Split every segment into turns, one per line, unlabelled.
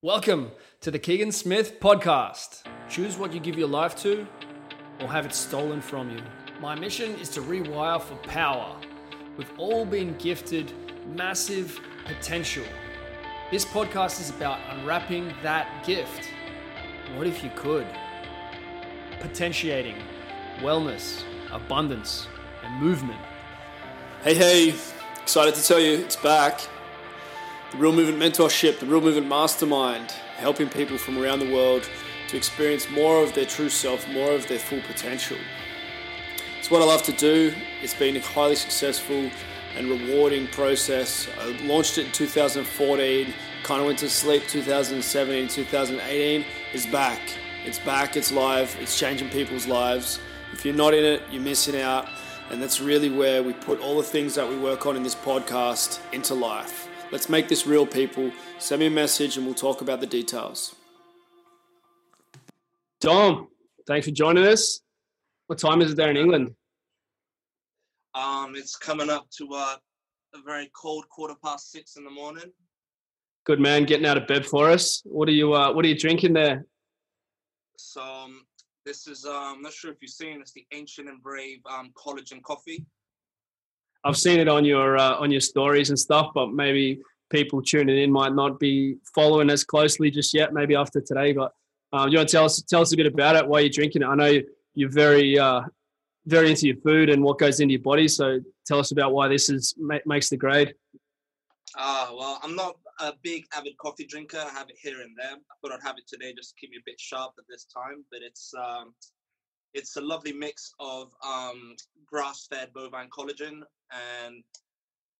Welcome to the Keegan Smith podcast. Choose what you give your life to or have it stolen from you. My mission is to rewire for power. We've all been gifted massive potential. This podcast is about unwrapping that gift. What if you could? Potentiating wellness, abundance, and movement.
Hey, hey, excited to tell you it's back. The Real Movement Mentorship, the Real Movement Mastermind, helping people from around the world to experience more of their true self, more of their full potential. It's what I love to do. It's been a highly successful and rewarding process. I launched it in 2014, kind of went to sleep 2017, 2018. It's back. It's back, it's live, it's changing people's lives. If you're not in it, you're missing out. And that's really where we put all the things that we work on in this podcast into life. Let's make this real, people. Send me a message and we'll talk about the details.
Dom, thanks for joining us. What time is it there in England?
Um, it's coming up to uh, a very cold quarter past six in the morning.
Good man, getting out of bed for us. What are you? Uh, what are you drinking there?
So um, this is um, I'm not sure if you've seen it's the ancient and brave um, collagen coffee.
I've seen it on your uh, on your stories and stuff, but maybe people tuning in might not be following as closely just yet. Maybe after today, but um, you want to tell us tell us a bit about it? Why you're drinking it? I know you're very uh, very into your food and what goes into your body. So tell us about why this is makes the grade.
Ah, uh, well, I'm not a big avid coffee drinker. I have it here and there. I thought I'd have it today just to keep me a bit sharp at this time. But it's um, it's a lovely mix of um, grass-fed bovine collagen and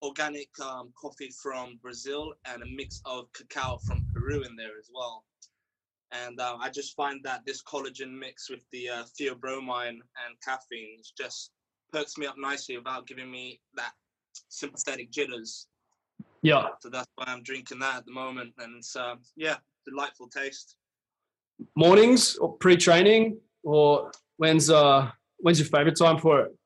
organic um, coffee from Brazil and a mix of cacao from Peru in there as well. And uh, I just find that this collagen mix with the uh, theobromine and caffeine just perks me up nicely without giving me that sympathetic jitters.
Yeah.
So that's why I'm drinking that at the moment, and it's uh, yeah, delightful taste.
Mornings or pre-training, or when's uh when's your favorite time for it?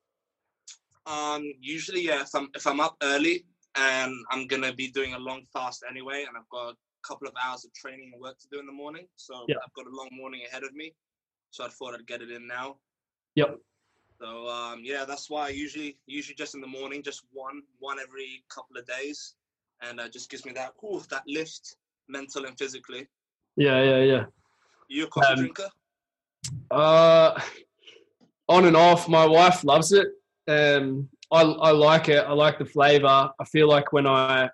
Um, usually, yeah, if I'm if I'm up early and I'm gonna be doing a long fast anyway, and I've got a couple of hours of training and work to do in the morning, so yeah. I've got a long morning ahead of me. So I thought I'd get it in now.
Yep.
So um, yeah, that's why I usually usually just in the morning, just one one every couple of days, and uh, just gives me that ooh, that lift, mental and physically.
Yeah, yeah, yeah.
You a coffee um, drinker?
Uh, on and off. My wife loves it um, I, I like it. I like the flavor. I feel like when I,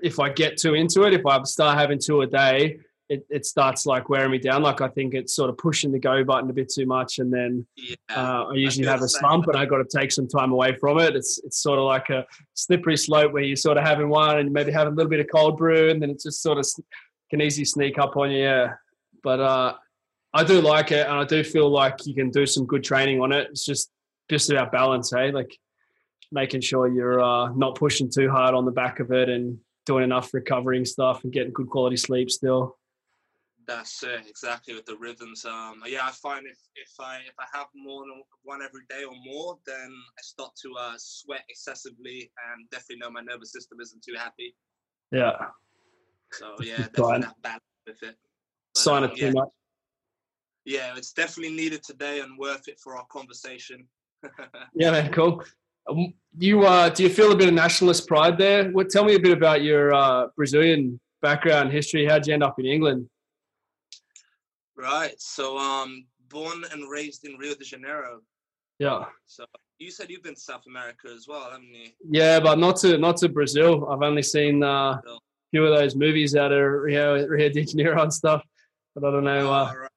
if I get too into it, if I start having two a day, it, it starts like wearing me down. Like I think it's sort of pushing the go button a bit too much, and then yeah, uh, I usually I have a slump, and I got to take some time away from it. It's it's sort of like a slippery slope where you're sort of having one and maybe having a little bit of cold brew, and then it just sort of can easily sneak up on you. Yeah, but uh, I do like it, and I do feel like you can do some good training on it. It's just just about balance, hey? Like making sure you're uh, not pushing too hard on the back of it and doing enough recovering stuff and getting good quality sleep still.
That's it, exactly with the rhythms. Um, yeah, I find if, if I if I have more than one every day or more, then I start to uh, sweat excessively and definitely know my nervous system isn't too happy.
Yeah.
So yeah, definitely that balance with it.
But, Sign um, it too much.
Yeah, it's definitely needed today and worth it for our conversation
yeah, man, cool. Um, you uh, do you feel a bit of nationalist pride there? What, tell me a bit about your uh, Brazilian background, history. How'd you end up in England?
Right. So, um, born and raised in Rio de Janeiro.
Yeah.
So you said you've been to South America as well, haven't you?
Yeah, but not to not to Brazil. I've only seen uh, a few of those movies out of Rio, Rio de Janeiro and stuff, but I don't know. Uh, right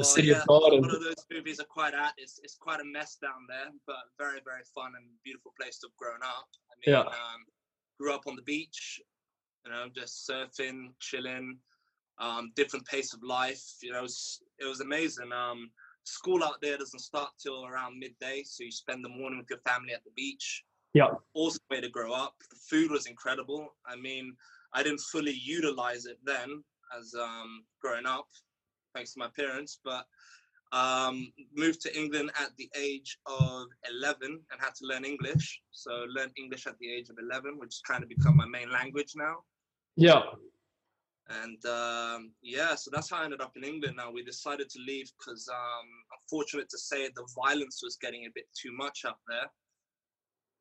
the city yeah, of God. One of those movies are quite at. It's, it's quite a mess down there, but very very fun and beautiful place to have grown up. I mean, yeah. um, grew up on the beach, you know, just surfing, chilling, um, different pace of life. You know, it was, it was amazing. Um, school out there doesn't start till around midday, so you spend the morning with your family at the beach.
Yeah.
Awesome way to grow up. The food was incredible. I mean, I didn't fully utilize it then as um, growing up thanks to my parents, but um, moved to England at the age of 11 and had to learn English. So learned English at the age of 11, which has kind of become my main language now.
Yeah.
And um, yeah, so that's how I ended up in England. Now we decided to leave because, um, unfortunate to say, the violence was getting a bit too much up there.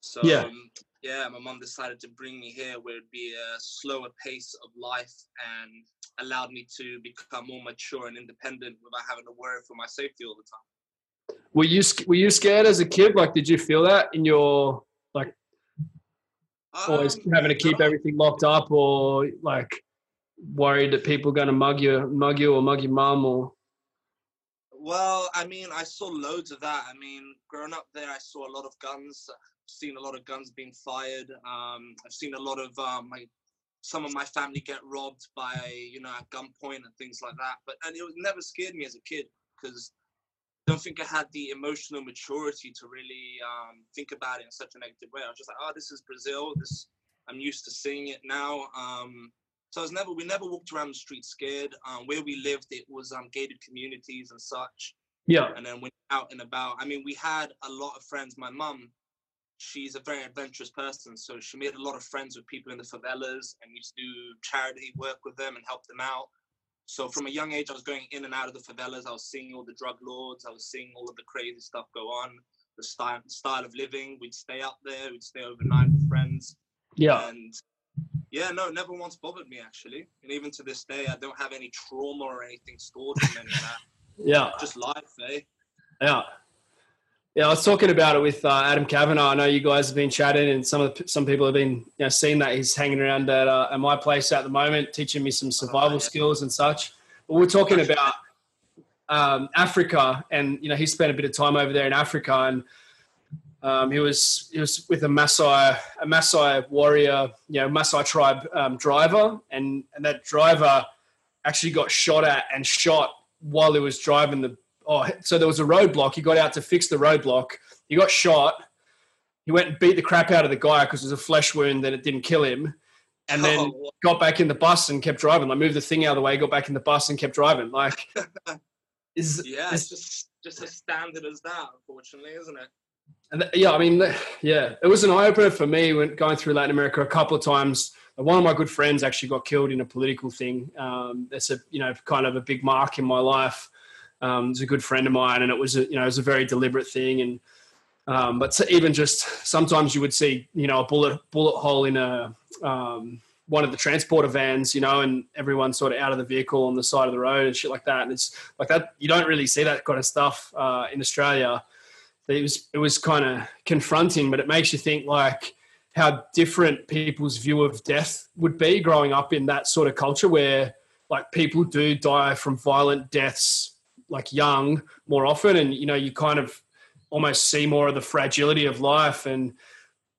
So
Yeah.
um, yeah, my mom decided to bring me here where it'd be a slower pace of life and allowed me to become more mature and independent without having to worry for my safety all the time.
Were you were you scared as a kid? Like, did you feel that in your like, always
Um,
having to keep
no.
everything locked up, or like worried that people are going to mug you, mug you, or mug your mum, or
Well, I mean, I saw loads of that. I mean, growing up there, I saw a lot of guns. I've seen a lot of guns being fired. Um, I've seen a lot of um, my some of my family get robbed by you know at gunpoint and things like that. But and it was never scared me as a kid because I don't think I had the emotional maturity to really um, think about it in such a negative way. I was just like, oh, this is Brazil. This I'm used to seeing it now. Um, so I was never we never walked around the street scared. Um, where we lived, it was um, gated communities and such.
yeah,
And then went out and about, I mean, we had a lot of friends. My mum, she's a very adventurous person, so she made a lot of friends with people in the favelas and used to do charity work with them and help them out. So from a young age, I was going in and out of the favelas. I was seeing all the drug lords. I was seeing all of the crazy stuff go on. The style style of living. We'd stay up there. We'd stay overnight with friends.
yeah,
And yeah, no, never once bothered me actually. And even to this day, I don't have any trauma or anything stored from any of that.
yeah,
Just life, eh?
yeah. Yeah, I was talking about it with uh, Adam Kavanagh. I know you guys have been chatting, and some of the, some people have been you know, seeing that he's hanging around at, uh, at my place at the moment, teaching me some survival
yeah.
skills and such. But we're talking about um, Africa, and you know he spent a bit of time over there in Africa, and um, he was he was with a Maasai a Maasai warrior, you know Maasai tribe um, driver, and and that driver actually got shot at and shot while he was driving the. Oh, so there was a roadblock. He got out to fix the roadblock. He got shot. He went and beat the crap out of the guy because it was a flesh wound that it didn't kill him, and then
Oh,
got back in the bus and kept driving. Like moved the thing out of the way, got back in the bus and kept driving. Like, is
yeah,
is-
it's just just as standard as that, unfortunately, isn't it?
And th- yeah, I mean, th- yeah, it was an eye opener for me when going through Latin America a couple of times. One of my good friends actually got killed in a political thing. Um, that's a you know kind of a big mark in my life. Um, it's a good friend of mine, and it was a, you know it was a very deliberate thing. And um, but even just sometimes you would see you know a bullet bullet hole in a um, one of the transporter vans, you know, and everyone sort of out of the vehicle on the side of the road and shit like that. And it's like that you don't really see that kind of stuff uh, in Australia it was it was kind of confronting, but it makes you think like how different people's view of death would be growing up in that sort of culture where like people do die from violent deaths like young more often and you know you kind of almost see more of the fragility of life and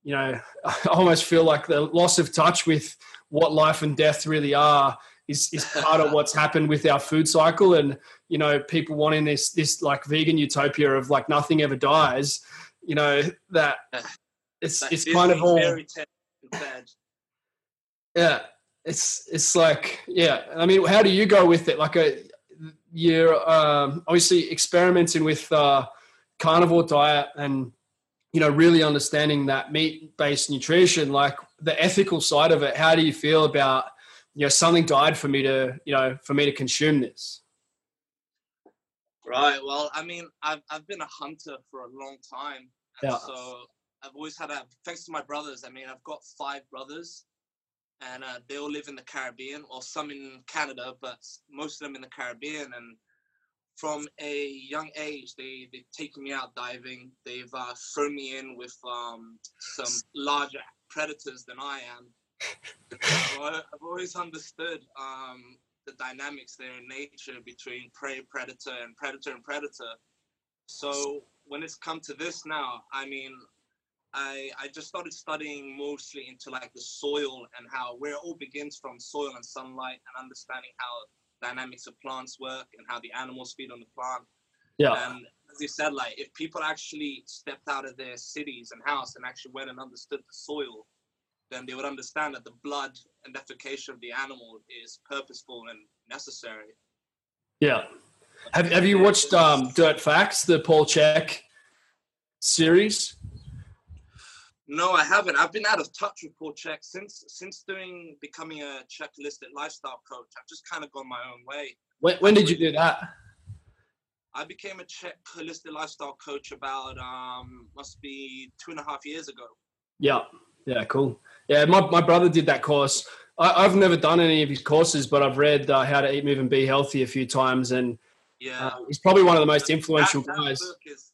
you know i almost feel like the loss of touch with what life and death really are is, is part of what's happened with our food cycle. And you know people wanting this this like vegan utopia of like nothing ever dies you know that it's it's kind of all
fairy tale instead.
yeah it's it's like yeah i mean how do you go with it? Like a you're um, obviously experimenting with uh, carnivore diet and you know really understanding that meat based nutrition like the ethical side of it how do you feel about you know something died for me to you know for me to consume this
Right. Well, I mean, I've I've been a hunter for a long time,
Yeah.
so I've always had a. Thanks to my brothers, I mean, I've got five brothers, and uh, they all live in the Caribbean, or some in Canada, but most of them in the Caribbean. And from a young age, they they've taken me out diving. They've uh, thrown me in with um, some larger predators than I am. I've always understood um, the dynamics there in nature between prey predator and predator and predator. So when it's come to this now, I mean, I I just started studying mostly into like the soil and how where it all begins from soil and sunlight and understanding how dynamics of plants work and how the animals feed on the plant.
yeah
And as you said, like if people actually stepped out of their cities and house and actually went and understood the soil, then they would understand that the blood and defecation of the animal is purposeful and necessary.
yeah have, have you watched um, dirt facts the Paul Chek series
No, I haven't. I've been out of touch with Paul Chek since since doing becoming a Chek holistic lifestyle coach. I've just kind of gone my own way.
When, when did you do that?
I became a Chek holistic lifestyle coach about um must be two and a half years ago.
Yeah, yeah, cool. Yeah, my, my brother did that course. I, have never done any of his courses, but I've read uh, How to Eat, Move, and Be Healthy a few times, and
yeah,
uh, he's probably one of the most influential
that,
that guys.
Book is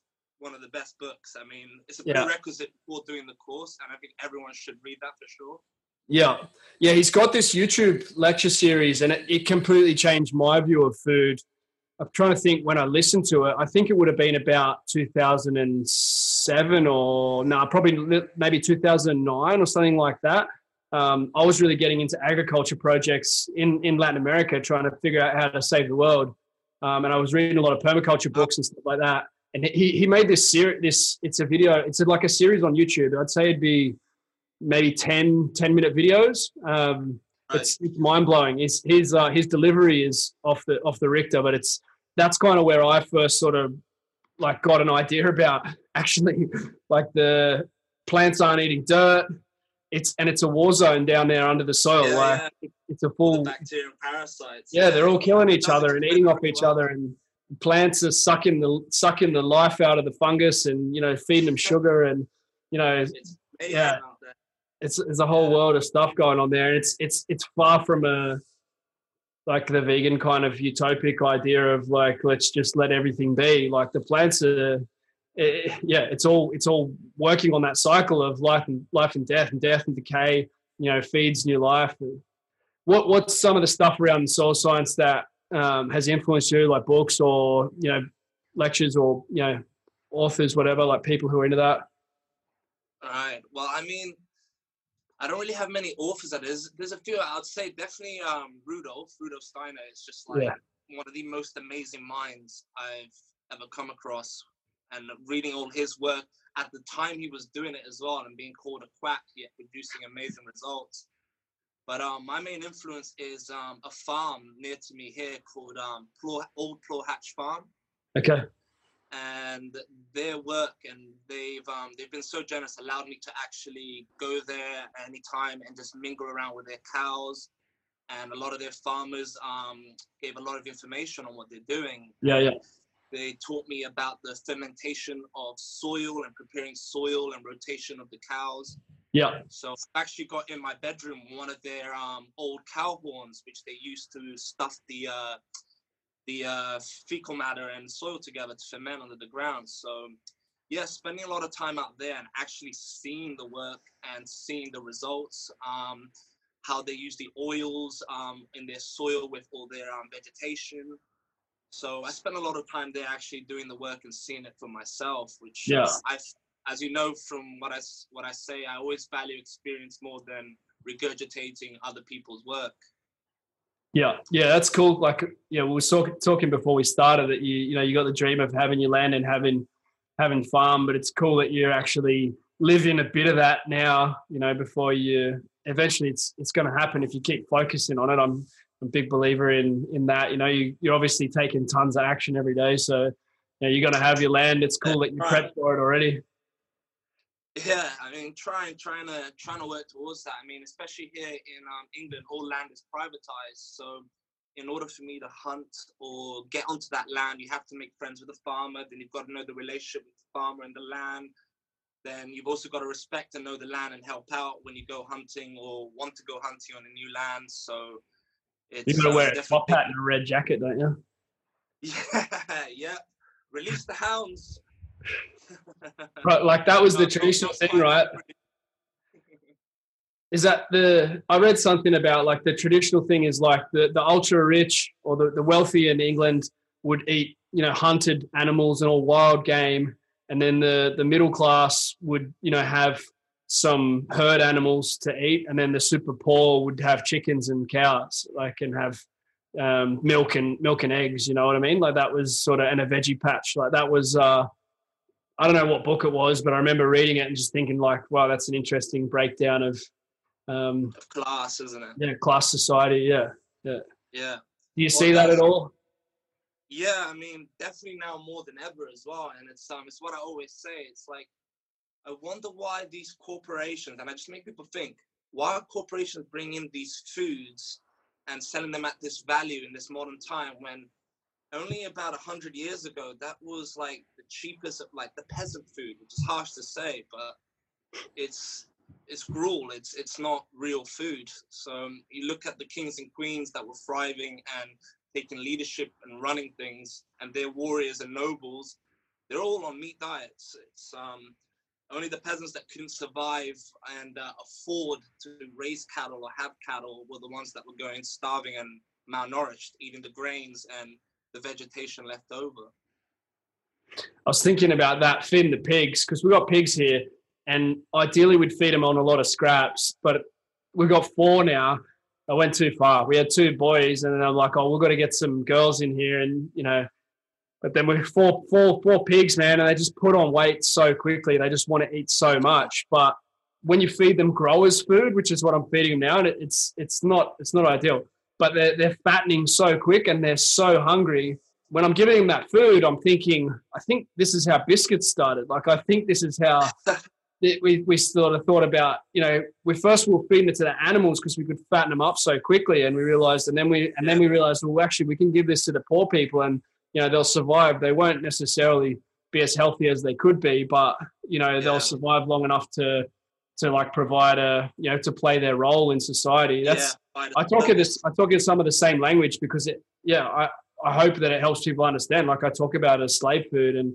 one of the best books. I mean, it's a
Yeah.
prerequisite for doing the course, and I think everyone should read that for sure.
Yeah, yeah, he's got this YouTube lecture series, and it, it completely changed my view of food. I'm trying to think when I listened to it. I think it would have been about 2007 or no, probably maybe 2009 or something like that. Um, I was really getting into agriculture projects in, in Latin America, trying to figure out how to save the world. Um, and I was reading a lot of permaculture books and stuff like that. And he, he made this series, this, it's a video, it's like a series on YouTube. I'd say it'd be maybe 10, 10 minute videos. Um,
Right.
it's, it's mind blowing. His his uh, his delivery is off the off the Richter, but it's that's kind of where I first sort of like got an idea about actually like the plants aren't eating dirt. It's and it's a war zone down there under the soil.
Yeah,
like
yeah.
it's a full
bacteria and parasites.
yeah, they're all killing each other and eating off each other, and plants are sucking the sucking the life out of the fungus, and you know feeding them sugar, and you know
It's
Yeah. it's there's a whole world of stuff going on there. and It's it's it's far from a like the vegan kind of utopic idea of like let's just let everything be. Like the plants are, eh, yeah, it's all it's all working on that cycle of life and life and death and death and decay. You know, feeds new life. What what's some of the stuff around soil science that um, has influenced you, like books or you know lectures or you know authors, whatever, like people who are into that.
All right. Well, I mean, I don't really have many authors. That is, there's there's a few. I'd say definitely um, Rudolf Rudolf Steiner is just like
Yeah.
one of the most amazing minds I've ever come across. And reading all his work at the time he was doing it as well, and being called a quack yet producing amazing results. But um, my main influence is um, a farm near to me here called um, Old Plaw Hatch Farm
Okay.
and their work and they've um, they've been so generous allowed me to actually go there anytime and just mingle around with their cows and a lot of their farmers um, gave a lot of information on what they're doing
Yeah, yeah.
they taught me about the fermentation of soil and preparing soil and rotation of the cows
Yeah.
so I actually got in my bedroom one of their um, old cow horns, which they used to stuff the uh, the uh, fecal matter and soil together to ferment under the ground. So yeah, spending a lot of time out there and actually seeing the work and seeing the results, um, how they use the oils um, in their soil with all their um, vegetation. So I spent a lot of time there actually doing the work and seeing it for myself, which
Yeah.
I as you know from what I what I say, I always value experience more than regurgitating other people's work.
Yeah, yeah, that's cool. Like, yeah, we were talk, talking before we started that you, you know, you got the dream of having your land and having, having farm, but it's cool that you're actually living a bit of that now. You know, before you eventually, it's it's going to happen if you keep focusing on it. I'm, I'm a big believer in in that. You know, you you're obviously taking tons of action every day, so you know, you're going to have your land. It's cool that you
Right.
prepped for it already.
Yeah, I mean, trying trying to trying to work towards that. I mean, especially here in um, England, all land is privatized. So, in order for me to hunt or get onto that land, you have to make friends with the farmer. Then you've got to know the relationship with the farmer and the land. Then you've also got to respect and know the land and help out when you go hunting or want to go hunting on a new land. So, it's
You got to
uh,
wear a top hat and a red jacket, don't you?
Yeah, yeah. Release the hounds.
Right, like that was the traditional thing, right? is that the i read something about like the traditional thing is like the, the ultra rich or the, the wealthy in england would eat you know hunted animals and all wild game and then the the middle class would you know have some herd animals to eat and then the super poor would have chickens and cows like and have um, milk and milk and eggs you know what i mean? Like that was sort of and a veggie patch. Like that was uh I don't know what book it was, but I remember reading it and just thinking like, wow, that's an interesting breakdown of um,
class, isn't it?
yeah, class society. Yeah.
Yeah. Yeah.
Do you see that at all?
Yeah, I mean, definitely now more than ever as well. And it's um, it's what I always say. It's like I wonder why these corporations, and I just make people think, why are corporations bringing in these foods and selling them at this value in this modern time when only about 100 years ago that was like cheapest of like the peasant food which is harsh to say but it's it's gruel. It's it's not real food. So um, you look at the kings and queens that were thriving and taking leadership and running things and their warriors and nobles they're all on meat diets. It's um only the peasants that couldn't survive and uh, afford to raise cattle or have cattle were the ones that were going starving and malnourished eating the grains and the vegetation left over.
I was thinking about that feeding the pigs because we've got pigs here, and ideally we'd feed them on a lot of scraps, but we've got four now. I went too far. We had two boys, and then I'm like, oh, we've got to get some girls in here, and you know. But then we're four, four, four pigs, man, and they just put on weight so quickly. They just want to eat so much. But when you feed them growers' food, which is what I'm feeding them now, and it's it's not it's not ideal but they're, they're fattening so quick and they're so hungry. When I'm giving them that food, I'm thinking, I think this is how biscuits started. Like, I think this is how we, we sort of thought about, you know, we first were feeding it to the animals because we could fatten them up so quickly. And we realized, and then we, and then we realized, well, actually, we can give this to the poor people and, you know, they'll survive. They won't necessarily be as healthy as they could be, but, you know, they'll survive long enough to, to like provide a, you know, to play their role in society. That's, I talk in this. I talk in some of the same language because it. Yeah, I, I hope that it helps people understand. Like I talk about as slave food, and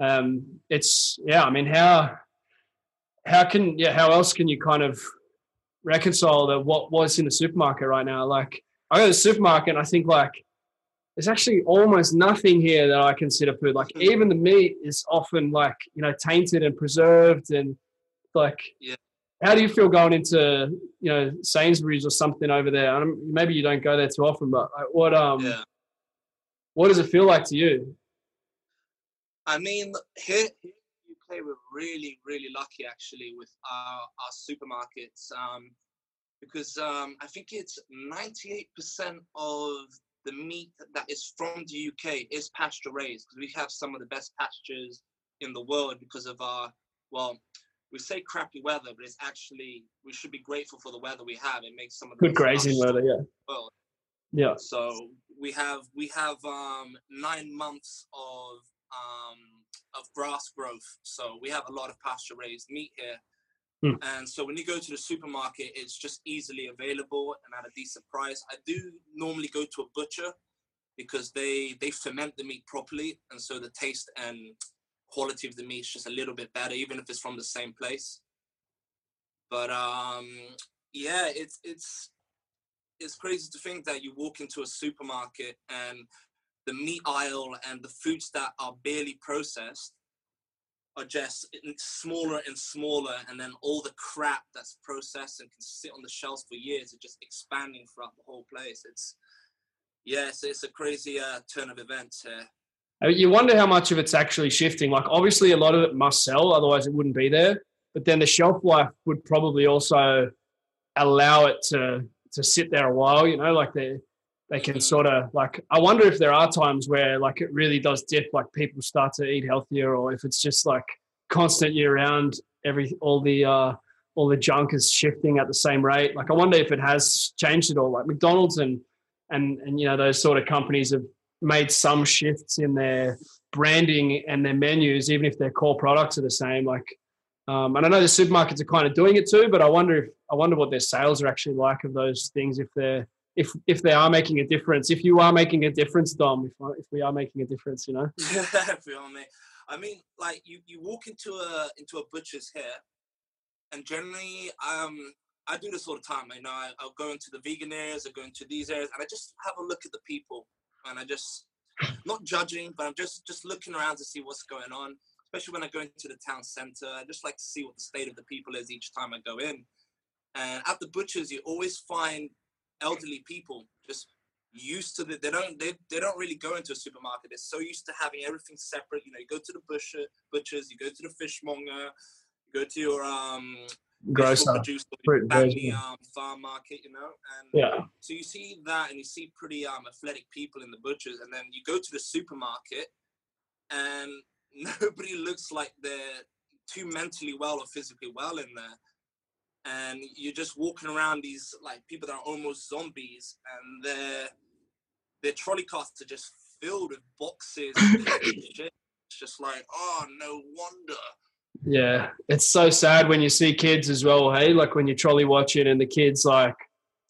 um, it's yeah. I mean, how how can yeah? How else can you kind of reconcile the what was in the supermarket right now? Like I go to the supermarket, and I think like there's actually almost nothing here that I consider food. Like mm-hmm. even the meat is often like you know tainted and preserved, and like
yeah
how do you feel going into you know Sainsbury's or something over there? maybe you don't go there too often, but what um yeah. What does it feel like to you?
I mean, here, here in the UK, we're really really lucky actually with our our supermarkets um, because um, I think it's ninety eight percent of the meat that is from the UK is pasture raised because we have some of the best pastures in the world because of our well we say crappy weather, but it's actually we should be grateful for the weather we have. It makes some of
the good grazing weather, yeah.
Well,
yeah.
So we have we have um, nine months of um, of grass growth. So we have a lot of pasture raised meat here. Hmm. And so when you go to the supermarket, it's just easily available and at a decent price. I do normally go to a butcher because they they ferment the meat properly, and so the taste and quality of the meat is just a little bit better, even if it's from the same place. But um, yeah, it's it's it's crazy to think that you walk into a supermarket and the meat aisle and the foods that are barely processed are just smaller and smaller, and then all the crap that's processed and can sit on the shelves for years are just expanding throughout the whole place. It's yeah, it's, it's a crazy uh, turn of events here.
You wonder how much of it's actually shifting. Like, obviously, a lot of it must sell, otherwise, it wouldn't be there. But then the shelf life would probably also allow it to to sit there a while. You know, like they they can mm-hmm. sort of like. I wonder if there are times where like it really does dip, like people start to eat healthier, or if it's just like constant year round. Every all the uh, all the junk is shifting at the same rate. Like, I wonder if it has changed at all. Like McDonald's and and and you know those sort of companies have made some shifts in their branding and their menus, even if their core products are the same. Like, um, and I know the supermarkets are kind of doing it too, but I wonder if I wonder what their sales are actually like of those things. If they're if if they are making a difference, if you are making a difference, Dom, if if we are making a difference, you know.
I mean, like you you walk into a into a butcher's here, and generally, um, I do this all the time. You know, I, will go into the vegan areas, I go into these areas, and I just have a look at the people and I just not judging, but I'm just just looking around to see what's going on. Especially when I go into the town center, I just like to see what the state of the people is each time I go in. And at the butchers, you always find elderly people just used to the, they don't they, they don't really go into a supermarket. They're so used to having everything separate. You know, you go to the butcher butchers, you go to the fishmonger, you go to your um
grocer,
family um, farm market, you know. And
yeah.
So you see that, and you see pretty um athletic people in the butchers, and then you go to the supermarket, and nobody looks like they're too mentally well or physically well in there. And you're just walking around these like people that are almost zombies and their their trolley carts are just filled with boxes it's just like oh no wonder.
Yeah it's so sad when you see kids as well hey? Like when you're trolley watching and the kids like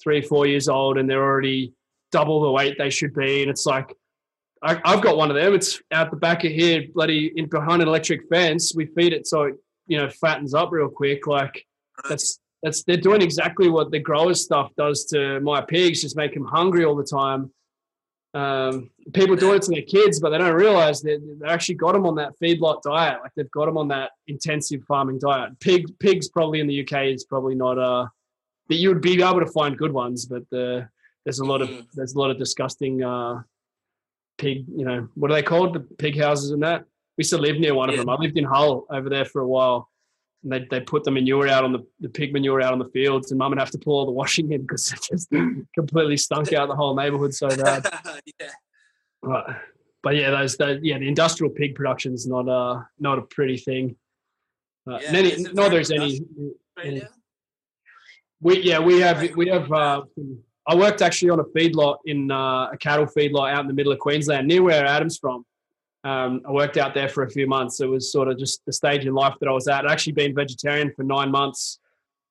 three four years old and they're already double the weight they should be and it's like I, have got one of them. It's out the back of here, bloody in behind an electric fence. We feed it so it, you know, fattens up real quick. Like that's that's they're doing exactly what the grower stuff does to my pigs, just make them hungry all the time. Um, people do it to their kids, but they don't realize that they actually got them on that feedlot diet. Like they've got them on that intensive farming diet. Pig pigs probably in the UK is probably not uh that you would be able to find good ones, but the, there's a lot of mm-hmm. there's a lot of disgusting uh, pig. You know what are they called? The pig houses and that. We used to live near one yeah. of them. I lived in Hull over there for a while and they they put the manure out on the, the pig manure out on the fields, and mum would have to pull all the washing in because it just completely stunk out the whole neighborhood so bad. yeah. Right. But yeah, those, those yeah, the industrial pig production is not a not a pretty thing. Uh, yeah, any, nor there's any. any we yeah we have we have. Uh, I worked actually on a feedlot in uh, a cattle feedlot out in the middle of Queensland, near where Adam's from. Um, I worked out there for a few months. It was sort of just the stage in life that I was at. I'd actually been vegetarian for nine months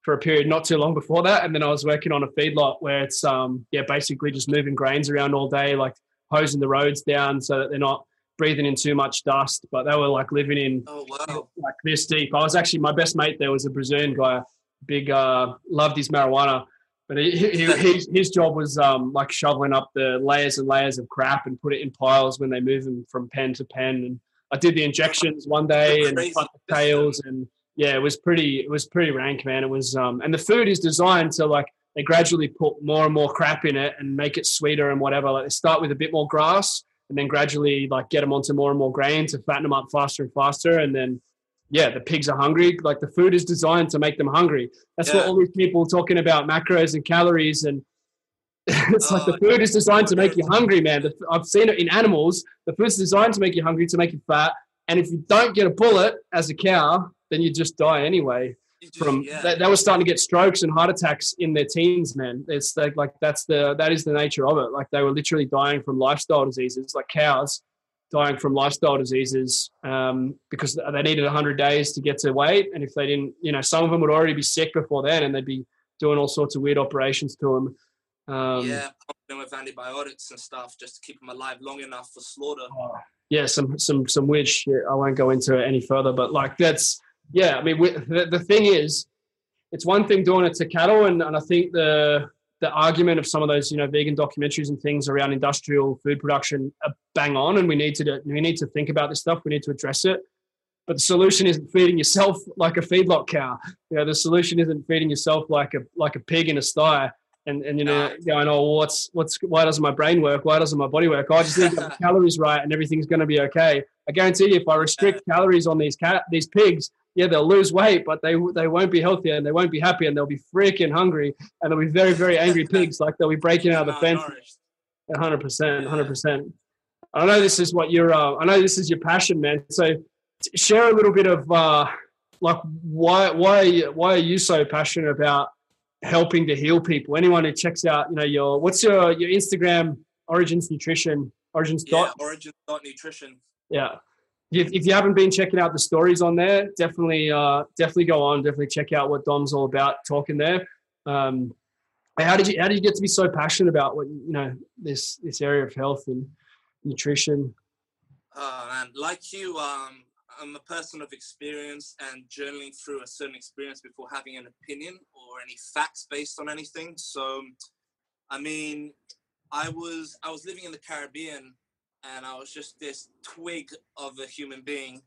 for a period not too long before that. And then I was working on a feedlot where it's, um, yeah, basically just moving grains around all day, like hosing the roads down so that they're not breathing in too much dust. But they were like living in
oh, wow.
like this deep. I was actually, my best mate there was a Brazilian guy, big, uh, loved his marijuana. But he, he, his, his job was um, like shoveling up the layers and layers of crap and put it in piles when they move them from pen to pen. And I did the injections one day and cut the tails and yeah, it was pretty it was pretty rank, man. It was um, and the food is designed to like they gradually put more and more crap in it and make it sweeter and whatever. Like they start with a bit more grass and then gradually like get them onto more and more grain to fatten them up faster and faster and then yeah, the pigs are hungry. Like the food is designed to make them hungry. That's yeah. what all these people talking about macros and calories and it's like the oh, food is designed to make you hungry, man. I've seen it in animals. The food's designed to make you hungry, to make you fat. And if you don't get a bullet as a cow, then you just die anyway. From yeah. they, they, were starting to get strokes and heart attacks in their teens, man. It's like, like that's the that is the nature of it. Like they were literally dying from lifestyle diseases, like cows dying from lifestyle diseases um, because they needed 100 days to get to weight. And if they didn't, you know, some of them would already be sick before then and they'd be doing all sorts of weird operations to them.
Um, yeah, pumping with antibiotics and stuff just to keep them alive long enough for slaughter. Oh,
yeah, some some some weird shit. I won't go into it any further, but like that's yeah. I mean, we, the, the thing is, it's one thing doing it to cattle, and, and I think the the argument of some of those you know vegan documentaries and things around industrial food production are bang on and we need to we need to think about this stuff. We need to address it. But the solution isn't feeding yourself like a feedlot cow. You know the solution isn't feeding yourself like a like a pig in a sty and and you know going oh what's what's why doesn't my brain work? Why doesn't my body work? Oh, i just need to get the calories right and everything's going to be okay. I guarantee you if i restrict calories on these cat these pigs yeah, they'll lose weight, but they they won't be healthy and they won't be happy and they'll be freaking hungry and they'll be very very angry pigs. Like they'll be breaking out of the fence. hundred percent, hundred percent. I know this is what you're. Uh, I know this is your passion, man. So share a little bit of uh, like why why why are you so passionate about helping to heal people? Anyone who checks out, you know, your what's your your Instagram Origins Nutrition Origins
yeah, dot Origins dot Nutrition.
Yeah, if, if you haven't been checking out the stories on there, definitely uh, definitely go on. Definitely check out what Dom's all about talking there. Um, how did you how did you get to be so passionate about what you know this this area of health and nutrition?
Uh, man, like you, um, I'm a person of experience and journaling through a certain experience before having an opinion or any facts based on anything. So, I mean, I was I was living in the Caribbean and I was just this twig of a human being.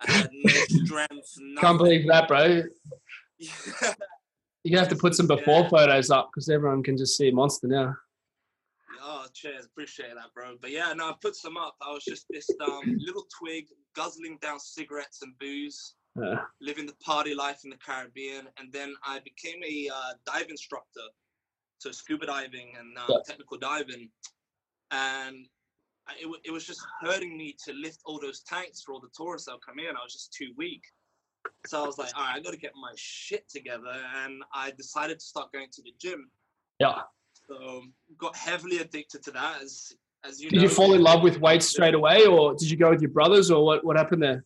I had no strength. Nothing.
Can't believe that, bro. you have to put some before yeah. photos up because everyone can just see a monster now.
Oh, cheers. Appreciate that, bro. But yeah, no, I put some up. I was just this um, little twig guzzling down cigarettes and booze, yeah. living the party life in the Caribbean. And then I became a uh, dive instructor, so scuba diving and uh, yeah. technical diving. And it, it was just hurting me to lift all those tanks for all the tourists that would come in. I was just too weak. So I was like, all right, I got to get my shit together, and I decided to start going to the gym.
Yeah.
So got heavily addicted to that. As as you
Did
know,
you fall in love with weights straight away, or did you go with your brothers, or what? What happened there?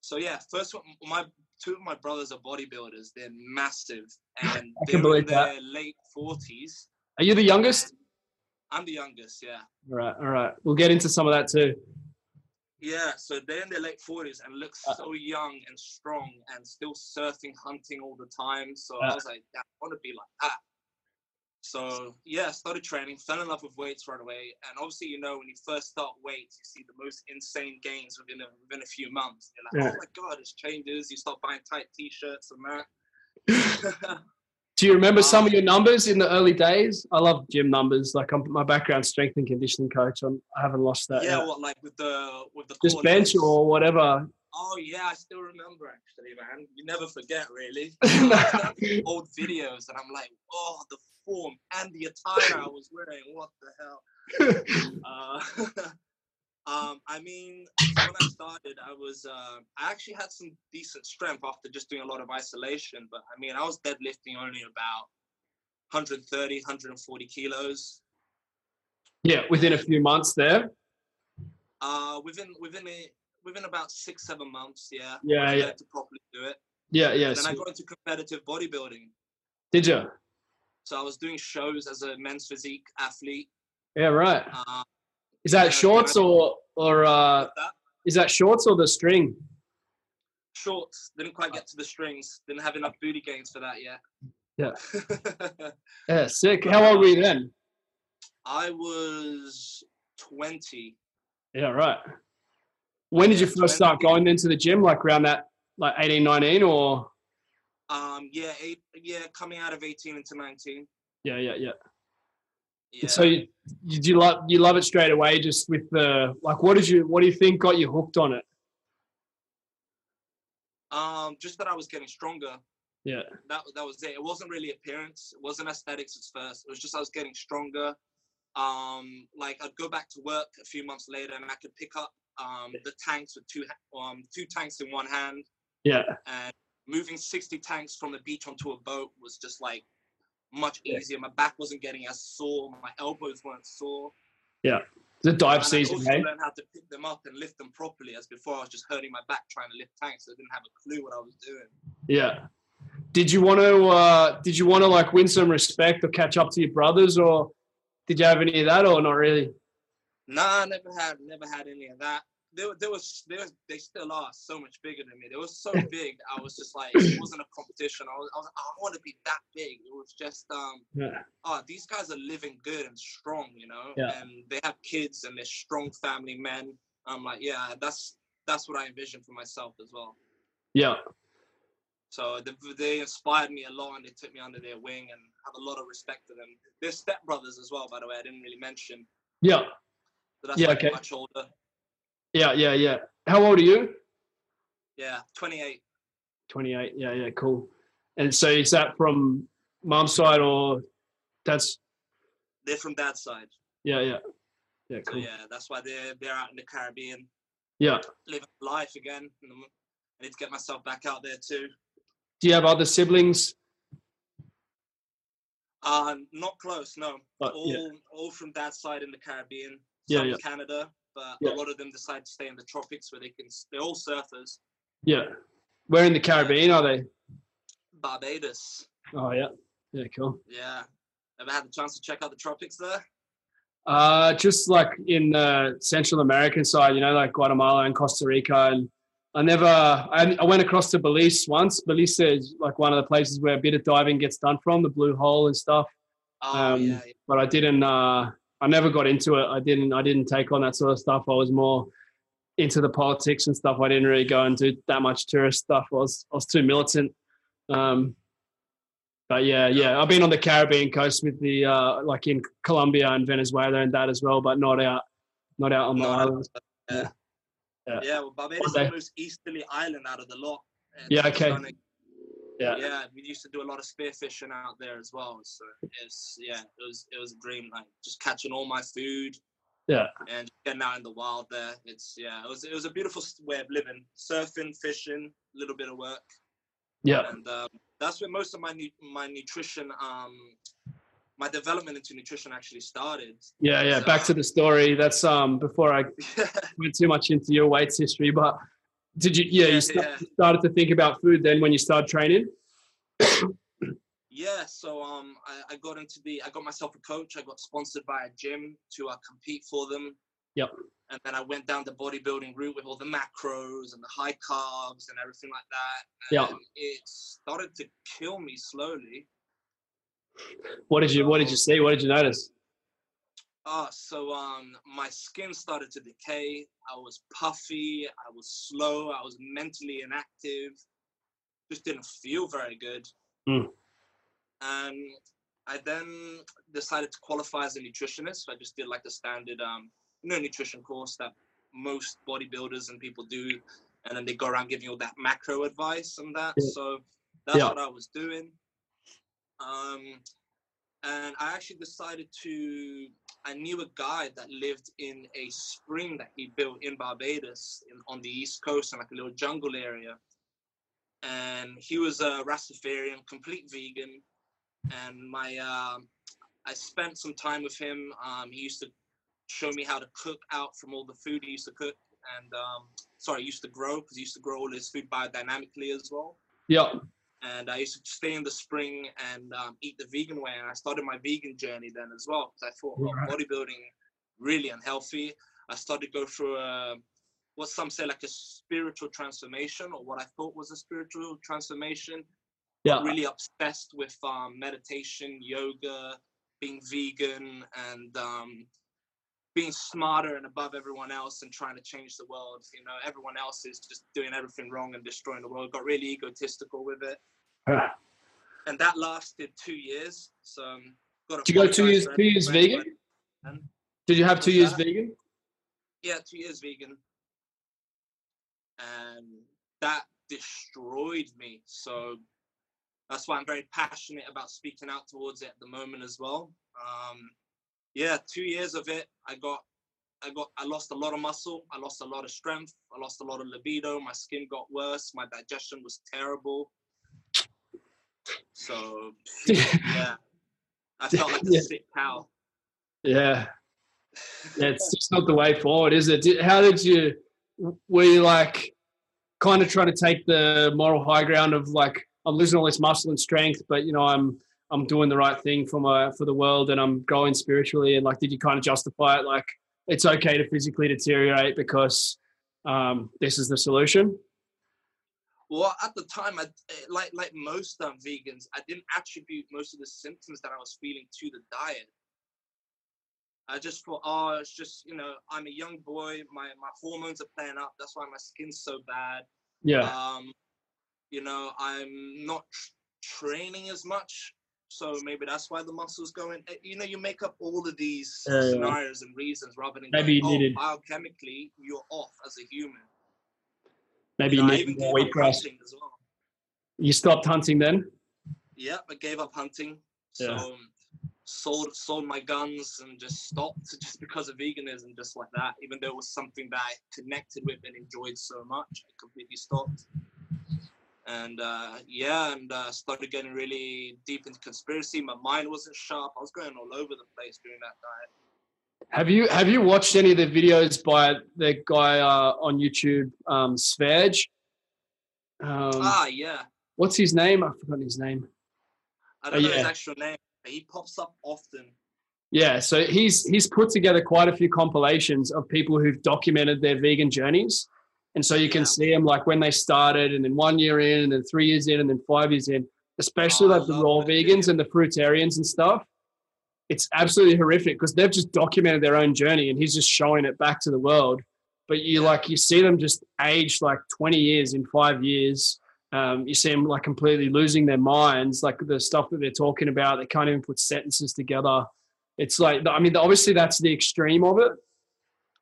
So yeah, first one, my two of my brothers are bodybuilders. They're massive, and
I
they're in
believe
their
that.
late forties.
Are you the youngest?
I'm the youngest, yeah.
All right, all right. We'll get into some of that too.
Yeah, so they're in their late forties and look
Uh,
so young and strong and still surfing, hunting all the time. So
Uh.
I was like, "Damn, I want to be like that. So yeah, started training, fell in love with weights right away. And obviously, you know, when you first start weights, you see the most insane gains within a within a few months. You're like,
Yeah.
oh my god, it's changes. You start buying tight t-shirts and that.
Do you remember some of your numbers in the early days? I love gym numbers. Like I'm my background strength and conditioning coach. I'm, I haven't lost that.
yeah, what like with the with the
Just bench or whatever.
Oh yeah, I still remember actually, man. You never forget, really. Old videos, and I'm like, oh, the form and the attire I was wearing. What the hell? Uh, um, I mean, when I started, I was uh, I actually had some decent strength after just doing a lot of isolation. But I mean, I was deadlifting only about 130, 140 kilos.
yeah, within a few months there.
Uh, within within a within about six seven months, yeah.
Yeah,
I
yeah.
to properly do it.
Yeah, yeah.
And then I got into competitive bodybuilding.
did you?
So I was doing shows as a men's physique athlete.
Yeah, right.
Uh,
Is that shorts or or uh, is that shorts or the string?
Shorts. Didn't quite get to the strings. Didn't have enough booty gains for that yet.
Yeah. Yeah, sick. How old were you then?
I was 20.
Yeah, right. When did you first start
20.
going into the gym? Like around that, like 18, 19 or?
Um, yeah, eight, yeah, coming out of 18 into 19.
Yeah, yeah, yeah.
Yeah.
So you, you you love you love it straight away just with the like what did you what do you think got you hooked on it?
um, just that I was getting stronger.
Yeah.
That that was it. It wasn't really appearance. It wasn't aesthetics at first. It was just I was getting stronger. Um, like I'd go back to work a few months later and I could pick up um the tanks with two um two tanks in one hand
Yeah.
and moving 60 tanks from the beach onto a boat was just like much easier. My back wasn't getting as sore. My elbows weren't sore. Yeah.
The dive
And I
season,
also
hey?
learned how to pick them up and lift them properly. As before, I was just hurting my back trying to lift tanks. I didn't have a clue what I was doing.
Yeah. Did you want to uh did you want to like win some respect or catch up to your brothers or did you have any of that or not really?
Nah, I never had, never had any of that. There, there was, there was, they still are so much bigger than me. They were so big. that I was just like, it wasn't a competition. I was, I was, I want to be that big. It was just, um,
Yeah.
oh, these guys are living good and strong, you know,
Yeah.
and they have kids and they're strong family men. I'm like, yeah, that's that's what I envisioned for myself as well.
Yeah.
So they, they inspired me a lot, and they took me under their wing, and have a lot of respect for them. They're stepbrothers as well, by the way. I didn't really mention.
Yeah.
So that's
Yeah,
why
okay.
much older.
Yeah, yeah, yeah. How old are you?
Yeah, 28.
28. Yeah, yeah, cool. And so is that from mom's side or dad's?
They're from dad's side.
Yeah, yeah. Yeah,
So
cool.
yeah, that's why they're they're out in the Caribbean,
Yeah.
living life again. I'm- need to get myself back out there too.
Do you have other siblings?
Uh, not close, no.
But,
all
yeah.
all from dad's side in the Caribbean,
Yeah,
some
yeah.
in Canada, but
Yeah.
a lot of them decide to stay in the tropics where they can. They're all surfers.
Yeah. Where in the Caribbean are they?
Barbados,
Oh, yeah. Yeah, cool.
yeah. Ever had the chance to check out the tropics there?
Uh, just like in the Central American side, you know, like Guatemala and Costa Rica. And I never, I, I went across to Belize once. Belize is like one of the places where a bit of diving gets done from, the Blue Hole and stuff.
Oh
Um,
yeah, yeah.
But I didn't, uh, I never got into it. I didn't, I didn't take on that sort of stuff. I was more into the politics and stuff. I didn't really go and do that much tourist stuff. I was, I was too militant. Um, but yeah, yeah, I've been on the Caribbean coast with the uh, like in Colombia and Venezuela and that as well, but not out, not out on the islands.
Yeah.
Yeah.
Yeah, well, Barbados is the most easterly island out of the lot.
Yeah, okay. Yeah.
Yeah, we used to do a lot of spearfishing out there as well. So it's yeah, it was it was a dream. Like just catching all my food,
Yeah.
And getting out in the wild there, it's yeah, it was it was a beautiful way of living. Surfing, fishing, a little bit of work,
Yeah.
and um, that's where most of my nu- my nutrition, um, my development into nutrition actually started.
Yeah, yeah. Back to the story. That's um before I went too much into your weights history, but did you? Yeah,
Yeah,
you sta-
yeah.
started to think about food then when you started training.
Yeah, so um, I, I got into the, I got myself a coach. I got sponsored by a gym to uh, compete for them.
Yep.
And then I went down the bodybuilding route with all the macros and the high carbs and everything like that.
Yep.
And it started to kill me slowly.
What did you What did you see? What did you notice?
Uh, so um, my skin started to decay. I was puffy. I was slow. I was mentally inactive. Just didn't feel very good.
Mm.
And I then decided to qualify as a nutritionist. So I just did like the standard, um, you know, nutrition course that most bodybuilders and people do, and then they go around giving you all that macro advice and that.
Yeah.
So that's
Yeah.
what I was doing. Um, and I actually decided to. I knew a guy that lived in a spring that he built in Barbados, in, on the east coast, in like a little jungle area. And he was a Rastafarian, complete vegan. And my, um I spent some time with him. Um, he used to show me how to cook out from all the food he used to cook, and um, sorry, he used to grow because he used to grow all his food biodynamically as well
Yeah.
And I used to stay in the spring and um, eat the vegan way. And I started my vegan journey then as well because I thought well,
Right.
bodybuilding really unhealthy. I started to go through a, what some say like a spiritual transformation, or what I thought was a spiritual transformation.
Yeah.
Really obsessed with um, meditation, yoga, being vegan, and um, being smarter and above everyone else and trying to change the world. You know, everyone else is just doing everything wrong and destroying the world. Got really egotistical with it
Yeah.
and that lasted two years. So um, got
Did you go two years? Two years vegan? Did you have two years
that?
vegan?
Yeah, two years vegan, and that destroyed me. So that's why I'm very passionate about speaking out towards it at the moment as well. Um, yeah, two years of it, I got, I got, I lost a lot of muscle. I lost a lot of strength. I lost a lot of libido. My skin got worse. My digestion was terrible. So yeah, I felt like a
Yeah.
sick cow.
Yeah. It's just not the way forward, is it? Did, how did you? Were you like kind of trying to take the moral high ground of like I'm losing all this muscle and strength, but you know I'm I'm doing the right thing for my for the world and I'm growing spiritually and like did you kind of justify it like it's okay to physically deteriorate because um, this is the solution?
Well, at the time, I eh, like like most um, vegans, I didn't attribute most of the symptoms that I was feeling to the diet. I just thought, oh, it's just you know, I'm a young boy. My my hormones are playing up. That's why my skin's so bad.
Yeah,
Um, you know, I'm not tr- training as much, so maybe that's why the muscles going. eh, You know, you make up all of these
yeah.
scenarios and reasons rather than
Maybe
going, oh, biochemically you're off as a human.
Maybe
You
you
know, I
need
even
more
gave
wheat
up hunting as well.
You stopped hunting then?
Yeah, I gave up hunting. So
Yeah.
um, sold sold my guns and just stopped just because of veganism, just like that. Even though it was something that I connected with and enjoyed so much, I completely stopped. And uh, yeah, and uh, started getting really deep into conspiracy. My mind wasn't sharp. I was going all over the place during that diet.
Have you have you watched any of the videos by the guy uh, on YouTube, um, Sv3rige? Um,
ah, yeah.
what's his name? I've forgotten his name.
I
Oh,
don't know his actual name, but he pops up often.
Yeah, so he's he's put together quite a few compilations of people who've documented their vegan journeys, and so you can
Yeah.
see them like when they started, and then one year in, and then three years in, and then five years in. Especially
Oh,
like the raw vegans and the fruitarians and stuff. It's absolutely horrific because they've just documented their own journey, and he's just showing it back to the world. But you like you see them just age like twenty years in five years. Um, you see them like completely losing their minds, like the stuff that they're talking about. They can't even put sentences together. It's like, I mean, obviously that's the extreme of it.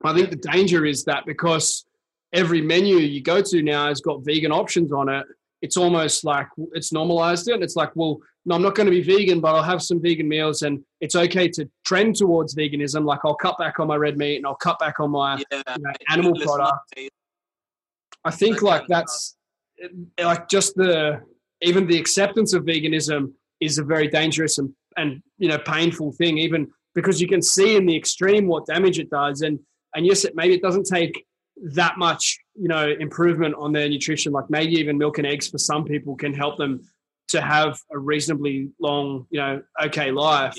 I think the danger is that because every menu you go to now has got vegan options on it, it's almost like it's normalized it. And it's like, well, no, I'm not going to be vegan, but I'll have some vegan meals, and it's okay to trend towards veganism. Like I'll cut back on my red meat and I'll cut back on my
Yeah,
you know, animal product. I think
that
like that's like just the even the acceptance of veganism is a very dangerous and and you know painful thing even because you can see in the extreme what damage it does and and yes it maybe it doesn't take that much you know improvement on their nutrition like maybe even milk and eggs for some people can help them to have a reasonably long you know okay life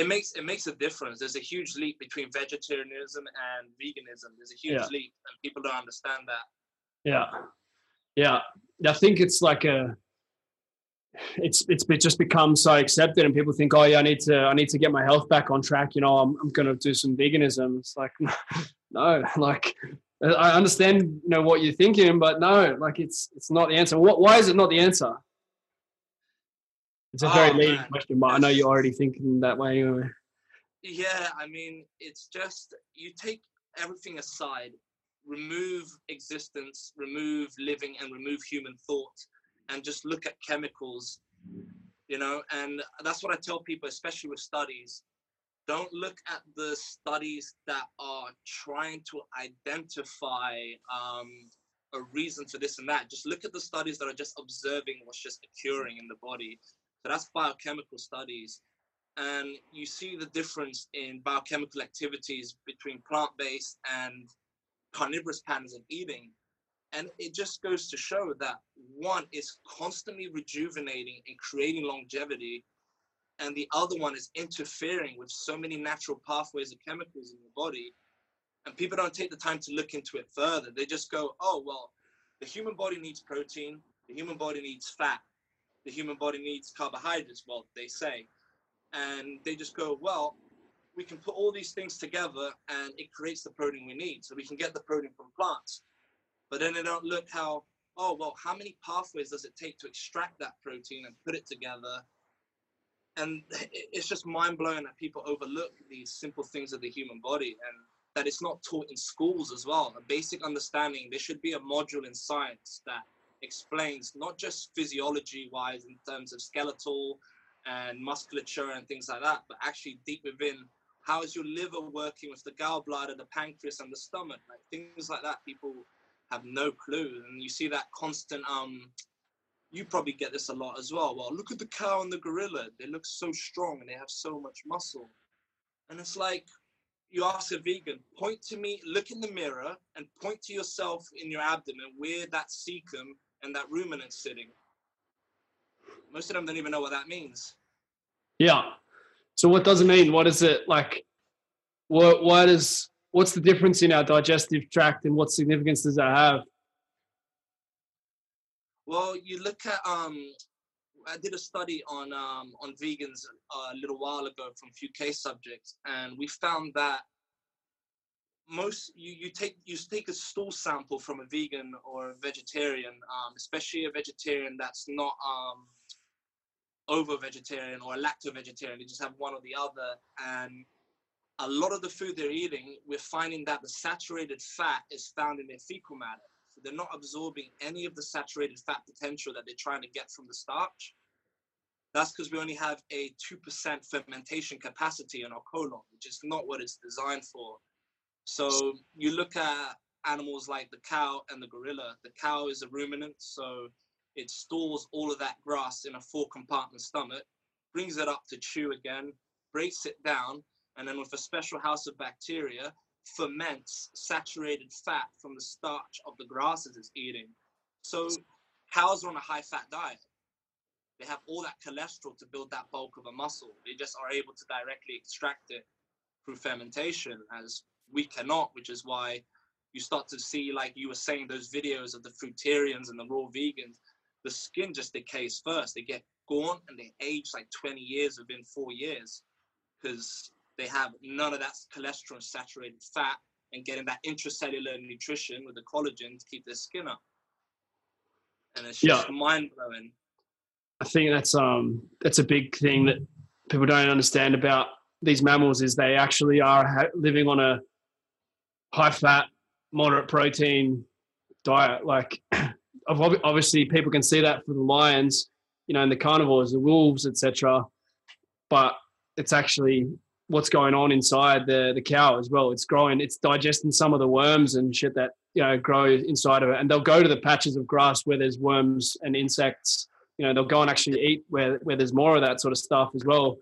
it makes it makes a difference. There's a huge leap between vegetarianism and veganism. There's a huge
Yeah.
leap, and people don't understand that.
Yeah, yeah. I think it's like a, it's it's just become so accepted, and people think, oh yeah, I need to I need to get my health back on track. You know, I'm I'm gonna do some veganism. It's like, no, like I understand you know what you're thinking, but no, like it's it's not the answer. What why is it not the answer? It's a very
Oh, man.
question, but I know you're already thinking that way.
Yeah, I mean, it's just you take everything aside, remove existence, remove living, and remove human thought, and just look at chemicals, you know. And that's what I tell people, especially with studies. Don't look at the studies that are trying to identify um, a reason for this and that. Just look at the studies that are just observing what's just occurring in the body. So that's biochemical studies. And you see the difference in biochemical activities between plant-based and carnivorous patterns of eating. And it just goes to show that one is constantly rejuvenating and creating longevity and the other one is interfering with so many natural pathways of chemicals in your body. And people don't take the time to look into it further. They just go oh well the human body needs protein the human body needs fat the human body needs carbohydrates well they say and they just go, well, we can put all these things together and it creates the protein we need. So we can get the protein from plants. But then they don't look how, oh, well, how many pathways does it take to extract that protein and put it together? And it's just mind blowing that people overlook these simple things of the human body and that it's not taught in schools as well. A basic understanding, there should be a module in science that explains not just physiology wise in terms of skeletal and musculature and things like that, but actually deep within how is your liver working with the gallbladder, the pancreas, and the stomach? Like things like that, people have no clue, and you see that constant. Um, you probably get this a lot as well. Well, look at the cow and the gorilla; they look so strong and they have so much muscle, and it's like you ask a vegan, point to me, look in the mirror, and point to yourself in your abdomen where that cecum and that ruminant sitting. Most of them don't even know what that means.
Yeah. So what does it mean? What is it like? What what is what's the difference in our digestive tract and what significance does that have?
Well, you look at um, I did a study on um, on vegans a little while ago from a few case subjects, and we found that most you, you take you take a stool sample from a vegan or a vegetarian, um, especially a vegetarian that's not um, ovo vegetarian or a lacto vegetarian. They just have one or the other, and a lot of the food they're eating, we're finding that the saturated fat is found in their fecal matter. So they're not absorbing any of the saturated fat potential that they're trying to get from the starch. That's because we only have a 2% fermentation capacity in our colon, which is not what it's designed for. So you look at animals like the cow and the gorilla. The cow is a ruminant, so it stores all of that grass in a four compartment stomach, brings it up to chew again, breaks it down, and then with a special house of bacteria, ferments saturated fat from the starch of the grasses it's eating. So cows are on a high fat diet. They have all that cholesterol to build that bulk of a muscle. They just are able to directly extract it through fermentation, as we cannot, which is why you start to see, like you were saying, those videos of the fruitarians and the raw vegans, the skin just decays first. They get gaunt and they age like 20 years within four years because they have none of that cholesterol and saturated fat and getting that intracellular nutrition with the collagen to keep their skin up. And it's just
Yeah.
mind blowing.
I think that's um that's a big thing that people don't understand about these mammals is they actually are ha- living on a high fat, moderate protein diet. Like obviously people can see that for the lions. you know, and the carnivores, the wolves, etc. But it's actually what's going on inside the the cow as well. It's growing, it's digesting some of the worms and shit that you know grow inside of it, and they'll go to the patches of grass where there's worms and insects. You know, they'll go and actually eat where where there's more of that sort of stuff as well.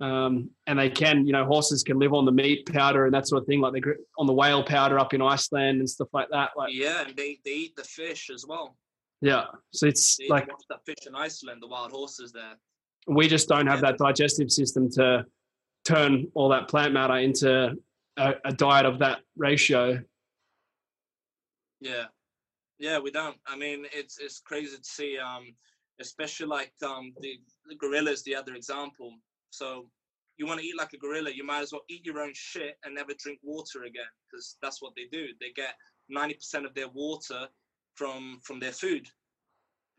Um, and they can, you know, horses can live on the meat powder and that sort of thing, like they on the whale powder up in Iceland and stuff like that. Like
yeah, and they, they eat the fish as well.
Yeah, so it's
They
like
that fish in Iceland, the wild horses there.
we just don't have
Yeah.
that digestive system to turn all that plant matter into a, a diet of that ratio.
Yeah, yeah, we don't. I mean, it's it's crazy to see, um, especially like um, the, the gorillas, the other example. So you want to eat like a gorilla, you might as well eat your own shit and never drink water again, because that's what they do. They get ninety percent of their water from from their food.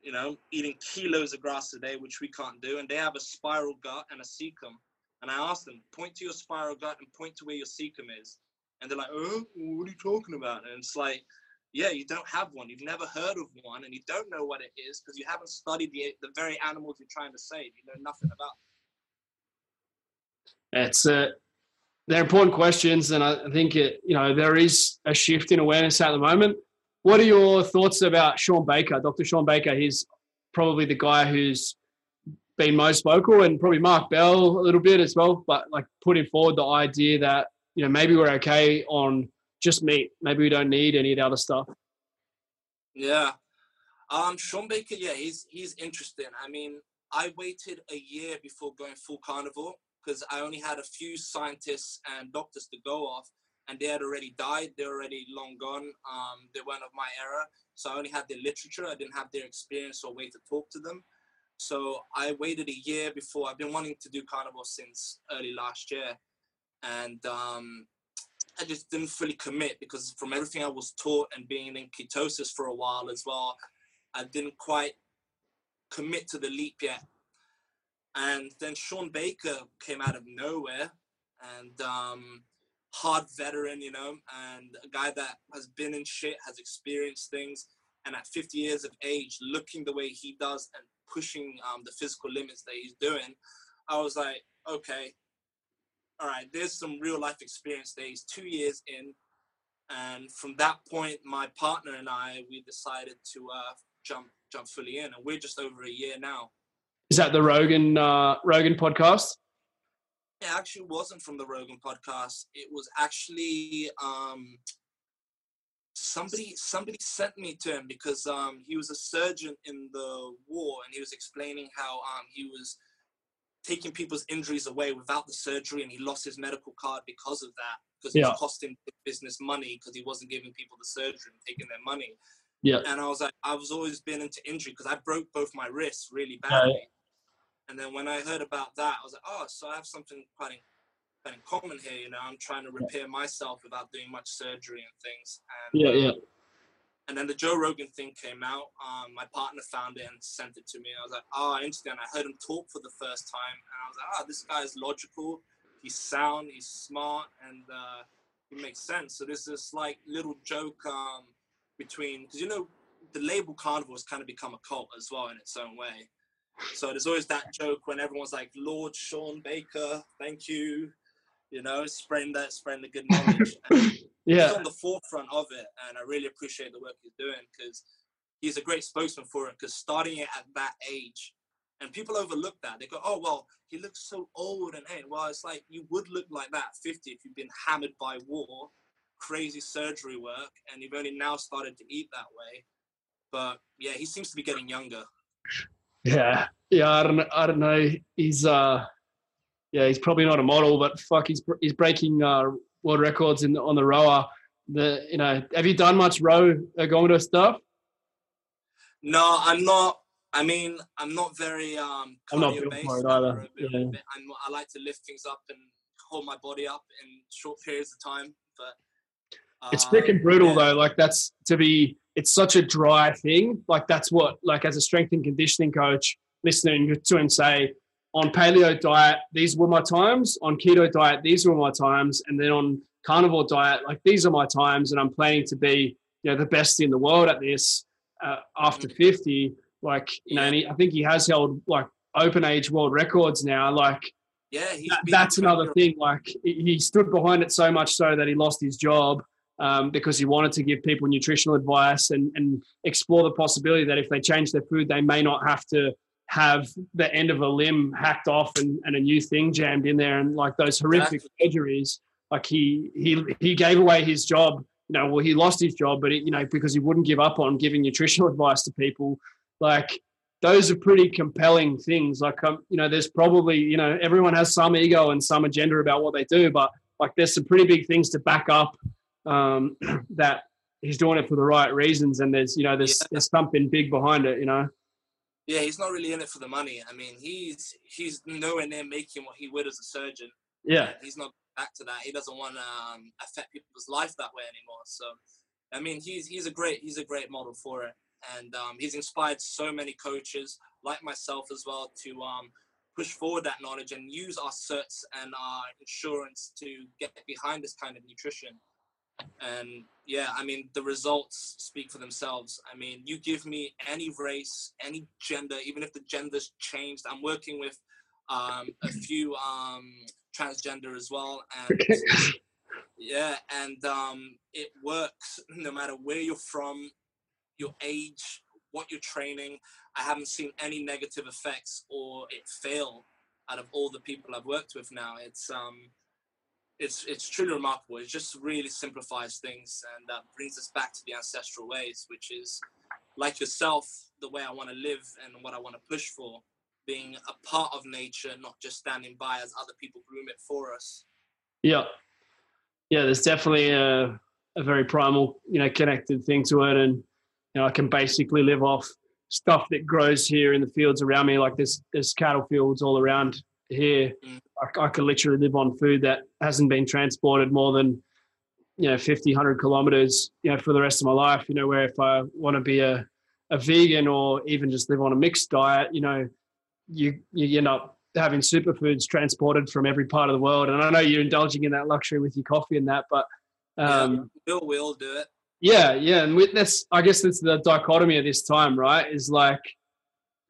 You know, eating kilos of grass a day, which we can't do, and they have a spiral gut and a cecum. And I asked them, point to your spiral gut and point to where your cecum is. And they're like, oh, what are you talking about? And it's like, yeah, you don't have one. You've never heard of one, and you don't know what it is because you haven't studied the the very animals you're trying to save. You know nothing about.
It's uh, they're important questions, and I, think it, you know there is a shift in awareness at the moment. What are your thoughts about Shawn Baker, Dr. Shawn Baker? He's probably the guy who's been most vocal, and probably Mark Bell a little bit as well. But like putting forward the idea that you know maybe we're okay on just meat. Maybe we don't need any of the other stuff.
Yeah. Um, Shawn Baker, yeah, he's he's interesting. I mean, I waited a year before going full carnivore because I only had a few scientists and doctors to go off, and they had already died. They're already long gone. Um, they weren't of my era, so I only had their literature. I didn't have their experience or way to talk to them. So I waited a year before. I've been wanting to do carnivore since early last year, and um, I just didn't fully commit because from everything I was taught and being in ketosis for a while as well, I didn't quite commit to the leap yet. And then Shawn Baker came out of nowhere and um, hard veteran, you know, and a guy that has been in shit, has experienced things, and at 50 years of age, looking the way he does and pushing um, the physical limits that he's doing, I was like, okay, all right, there's some real life experience there. He's two years in. And from that point, my partner and I, we decided to uh, jump jump fully in. And we're just over a year now.
Is that the Rogan uh, Rogan podcast?
It actually wasn't from the Rogan podcast. It was actually um, somebody somebody sent me to him because um, he was a surgeon in the war and he was explaining how um, he was taking people's injuries away without the surgery and he lost his medical card because of that because it
Yeah.
was costing business money because he wasn't giving people the surgery and taking their money
Yeah.
and I was like, I was always been into injury because I broke both my wrists really badly. And then when I heard about that, I was like, oh, so I have something quite in, quite in common here. You know, I'm trying to repair myself without doing much surgery and things. And,
Yeah, yeah.
And then the Joe Rogan thing came out. Um, my partner found it and sent it to me. I was like, oh, I understand. I heard him talk for the first time, and I was like, oh, this guy is logical. He's sound. He's smart, and uh, he makes sense. So there's this like little joke um, between because you know the label carnivore has kind of become a cult as well in its own way. So there's always that joke when everyone's like, Lord Shawn Baker, thank you, you know, spreading that, spreading the good knowledge. And he's on the forefront of it, and I really appreciate the work he's doing because he's a great spokesman for it. Because starting it at that age, and people overlook that. They go, "Oh well, he looks so old and hey." Well, it's like you would look like that 50 if you've been hammered by war, crazy surgery work, and you've only now started to eat that way. But yeah, he seems to be getting younger.
Yeah, yeah. I don't, I don't know. He's, uh, yeah, he's probably not a model, but fuck, he's he's breaking uh, world records in on the rower. The, you know, have you done much row ergometer stuff?
No, I'm not. I mean, I'm not very um.
I'm not built
based.
for it either, yeah.
I'm, I like to lift things up and hold my body up in short periods of time. But
It's
uh,
freaking brutal
yeah.
though. Like that's to be. It's such a dry thing. Like that's what. Like as a strength and conditioning coach, listening to him say, on paleo diet, these were my times. On keto diet, these were my times. And then on carnivore diet, like these are my times. And I'm planning to be, you know, the best in the world at this uh, after 50. Like you know, and he, I think he has held like open age world records now. Like
Yeah,
that- that's another thing. Like he he stood behind it so much so that he lost his job um, because he wanted to give people nutritional advice and, and explore the possibility that if they change their food, they may not have to have the end of a limb hacked off and, and a new thing jammed in there and like those horrific surgeries. Like he he he gave away his job. You know, well, he lost his job, but it, you know because he wouldn't give up on giving nutritional advice to people. Like those are pretty compelling things. Like, um, you know, there's probably, you know, everyone has some ego and some agenda about what they do, but like there's some pretty big things to back up um, that he's doing it for the right reasons. And there's, you know, there's,
Yeah.
there's something big behind it, you know?
Yeah, he's not really in it for the money. I mean, he's he's nowhere near making what he would as a surgeon.
Yeah.
He's not back to that. He doesn't want to um, affect people's life that way anymore. So, I mean, he's he's a great he's a great model for it, and um, he's inspired so many coaches like myself as well to um, push forward that knowledge and use our certs and our insurance to get behind this kind of nutrition. And yeah, I mean, the results speak for themselves. I mean, you give me any race, any gender, even if the gender's changed. I'm working with um, a few um, transgender as well, and yeah, and um, it works no matter where you're from, your age, what you're training. I haven't seen any negative effects or it fail out of all the people I've worked with now. It's um, it's it's truly remarkable. It just really simplifies things and uh, brings us back to the ancestral ways, which is like yourself, the way I want to live and what I want to push for, being a part of nature, not just standing by as other people groom it for us.
Yeah. Yeah. There's definitely a, a very primal, you know, connected thing to it. And, you know, I can basically live off stuff that grows here in the fields around me. Like there's, there's cattle fields all around here.
Mm.
I, I could literally live on food that hasn't been transported more than, you know, 50, 100 kilometers, you know, for the rest of my life, you know, where if I want to be a, a vegan or even just live on a mixed diet, you know, you, you end up having superfoods transported from every part of the world. And I know you're indulging in that luxury with your coffee and that, but um,
Bill will do it.
yeah, yeah, and with, that's I guess that's the dichotomy of this time, right? Is like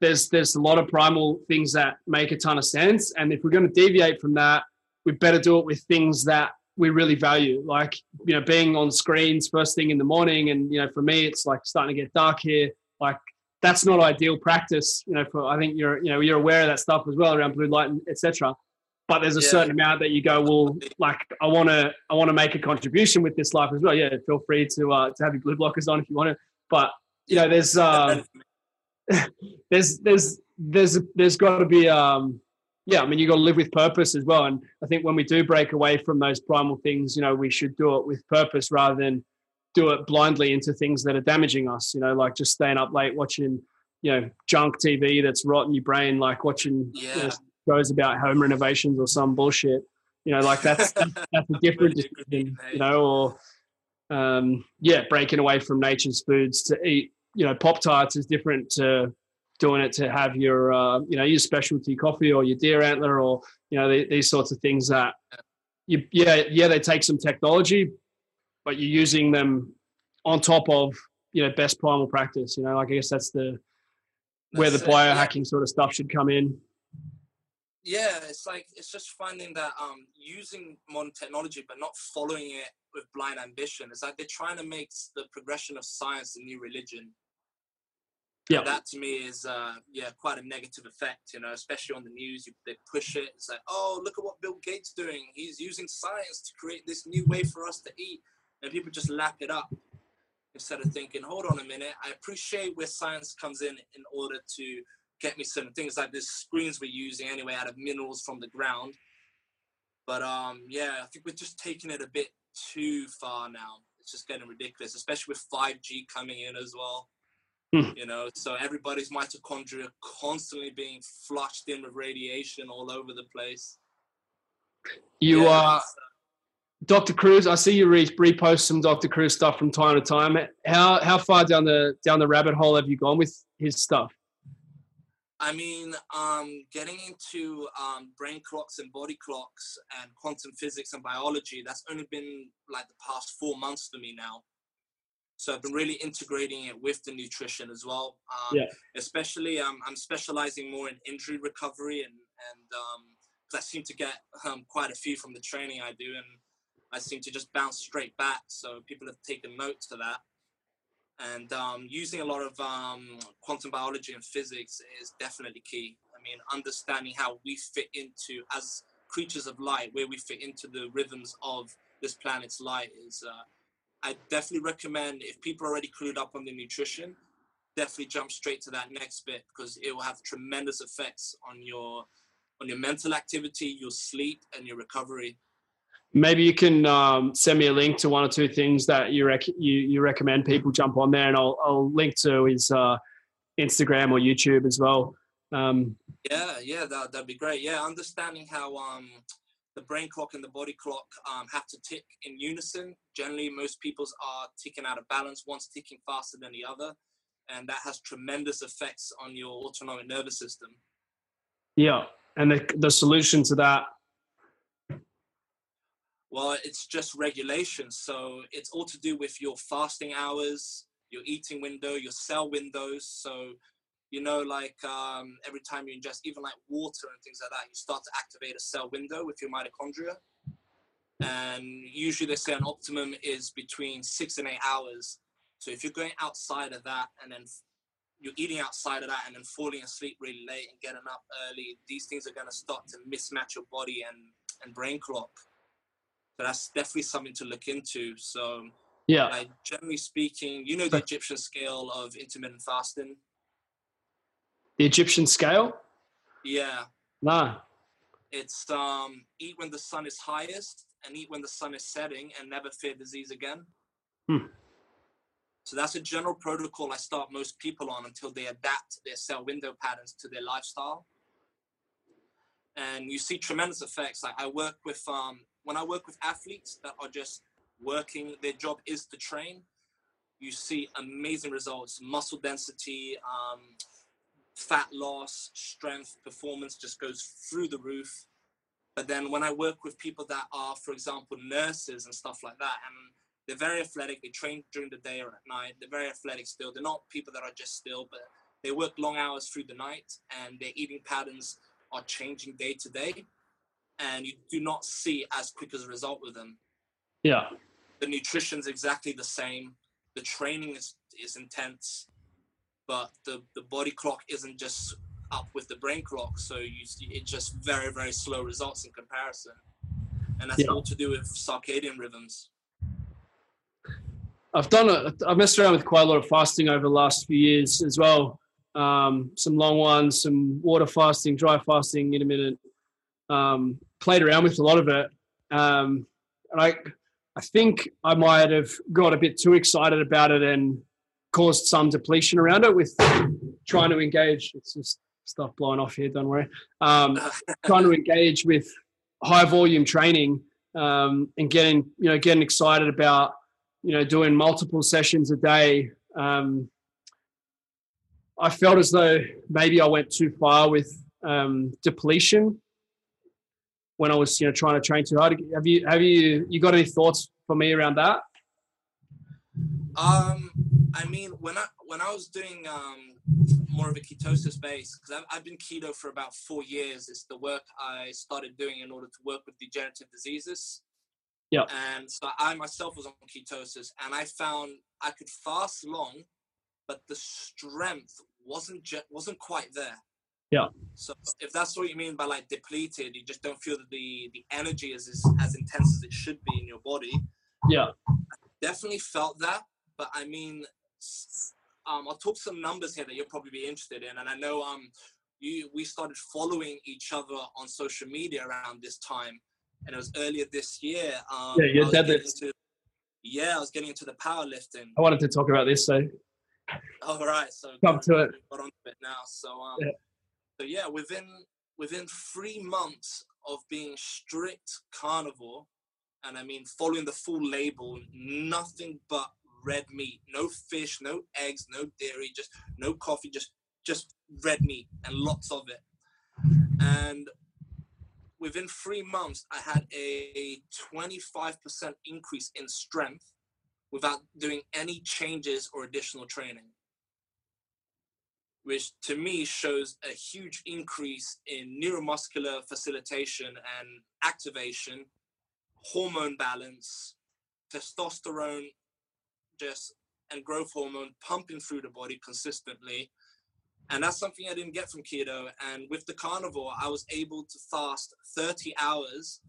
there's there's a lot of primal things that make a ton of sense, and if we're going to deviate from that, we better do it with things that we really value, like you know, being on screens first thing in the morning, and you know, for me, it's like starting to get dark here, like. That's not ideal practice, you know. For I think you're, you know, you're aware of that stuff as well around blue light and etc. But there's a
Yeah.
certain amount that you go, well, like I want to, I want to make a contribution with this life as well. Yeah, feel free to uh, to have your blue blockers on if you want to. But you know, there's uh, there's there's there's there's got to be um yeah i mean you got to live with purpose as well. And i think when we do break away from those primal things you know we should do it with purpose rather than do it blindly into things that are damaging us you know like just staying up late watching you know junk tv that's rotting your brain like watching you know,
Yeah.
shows about home renovations or some bullshit. You know like that's that's a different decision, you know or um yeah breaking away from nature's foods to eat you know pop tarts is different to doing it to have your uh, you know your specialty coffee or your deer antler or you know the, these sorts of things that you yeah yeah they take some technology but you're using them on top of you know best primal practice you know like i guess that's the where the
That's it,
biohacking sort of stuff should come in.
Yeah it's like it's just finding that um using modern technology but not following it with blind ambition. It's like they're trying to make the progression of science a new religion
yeah.
That to me is uh yeah quite a negative effect you know especially on the news you, they push it. It's like oh look at what bill gates doing. He's using science to create this new way for us to eat. And people just lap it up instead of thinking hold on a minute. I appreciate where science comes in in order to get me certain things like this screens we're using anyway out of minerals from the ground. But um yeah i think we're just taking it a bit too far now. It's just getting ridiculous especially with 5g coming in as well
Hmm.
you know so everybody's mitochondria constantly being flushed in with radiation all over the place
you
Yeah,
uh
it's,
dr Kruse i see you re- repost some dr Kruse stuff from time to time how how far down the down the rabbit hole have you gone with his stuff
I mean, um, getting into um, brain clocks and body clocks and quantum physics and biology, that's only been like the past four months for me now. So I've been really integrating it with the nutrition as well. Um,
Yeah.
Especially, um, I'm specializing more in injury recovery, and and um, I seem to get um, quite a few from the training I do, and I seem to just bounce straight back. So people have taken note to that. And um, using a lot of um, quantum biology and physics is definitely key. I mean, understanding how we fit into as creatures of light, where we fit into the rhythms of this planet's light is. Uh, I definitely recommend if people are already clued up on the nutrition, definitely jump straight to that next bit because it will have tremendous effects on your on your mental activity, your sleep, and your recovery.
Maybe you can um, send me a link to one or two things that you rec- you, you recommend people jump on there, and I'll I'll link to his uh, Instagram or YouTube as well. Um,
Yeah, yeah, that that'd be great. Yeah, understanding how um the brain clock and the body clock um, have to tick in unison. Generally, most people's are ticking out of balance, one's ticking faster than the other, and that has tremendous effects on your autonomic nervous system.
yeah, and the the solution to that.
Well, it's just regulation. So it's all to do with your fasting hours, your eating window, your cell windows. So, you know, like um, every time you ingest even like water and things like that, you start to activate a cell window with your mitochondria. And usually they say an optimum is between six and eight hours. So if you're going outside of that and then you're eating outside of that and then falling asleep really late and getting up early, these things are going to start to mismatch your body and, and brain clock. So that's definitely something to look into. So,
Yeah,
like generally speaking, you know the Egyptian scale of intermittent fasting.
The Egyptian scale.
Yeah,
Nah,
it's um eat when the sun is highest and eat when the sun is setting and never fear disease again.
Hmm.
So that's a general protocol I start most people on until they adapt their cell window patterns to their lifestyle. And you see tremendous effects. Like I work with um when I work with athletes that are just working, their job is to train. You see amazing results, muscle density, um, fat loss, strength, performance just goes through the roof. But then when I work with people that are, for example, nurses and stuff like that, and they're very athletic, they train during the day or at night, they're very athletic still. They're not people that are just still, but they work long hours through the night and their eating patterns are changing day to day. And you do not see as quick as a result with them.
yeah,
The nutrition's exactly the same. The training is, is intense, but the, the body clock isn't just up with the brain clock. So you see it's just very, very slow results in comparison. And that's
Yeah.
all to do with circadian rhythms.
I've done it. I've messed around with quite a lot of fasting over the last few years as well. Um, some long ones, some water fasting, dry fasting, intermittent. Um, played around with a lot of it, um, and I, I think I might have got a bit too excited about it and caused some depletion around it with trying to engage. It's just stuff blowing off here. Don't worry. Um, trying to engage with high volume training um, and getting you know getting excited about you know doing multiple sessions a day um, i felt as though maybe i went too far with um, depletion when i was you know trying to train too hard have you have you you got any thoughts for me around that
Um, I mean, when I when I was doing um more of a ketosis base, because I've, I've been keto for about four years. It's the work I started doing in order to work with degenerative diseases.
Yeah.
And so I myself was on ketosis, and I found I could fast long, but the strength wasn't ju- wasn't quite there.
Yeah.
So if that's what you mean by like depleted, you just don't feel that the the energy is as, as intense as it should be in your body
yeah
definitely felt that but i mean um, i'll talk some numbers here that you'll probably be interested in and i know um you we started following each other on social media around this time and it was earlier this year um
Yeah,
I was getting into- yeah i was getting into the powerlifting
i wanted to talk about this so
all right so
Come to it.
got onto it now so um
Yeah.
so yeah within within three months of being strict carnivore and i mean following the full label nothing but red meat. No fish no eggs no dairy just no coffee just just red meat and lots of it. And within three months i had a 25% increase in strength
without doing any changes or additional training which to me shows a huge increase in neuromuscular facilitation and activation, hormone balance, testosterone, and growth hormone pumping through the body consistently. And that's something I didn't get from keto. And with the carnivore, I was able to fast 30 hours.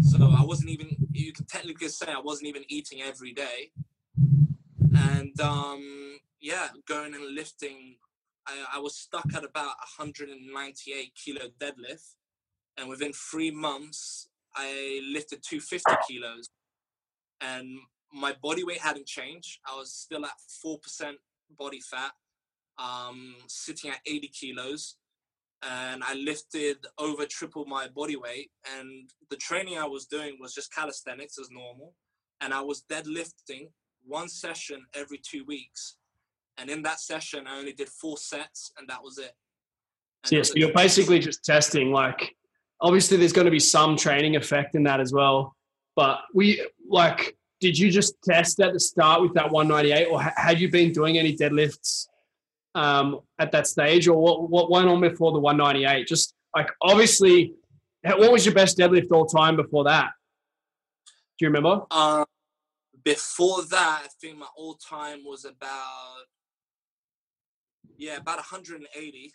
So I wasn't even, you can technically say I wasn't even eating every day. And um, yeah, going and lifting I, I was stuck at about 198 kilo deadlift, and within three months, I lifted 250 kilos, and my body weight hadn't changed. I was still at four percent body fat, um, sitting at 80 kilos, and I lifted over triple my body weight. And the training I was doing was just calisthenics as normal, and I was deadlifting one session every two weeks and in that session, I only did four sets, and that was it.
So, yeah, so you're basically just testing. Like, obviously, there's going to be some training effect in that as well. But we like, did you just test at the start with that 198, or had you been doing any deadlifts um, at that stage, or what? What went on before the 198? Just like, obviously, what was your best deadlift all time before that? Do you remember?
Um, before that, I think my all time was about yeah, about 180.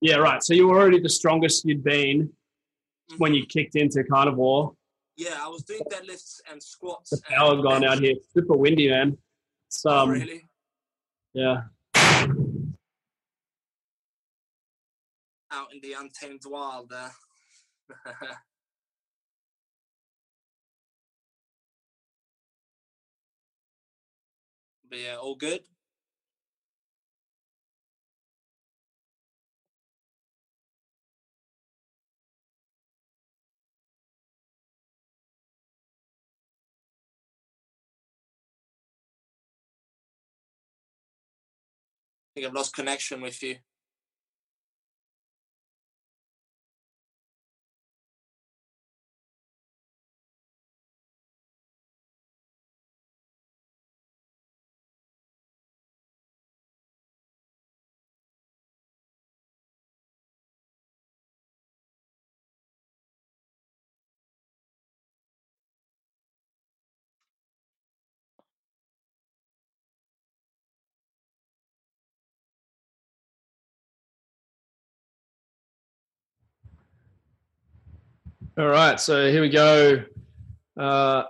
Yeah, right. So you were already the strongest you'd been mm-hmm. when you kicked into carnivore.
Yeah, I was doing deadlifts and squats.
The power and gone out here. Super windy, man.
Oh, um, really?
Yeah.
Out in the untamed wild there. but yeah, all good. Think I've lost connection with you.
All right, so here we go. Uh,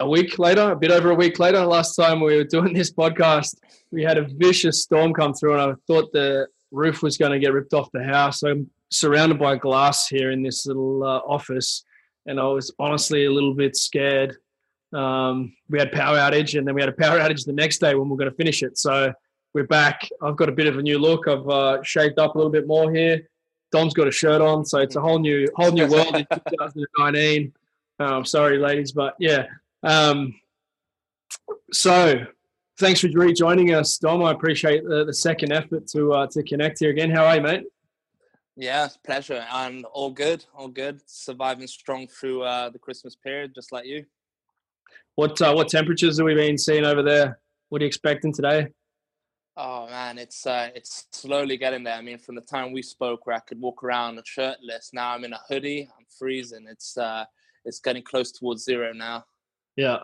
a week later, a bit over a week later, last time we were doing this podcast, we had a vicious storm come through, and I thought the roof was going to get ripped off the house. I'm surrounded by glass here in this little uh, office, and I was honestly a little bit scared. Um, we had power outage, and then we had a power outage the next day when we are going to finish it. So we're back. I've got a bit of a new look. I've uh, shaped up a little bit more here. Dom's got a shirt on, so it's a whole new whole new world in 2019. Um, I'm sorry, ladies, but yeah. Um, so thanks for rejoining us, Dom. I appreciate the, the second effort to uh, to connect here again. How are you, mate?
Yeah, pleasure. And all good, all good. Surviving strong through uh, the Christmas period, just like you.
What uh, what temperatures have we been seeing over there? What are you expecting today?
Oh man, it's uh, it's slowly getting there. I mean, from the time we spoke, where I could walk around shirtless, now I'm in a hoodie. I'm freezing. It's uh, it's getting close towards zero now.
Yeah.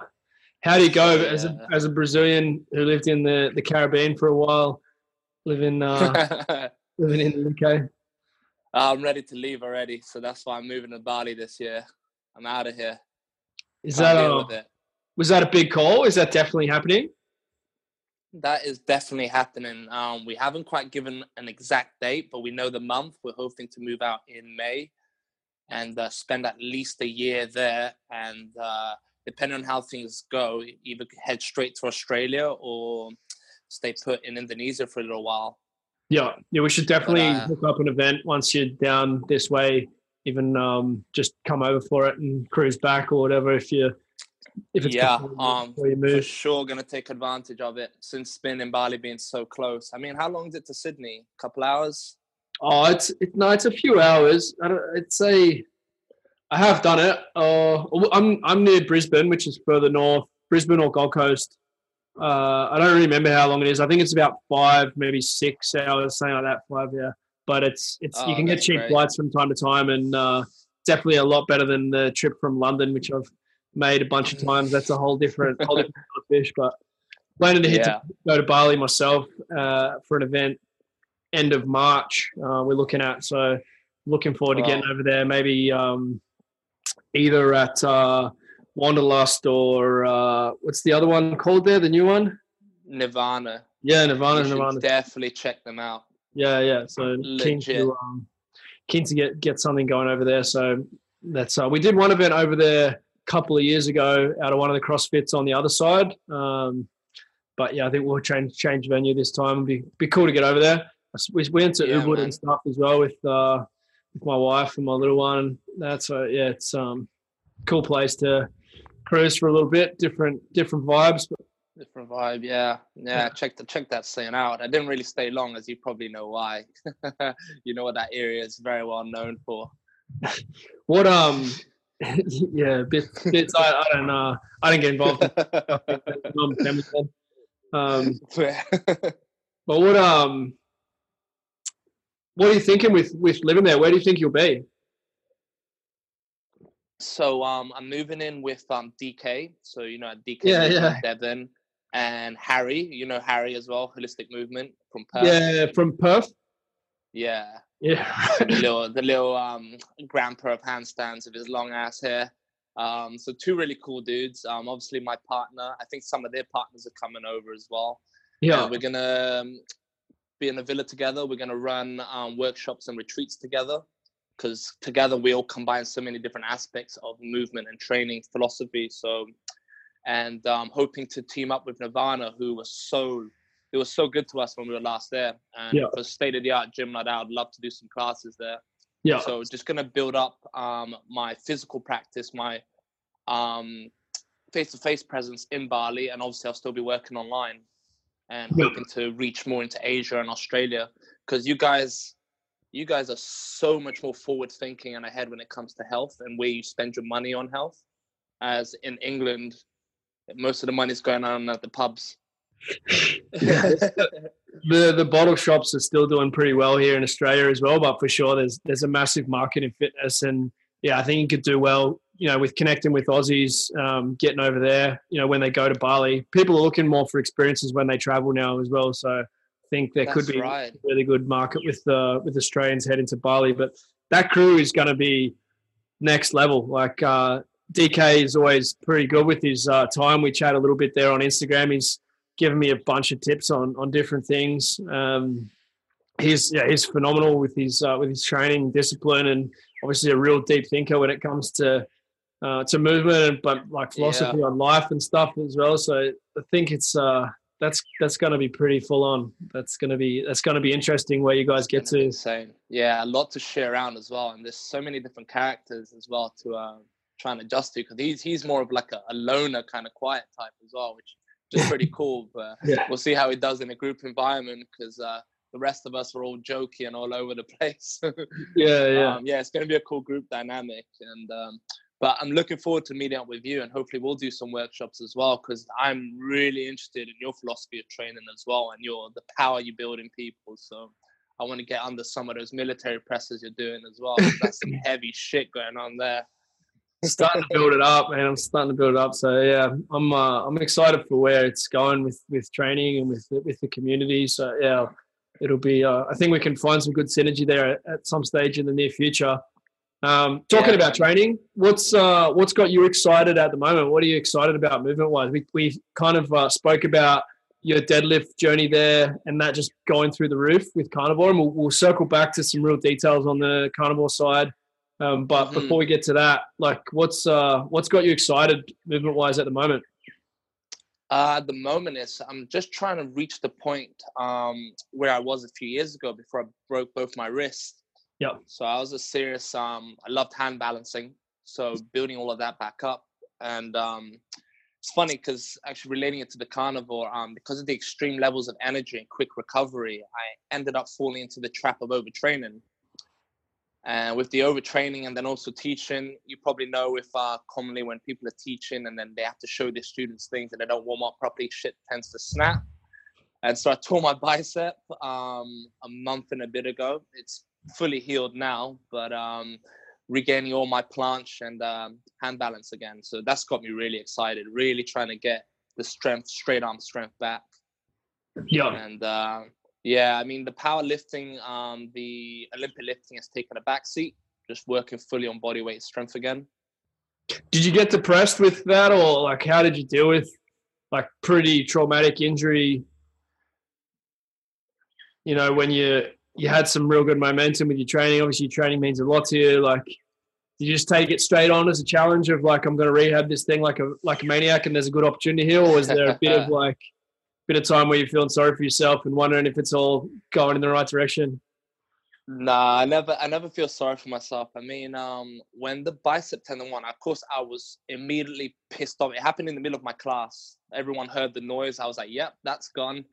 How do you go so, as a as a Brazilian who lived in the, the Caribbean for a while, living uh, living in the UK?
I'm ready to leave already, so that's why I'm moving to Bali this year. I'm out of here.
Is Can't that a, was that a big call? Is that definitely happening?
That is definitely happening. Um, we haven't quite given an exact date, but we know the month. We're hoping to move out in May and uh, spend at least a year there. And uh, depending on how things go, either head straight to Australia or stay put in Indonesia for a little while.
Yeah, yeah, we should definitely but, uh, hook up an event once you're down this way. Even um, just come over for it and cruise back or whatever if you
if it's yeah, um, for sure going to take advantage of it since Spin and Bali being so close. I mean, how long is it to Sydney? A couple hours?
Oh, it's it, no, it's a few hours. I don't, it's a. I have done it. Uh, I'm I'm near Brisbane, which is further north. Brisbane or Gold Coast. Uh, I don't remember how long it is. I think it's about five, maybe six hours, something like that. Five, yeah. But it's it's
Oh,
you can get cheap
great.
flights from time to time, and uh, definitely a lot better than the trip from London, which I've made a bunch of times. That's a whole different, whole different fish. But planning to hit
Yeah.
to go to Bali myself uh, for an event end of March. Uh, we're looking at so looking forward to getting over there. Maybe um, either at uh, Wanderlust or uh, what's the other one called there? The new one?
Nirvana.
Yeah, Nirvana. Nirvana.
definitely check them out.
Yeah, yeah. So keen to um, keen to get get something going over there. So that's uh, we did one event over there couple of years ago out of one of the CrossFits on the other side. Um, but yeah, I think we'll change change venue this time. It'd be be cool to get over there. We we went to
Yeah,
Ubud and stuff as well with uh, with my wife and my little one. That's uh, yeah, it's um cool place to cruise for a little bit. Different different vibes.
Different vibe, yeah, yeah. Check the check that scene out. I didn't really stay long, as you probably know why. you know what that area is very well known for.
what um yeah bits bits I, I don't know. I don't get involved. in Mum, family said. Um, but what um, what are you thinking with with living there? Where do you think you'll be?
so um, I'm moving in with um DK. So you know DK,
Yeah, yeah.
Devon, and Harry. You know Harry as well, Holistic Movement from Perth.
Yeah, from Perth.
yeah.
Yeah,
the little the little um grandpa of handstands with his long ass hair. Um, so two really cool dudes. Um, obviously my partner. I think some of their partners are coming over as well.
yeah,
Uh, we're gonna um, be in a villa together. We're gonna run um, workshops and retreats together because together we all combine so many different aspects of movement and training philosophy. So, and um, hoping to team up with Nirvana, who was so it was so good to us when we were last there. And
Yeah.
for state of the art gym like that, I'd love to do some classes there.
yeah.
So just gonna build up um, my physical practice, my um, face-to-face presence in Bali, and obviously I'll still be working online and
Yeah.
hoping to reach more into Asia and Australia because you guys, you guys are so much more forward-thinking and ahead when it comes to health and where you spend your money on health. As in England, most of the money's going on at the pubs.
The the bottle shops are still doing pretty well here in Australia as well. But for sure, there's there's a massive market in fitness, and yeah, I think you could do well. You know, with connecting with Aussies, um, getting over there. You know, when they go to Bali, people are looking more for experiences when they travel now as well. So I think there could be
right.
a really good market with uh, with Australians heading to Bali. But that crew is going to be next level. Like uh, DK is always pretty good with his uh, time. We chat a little bit there on Instagram. He's given me a bunch of tips on on different things. Um, he's yeah, he's phenomenal with his uh, with his training discipline and obviously a real deep thinker when it comes to uh, to movement, but like philosophy on life and stuff as well. So I think it's uh, that's that's going to be pretty full on. That's going to be that's going to be interesting where you guys get
be insane. Yeah, a lot to share around as well, and there's so many different characters as well to uh, try and adjust to because he's he's more of like a, a loner kind of quiet type as well, which is pretty cool. But
Yeah.
we'll see how he does in a group environment because uh, the rest of us are all jokey and all over the place.
Yeah, yeah.
um, yeah, it's going to be a cool group dynamic, and um, but I'm looking forward to meeting up with you, and hopefully we'll do some workshops as well because I'm really interested in your philosophy of training as well, and your the power you build in people. So I want to get under some of those military presses you're doing as well. That's some heavy shit going on there.
Starting to build it up, man. I'm starting to build it up. So yeah, I'm uh, I'm excited for where it's going with with training and with with the community. So yeah, it'll be. Uh, I think we can find some good synergy there at, at some stage in the near future. Um, talking
Yeah.
about training, what's uh, what's got you excited at the moment? What are you excited about movement wise? We we kind of uh, spoke about your deadlift journey there and that just going through the roof with carnivore, and we'll, we'll circle back to some real details on the carnivore side. Um, but
Mhm.
before we get to that, like, what's uh, what's got you excited movement wise at the moment?
Uh, the moment, is I'm just trying to reach the point um, where I was a few years ago before I broke both my wrists.
Yep.
So I was a serious. Um, I loved hand balancing, so building all of that back up, and um, it's funny because actually relating it to the carnivore, um, because of the extreme levels of energy and quick recovery, I ended up falling into the trap of overtraining. And with the overtraining and then also teaching, you probably know if uh, commonly when people are teaching and then they have to show their students things and they don't warm up properly, shit tends to snap. And so I tore my bicep um, a month and a bit ago. It's fully healed now, but um, regaining all my planche and um, hand balance again. So that's got me really excited, really trying to get the strength, straight arm strength back.
Yeah.
And uh, yeah, I mean, the powerlifting, um, the Olympic lifting has taken a backseat, just working fully on body weight strength again.
Did you get depressed with that, or like how did you deal with like pretty traumatic injury? You know, when you you had some real good momentum with your training. Obviously, your training means a lot to you. Like, did you just take it straight on as a challenge of like I'm going to rehab this thing like a like a maniac, and there's a good opportunity here, or was there a bit of like bit of time where you're feeling sorry for yourself and wondering if it's all going in the right direction?
Nah, I never, I never feel sorry for myself. I mean, um, when the bicep tendon one, of course, I was immediately pissed off. It happened in the middle of my class. Everyone heard the noise. I was like, "Yep, that's gone."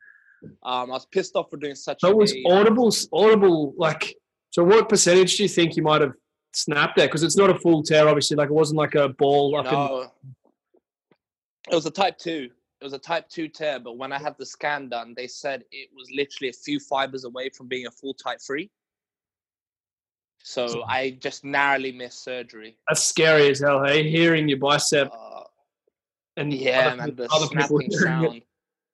Um, I was pissed off for doing such.
It was
a,
audible, audible. Like, so what percentage do you think you might have snapped there? Because it's not a full tear, obviously. Like, it wasn't like a ball up
no, it was a type two. It was a type two tear, but when I had the scan done, they said it was literally a few fibers away from being a full type three. So I just narrowly missed surgery.
That's scary as hell. Hey, hearing your bicep
Uh,
and
yeah,
other,
the
other
snapping sound.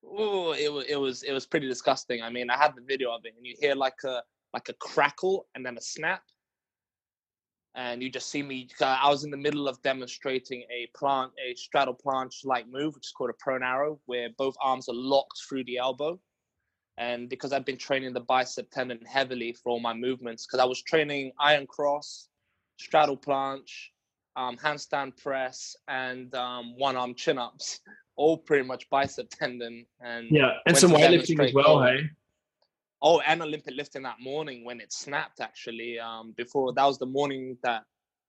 Oh, it it was it was pretty disgusting. I mean, I had the video of it, and you hear like a like a crackle and then a snap, and you just see me. I was in the middle of demonstrating a plant, a straddle planche like move, which is called a prone arrow, where both arms are locked through the elbow. And because I've been training the bicep tendon heavily for all my movements, because I was training iron cross, straddle planche, um, handstand press, and um, one arm chin ups, all pretty much bicep tendon. And
Yeah, and some weightlifting as well. Hey,
Oh, and Olympic lifting that morning when it snapped. Actually, um, before that was the morning that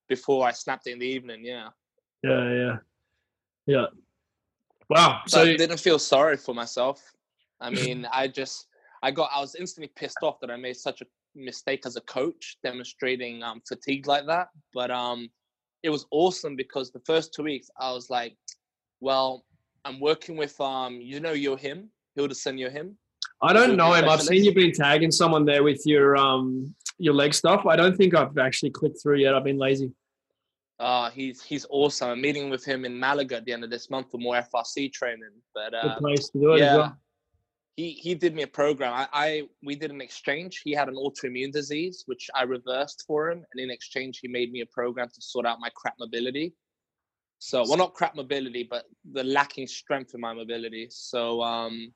before I snapped it in the evening. Yeah,
yeah, yeah, yeah. Wow.
so
So
I didn't feel sorry for myself. I mean, I just I got I was instantly pissed off that I made such a mistake as a coach demonstrating um, fatigue like that. But um, it was awesome because the first two weeks I was like, well, I'm working with um, you know, Yohim, Hilderson Yohim.
I don't know him. I've seen you been tagging someone there with your um your leg stuff. I don't think I've actually clicked through yet. I've been lazy.
Uh, he's he's awesome. I'm meeting with him in Malaga at the end of this month for more FRC training. But
Good
uh,
place to do it as
yeah,
well.
he he did me a program. I, I we did an exchange. He had an autoimmune disease, which I reversed for him, and in exchange, he made me a program to sort out my crap mobility. So, well, not crap mobility, but the lacking strength in my mobility. So, um,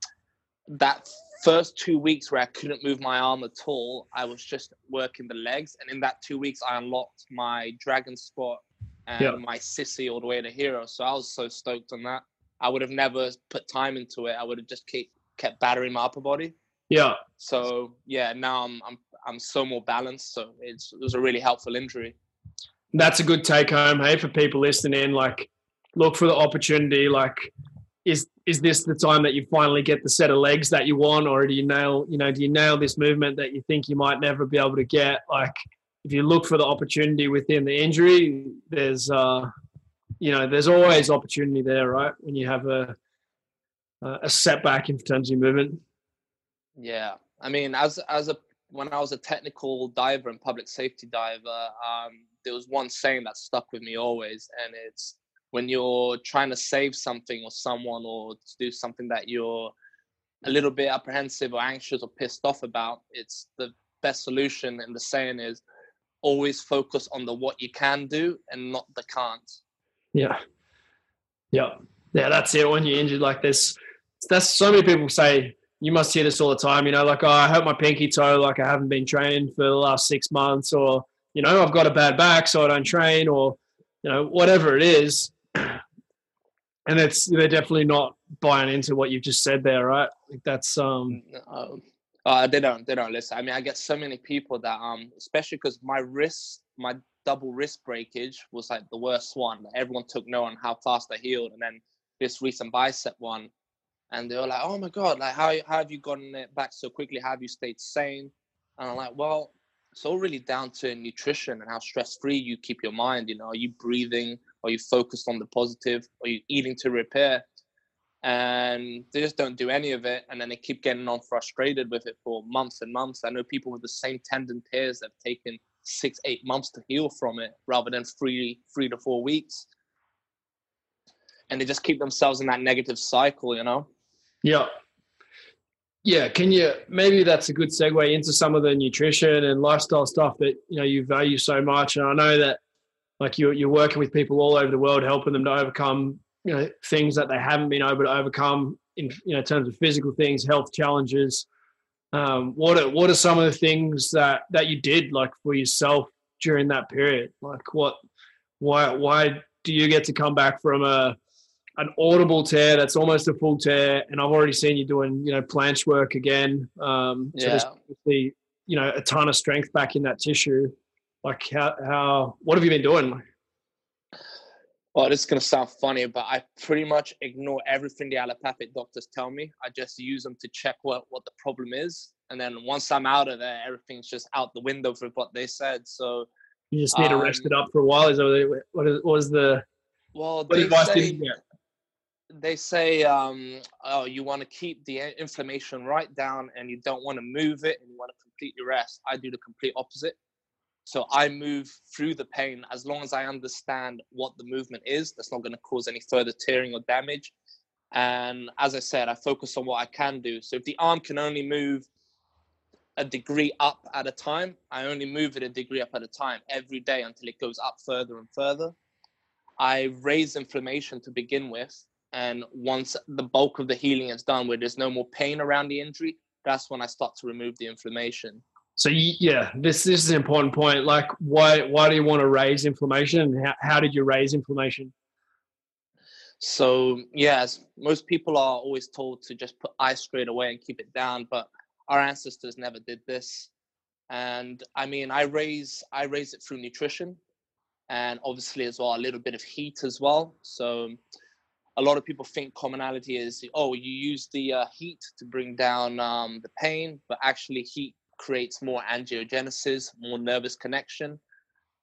that first two weeks where I couldn't move my arm at all, I was just working the legs, and in that two weeks, I unlocked my dragon squat and
Yeah.
my sissy all the way to hero. So I was so stoked on that. I would have never put time into it. I would have just keep kept battering my upper body.
Yeah.
So yeah, now I'm I'm I'm so more balanced. So it's it was a really helpful injury.
That's a good take home, hey, for people listening. Like, look for the opportunity. Like, is is this the time that you finally get the set of legs that you want, or do you nail, you know, do you nail this movement that you think you might never be able to get? Like, if you look for the opportunity within the injury, there's, uh, you know, there's always opportunity there, right? When you have a a setback in terms of movement.
Yeah, I mean, as as a when I was a technical diver and public safety diver, um, there was one saying that stuck with me always, and it's when you're trying to save something or someone or to do something that you're a little bit apprehensive or anxious or pissed off about, it's the best solution. And the saying is always focus on the what you can do and not the can't.
Yeah. Yeah. Yeah, that's it. When you're injured like this, that's so many people say you must hear this all the time, you know, like, oh, I hurt my pinky toe, like I haven't been training for the last six months, or, you know, I've got a bad back, so I don't train, or, you know, whatever it is. And it's they're definitely not buying into what you've just said there, right? Like that's um
Um, uh, they don't. They don't listen. I mean, I get so many people that, um, especially because my wrist, my double wrist breakage was like the worst one. Everyone took note on how fast I healed, and then this recent bicep one, and they were like, "Oh my god! Like, how how have you gotten it back so quickly? How have you stayed sane?" And I'm like, "Well, it's all really down to nutrition and how stress free you keep your mind. You know, are you breathing? Are you focused on the positive? Are you eating to repair? And they just don't do any of it, and then they keep getting on frustrated with it for months and months. I know people with the same tendon tears that have taken six, eight months to heal from it, rather than three, three to four weeks. And they just keep themselves in that negative cycle, you know.
Yeah, yeah, can you maybe that's a good segue into some of the nutrition and lifestyle stuff that you know you value so much. And I know that like you're you're working with people all over the world, helping them to overcome you know things that they haven't been able to overcome in you know terms of physical things, health challenges. Um, what are what are some of the things that that you did like for yourself during that period? Like what why why do you get to come back from a an audible tear that's almost a full tear, and I've already seen you doing you know planche work again. Um, so yeah. there's obviously you know a ton of strength back in that tissue. Like how how what have you been doing?
Well, this is gonna sound funny, but I pretty much ignore everything the allopathic doctors tell me. I just use them to check what what the problem is, and then once I'm out of there, everything's just out the window for what they said. So
you just need um, to rest it up for a while. Is that what, what was the
well? What advice say, did you get? they say um, oh you want to keep the inflammation right down and you don't want to move it and you want to completely rest i do the complete opposite so i move through the pain. As long as i understand what the movement is that's not going to cause any further tearing or damage. And as i said i focus on what i can do. So if the arm can only move a degree up at a time i only move it a degree up at a time every day until it goes up further and further. I raise inflammation to begin with and once the bulk of the healing is done, where there's no more pain around the injury, that's when I start to remove the inflammation.
So yeah, this this is an important point. Like, why why do you want to raise inflammation? How how did you raise inflammation?
So yes, most people are always told to just put ice straight away and keep it down, but our ancestors never did this. And I mean, I raise I raise it through nutrition, and obviously as well a little bit of heat as well. So a lot of people think commonality is oh you use the uh, heat to bring down um, the pain but actually heat creates more angiogenesis more nervous connection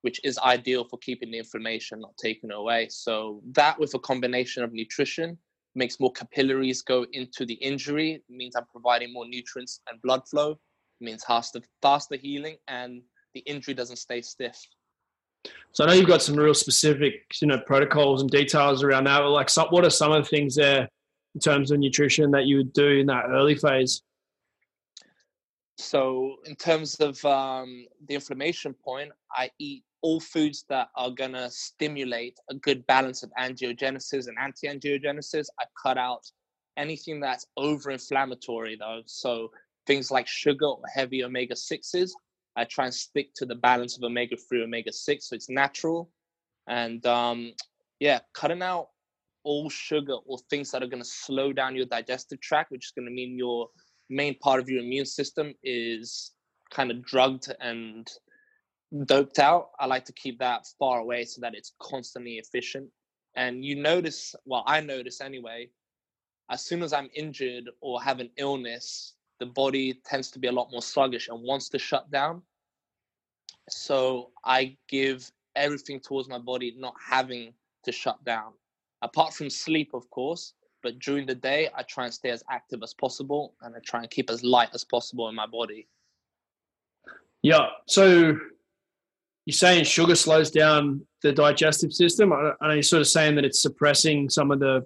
which is ideal for keeping the inflammation not taken away so that with a combination of nutrition makes more capillaries go into the injury it means i'm providing more nutrients and blood flow it means faster faster healing and the injury doesn't stay stiff
so I know you've got some real specific, you know, protocols and details around that. But like, what are some of the things there in terms of nutrition that you would do in that early phase?
So, in terms of um, the inflammation point, I eat all foods that are going to stimulate a good balance of angiogenesis and anti-angiogenesis. I cut out anything that's over-inflammatory, though. So things like sugar or heavy omega sixes I try and stick to the balance of omega 3, omega 6, so it's natural. And um, yeah, cutting out all sugar or things that are going to slow down your digestive tract, which is going to mean your main part of your immune system is kind of drugged and doped out. I like to keep that far away so that it's constantly efficient. And you notice, well, I notice anyway, as soon as I'm injured or have an illness, the body tends to be a lot more sluggish and wants to shut down. So I give everything towards my body not having to shut down. Apart from sleep, of course, but during the day, I try and stay as active as possible and I try and keep as light as possible in my body.
Yeah. So you're saying sugar slows down the digestive system. I know you're sort of saying that it's suppressing some of the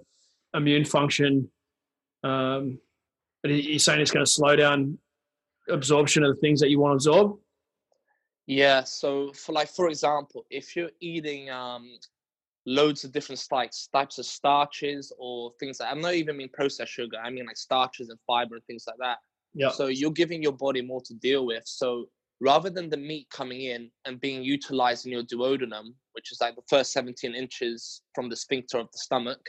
immune function. Um, but you're saying it's going to slow down absorption of the things that you want to absorb.
Yeah. So, for like for example, if you're eating um, loads of different types types of starches or things like I'm not even mean processed sugar. I mean like starches and fiber and things like that. Yeah. So you're giving your body more to deal with. So rather than the meat coming in and being utilized in your duodenum, which is like the first 17 inches from the sphincter of the stomach,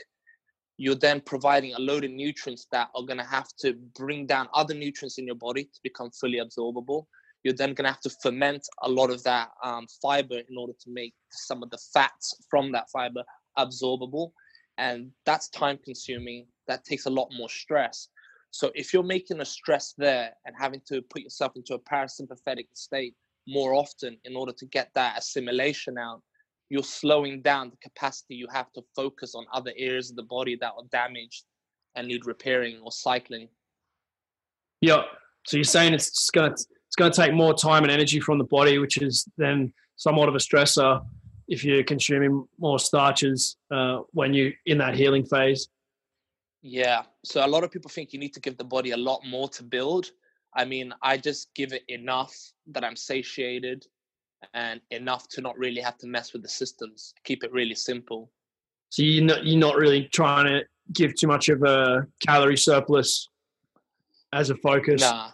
you're then providing a load of nutrients that are going to have to bring down other nutrients in your body to become fully absorbable. You're then going to have to ferment a lot of that um, fiber in order to make some of the fats from that fiber absorbable. And that's time consuming. That takes a lot more stress. So if you're making a stress there and having to put yourself into a parasympathetic state more often in order to get that assimilation out, you're slowing down the capacity you have to focus on other areas of the body that are damaged and need repairing or cycling.
Yeah. So you're saying it's just gonna it's gonna take more time and energy from the body, which is then somewhat of a stressor if you're consuming more starches uh, when you're in that healing phase.
Yeah. So a lot of people think you need to give the body a lot more to build. I mean, I just give it enough that I'm satiated and enough to not really have to mess with the systems. Keep it really simple.
So you're not, you're not really trying to give too much of a calorie surplus as a focus.
Nah,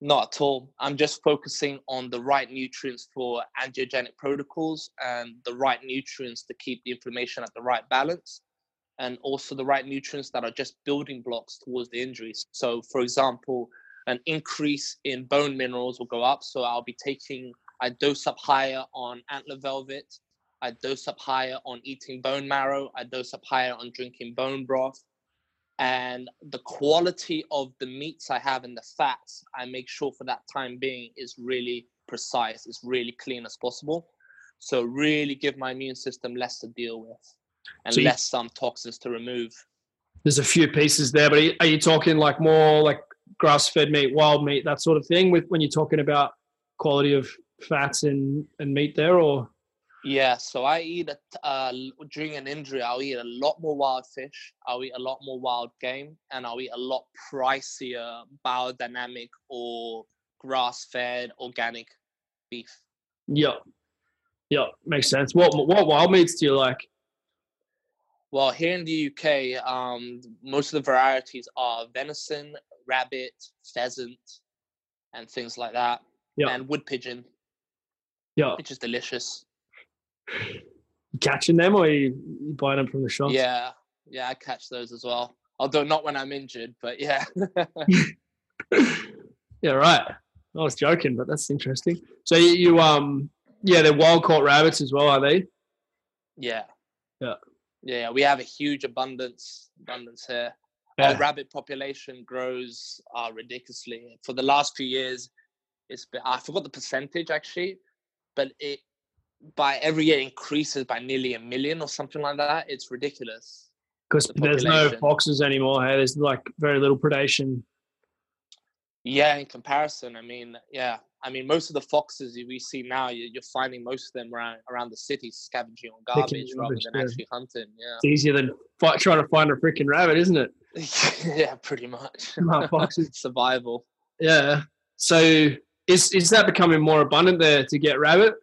not at all. I'm just focusing on the right nutrients for angiogenic protocols and the right nutrients to keep the inflammation at the right balance and also the right nutrients that are just building blocks towards the injuries. So, for example, an increase in bone minerals will go up. So, I'll be taking, I dose up higher on antler velvet, I dose up higher on eating bone marrow, I dose up higher on drinking bone broth. And the quality of the meats I have and the fats, I make sure for that time being is really precise, is really clean as possible. So, really give my immune system less to deal with and
So
less some toxins to remove.
There's a few pieces there, but are you, are you talking like more like grass-fed meat, wild meat, that sort of thing? With when you're talking about quality of fats and and meat there, or
Yeah, so I eat a uh, during an injury. I'll eat a lot more wild fish. I'll eat a lot more wild game, and I'll eat a lot pricier biodynamic or grass-fed organic beef.
yeah, yeah, makes sense. What what wild meats do you like?
Well, here in the UK, um, most of the varieties are venison, rabbit, pheasant, and things like that,
Yeah.
and wood pigeon,
Yeah,
which is delicious.
Catching them or you, you buying them from the shop?
Yeah, yeah, I catch those as well. Although not when I'm injured, but yeah.
yeah, right. I was joking, but that's interesting. So you, you um yeah, they're wild caught rabbits as well, are they?
Yeah.
Yeah.
Yeah, we have a huge abundance abundance here.
Yeah.
Our rabbit population grows uh, ridiculously. For the last few years, it's been I forgot the percentage actually, but it by every year increases by nearly a million or something like that. It's ridiculous.
Because
The
there's no foxes anymore. Hey, there's like very little predation.
Yeah, in comparison, I mean, yeah, I mean, most of the foxes we see now, you- you're finding most of them around around the city scavenging on
Picking
garbage rather
rubbish,
than
yeah.
actually hunting. Yeah.
It's easier than trying to find a freaking rabbit, isn't it?
yeah, pretty much.
Foxes.
Survival.
Yeah. So is is that becoming more abundant there to get rabbit?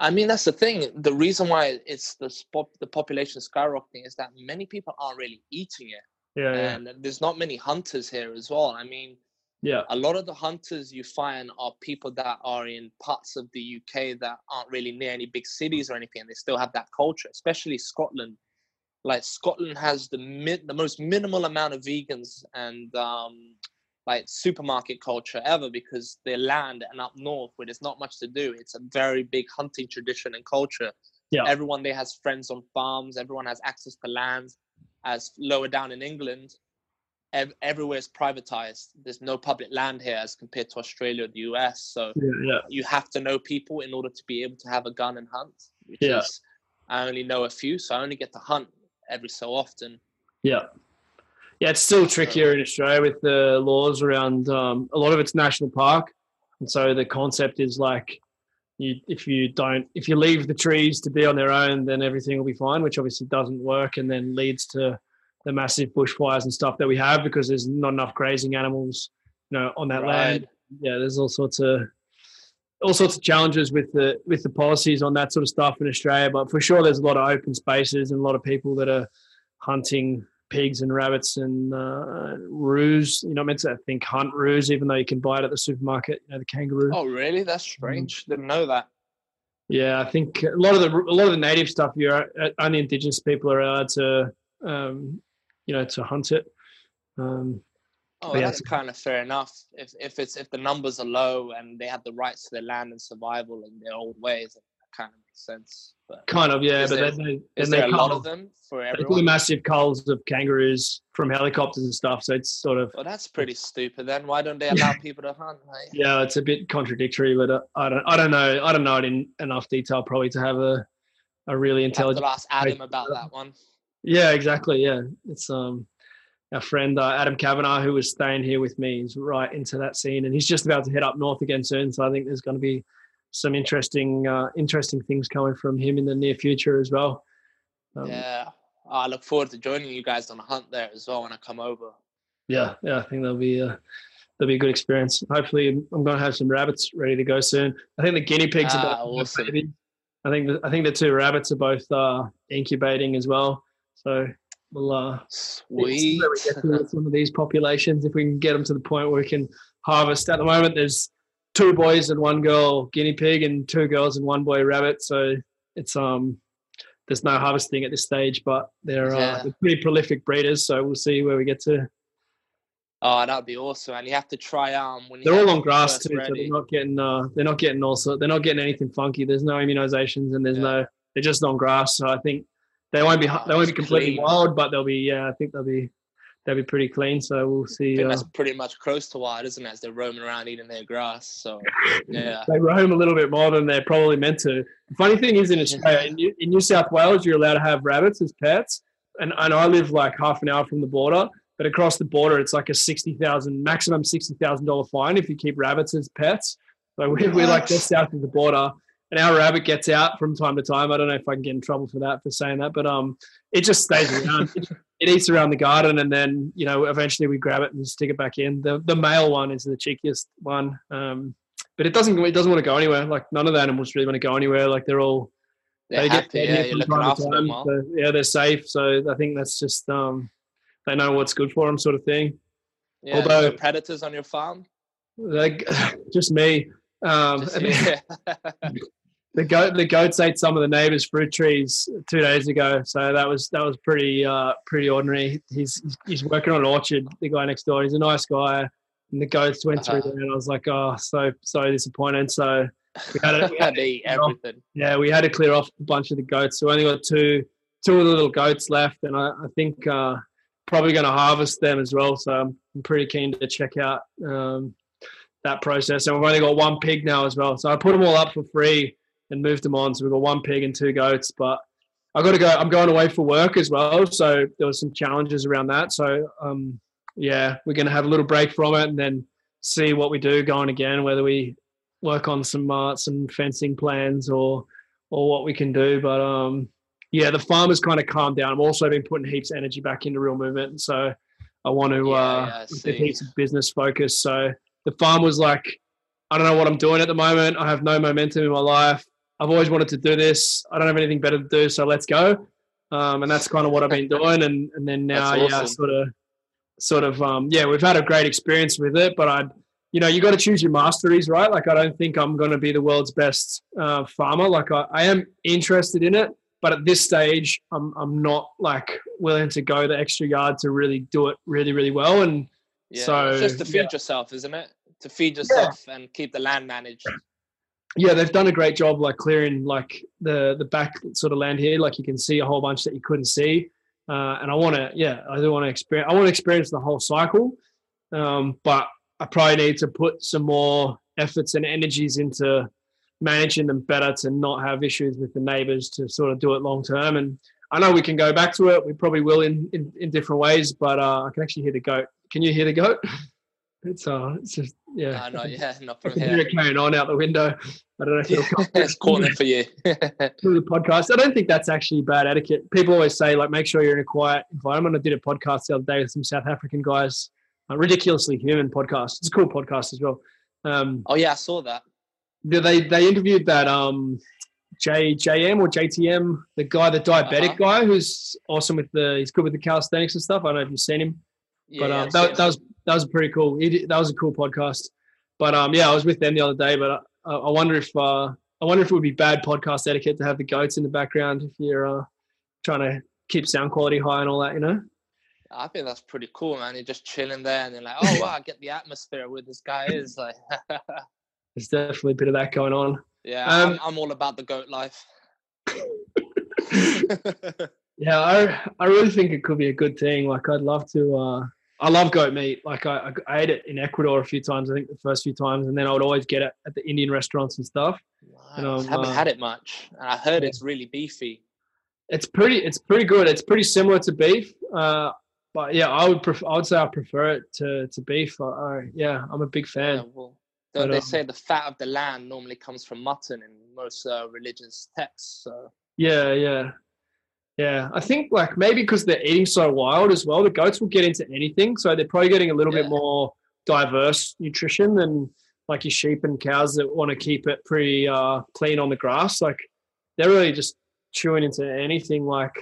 I mean, that's the thing. The reason why it's the spot, the population skyrocketing is that many people aren't really eating it,
Yeah, yeah,
and there's not many hunters here as well. I mean,
yeah.
a lot of the hunters you find are people that are in parts of the UK that aren't really near any big cities or anything, and they still have that culture, especially Scotland. Like Scotland has the mi- the most minimal amount of vegans and um, like supermarket culture ever because their land and up north where there's not much to do, it's a very big hunting tradition and culture.
Yeah.
Everyone there has friends on farms. Everyone has access to lands. As lower down in England, ev- everywhere is privatized. There's no public land here as compared to Australia or the US. So
Yeah, yeah.
you have to know people in order to be able to have a gun and hunt. Which
Yeah.
is, I only know a few, so I only get to hunt every so often.
Yeah. Yeah, it's still trickier in Australia with the laws around um, a lot of it's national park. And so the concept is like you if you don't if you leave the trees to be on their own, then everything will be fine, which obviously doesn't work and then leads to the massive bushfires and stuff that we have because there's not enough grazing animals, you know, on that land. Yeah, there's all sorts of all sorts of challenges with the with the policies on that sort of stuff in Australia. But for sure, there's a lot of open spaces and a lot of people that are hunting pigs and rabbits and uh, roos. You're not meant to think hunt roos, even though you can buy it at the supermarket. You know, the kangaroo.
Oh, really? That's strange. Didn't know that.
Yeah, I think a lot of the a lot of the native stuff, you're uh, only indigenous people are allowed to, um, you know, to hunt it. Um,
Oh,
yeah,
that's kind of fair enough. If if it's if the numbers are low and they have the rights to their land and survival in their old ways, kind of makes sense. But
Kind of, yeah. But
there-
then they,
is there
they
a lot of them for
They do
everyone?
massive culls of kangaroos from helicopters and stuff. So it's sort of
Well, that's pretty stupid. Then why don't they allow people to hunt?
Yeah, it's a bit contradictory. But uh, I don't, I don't know, I don't know it in enough detail probably to have a a really
have to
intelligent.
ask Adam about that one.
Yeah, exactly. Yeah, it's um our friend uh, Adam Kavanagh who was staying here with me is right into that scene, and he's just about to head up north again soon. So I think there's going to be some interesting uh, interesting things coming from him in the near future as well. Um,
yeah, I look forward to joining you guys on a hunt there as well when I come over.
yeah, yeah. I think that'll be a that'll be a good experience. Hopefully, I'm going to have some rabbits ready to go soon. I think the guinea pigs are
Ah,
to have
awesome.
I think the, I think the two rabbits are both uh, incubating as well. So we'll uh, see
Sweet.
we get to some of these populations if we can get them to the point where we can harvest. At the moment, there's two boys and one girl guinea pig, and two girls and one boy rabbit. So it's um there's no harvesting at this stage, but they're, uh, they're pretty prolific breeders. So we'll see where we get to.
Oh, that'd be awesome. And you have to try um when
They're all on grass too, so they're not getting uh, they're not getting also they're not getting anything funky. There's no immunizations and there's
Yeah.
no they're just on grass. So I think they won't be
Oh,
they won't be completely
clean.
wild, but they'll be yeah I think they'll be they'll be pretty clean. So we'll see. Uh,
that's pretty much close to wild, isn't it? As they're roaming around eating their grass. So yeah.
they roam a little bit more than they're probably meant to. The funny thing is in Australia, in New, in New South Wales, you're allowed to have rabbits as pets, and and I live like half an hour from the border. But across the border, it's like a sixty thousand maximum sixty thousand dollar fine if you keep rabbits as pets. So we, we're like just south of the border, and our rabbit gets out from time to time. I don't know if I can get in trouble for that for saying that, but um, it just stays around. it, eats around the garden, and then you know eventually we grab it and stick it back in. The the male one is the cheekiest one. Um, but it doesn't it doesn't want to go anywhere. Like none of the animals really want to go anywhere. Like they're all
They're
they
happy,
fed
yeah,
here
you're
from
looking
time to
after them
time,
well.
so, yeah, they're safe. So I think that's just um, they know what's good for them, sort of thing.
Yeah,
although-
predators on your farm.
Like just me. Um,
Just- yeah.
the goat the goats ate some of the neighbours' fruit trees two days ago. So that was that was pretty uh, pretty ordinary. He's he's- working on an orchard. The guy next door. He's a nice guy. And the goats went through
Uh-huh.
there, and I was like, oh, so so disappointed. So we had. We had
they eat everything.
Yeah, we had to clear off a bunch of the goats. So we only got two two of the little goats left, and I, I think uh, probably going to harvest them as well. So I'm, I'm pretty keen to check out um, that process. And we've only got one pig now as well. So I put them all up for free and moved them on. So we've got one pig and two goats, but. I got to go. I'm going away for work as well, so there was some challenges around that. So, um, yeah, we're going to have a little break from it, and then see what we do going again. Whether we work on some uh, some fencing plans or or what we can do. But um, yeah, the farm has kind of calmed down. I've also been putting heaps of energy back into real movement, so I want to
Yeah,
uh,
yeah,
get heaps of business focus. So the farm was like, I don't know what I'm doing at the moment. I have no momentum in my life. I've always wanted to do this. I don't have anything better to do, so let's go. Um, and that's kind of what I've been doing. And and then now,
That's
yeah, sort of, sort of, um, yeah, we've had a great experience with it. But I, you know, you got to choose your masteries, right? Like I don't think I'm going to be the world's best uh, farmer. Like I, I am interested in it, but at this stage, I'm I'm not like willing to go the extra yard to really do it really really well. And
Yeah,
So,
it's just to feed
yeah.
yourself, isn't it? To feed yourself and keep the land managed.
Yeah, they've done a great job like clearing like the the back sort of land here. Like you can see a whole bunch that you couldn't see. Uh, and I want to, yeah, I do want to experience. I want to experience the whole cycle, um, but I probably need to put some more efforts and energies into managing them better to not have issues with the neighbours to sort of do it long term. And I know we can go back to it. We probably will in in, in different ways, but uh, I can actually hear the goat. Can you hear the goat? It's uh, it's just yeah.
I know, yeah, not from here.
carrying on out the window. I don't know if come
it's calling for you.
through the podcast. I don't think that's actually bad etiquette. People always say like make sure you're in a quiet environment. I did a podcast the other day with some South African guys, a ridiculously human podcast. It's a cool podcast as well. Um,
oh yeah, I saw that.
they they interviewed that um J JM or JTM, the guy, the diabetic
Uh-huh.
guy who's awesome with the he's good with the calisthenics and stuff. I don't know if you've seen him
Yeah,
but um, that, that was that was pretty cool. That was a cool podcast. But um, yeah, I was with them the other day. But I, I wonder if uh, I wonder if it would be bad podcast etiquette to have the goats in the background if you're uh, trying to keep sound quality high and all that. You know?
I think that's pretty cool, man. You're just chilling there, and you're like, oh wow, I get the atmosphere where this guy is. Like,
There's definitely a bit of that going on.
Yeah, um, I'm, I'm all about the goat life.
yeah, I I really think it could be a good thing. Like, I'd love to. Uh, I love goat meat. Like, I, I ate it in Ecuador a few times. I think the first few times, and then I would always get it at the Indian restaurants and stuff.
Nice. And, um, haven't uh, had it much. and I heard it's really beefy.
It's pretty. It's pretty good. It's pretty similar to beef. Uh, but yeah, I would prefer. I would say I prefer it to to beef. I, yeah, I'm a big fan. Yeah, well,
but, they um, say the fat of the land normally comes from mutton in most uh, religious texts. So
yeah, yeah, yeah. I think like maybe because they're eating so wild as well, the goats will get into anything, so they're probably getting a little yeah. bit more diverse nutrition than like your sheep and cows that want to keep it pretty uh, clean on the grass. Like they're really just chewing into anything like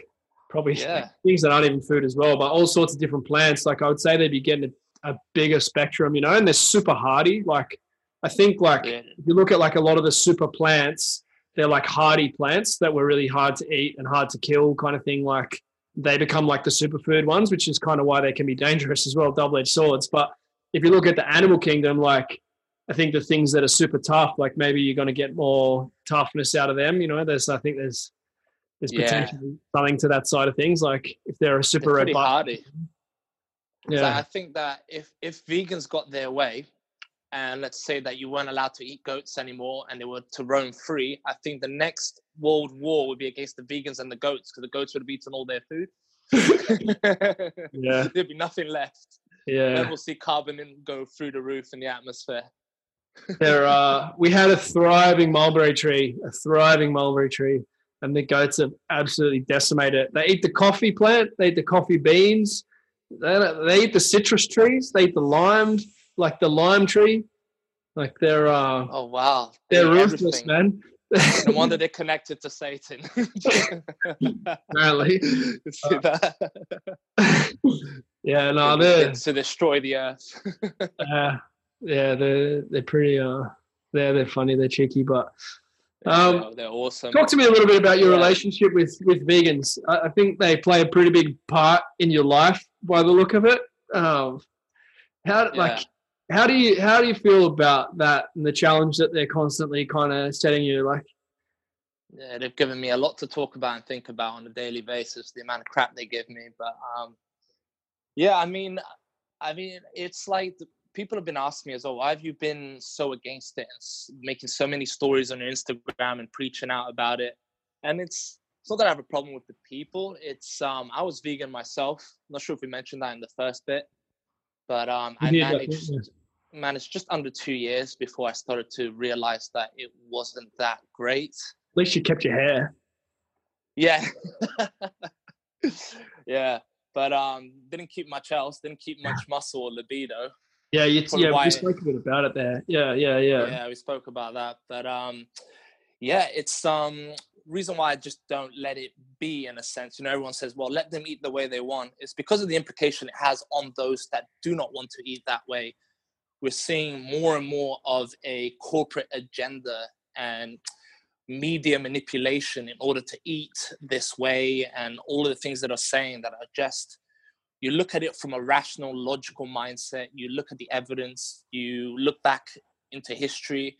probably yeah. things that aren't even food as well, but all sorts of different plants. Like I would say they'd be getting a, a bigger spectrum, you know, and they're super hardy. Like I think like yeah. if you look at like a lot of the super plants, they're like hardy plants that were really hard to eat and hard to kill kind of thing. Like they become like the superfood ones, which is kind of why they can be dangerous as well, double-edged swords. But if you look at the animal kingdom, like I think the things that are super tough, like maybe you're going to get more toughness out of them. You know, there's I think there's there's yeah. potentially something to that side of things. Like if they're a super
robust. Hardy. Yeah. So I think that if if vegans got their way, and let's say that you weren't allowed to eat goats anymore and they were to roam free, I think the next world war would be against the vegans and the goats because the goats would have eaten all their food.
yeah.
There'd be nothing left.
Yeah.
Then we'll see carbon go through the roof in the atmosphere.
there uh we had a thriving mulberry tree, a thriving mulberry tree and the goats have absolutely decimated it. They eat the coffee plant, they eat the coffee beans, they, they eat the citrus trees, they eat the lime, like the lime tree. Like they're uh
oh wow,
they're ruthless, man.
no wonder they're connected to Satan.
Apparently, see that? yeah, no, they're
to destroy the earth.
yeah, yeah, they're they're pretty uh, they're they're funny, they're cheeky, but
um, they're awesome.
Talk to me a little bit about your yeah. relationship with with vegans. I, I, think they play a pretty big part in your life, by the look of it. Um, how yeah. like how do you how do you feel about that and the challenge that they're constantly kind of setting you? Like,
yeah, they've given me a lot to talk about and think about on a daily basis. The amount of crap they give me, but um, yeah, I mean, I mean, it's like people have been asking me as well, why have you been so against it and making so many stories on Instagram and preaching out about it? And it's it's not that I have a problem with the people. It's um I was vegan myself. I'm not sure if we mentioned that in the first bit, but um I managed managed just under two years before I started to realize that it wasn't that great.
At least you kept your hair.
Yeah. yeah. But um didn't keep much else, didn't keep much muscle or libido.
Yeah, you, yeah, we spoke a bit about it there. Yeah, yeah, yeah.
Yeah, we spoke about that, but um, yeah, it's um reason why I just don't let it be in a sense. You know, everyone says, well, let them eat the way they want. It's because of the implication it has on those that do not want to eat that way. We're seeing more and more of a corporate agenda and media manipulation in order to eat this way and all of the things that are saying that are just you look at it from a rational, logical mindset. You look at the evidence. You look back into history,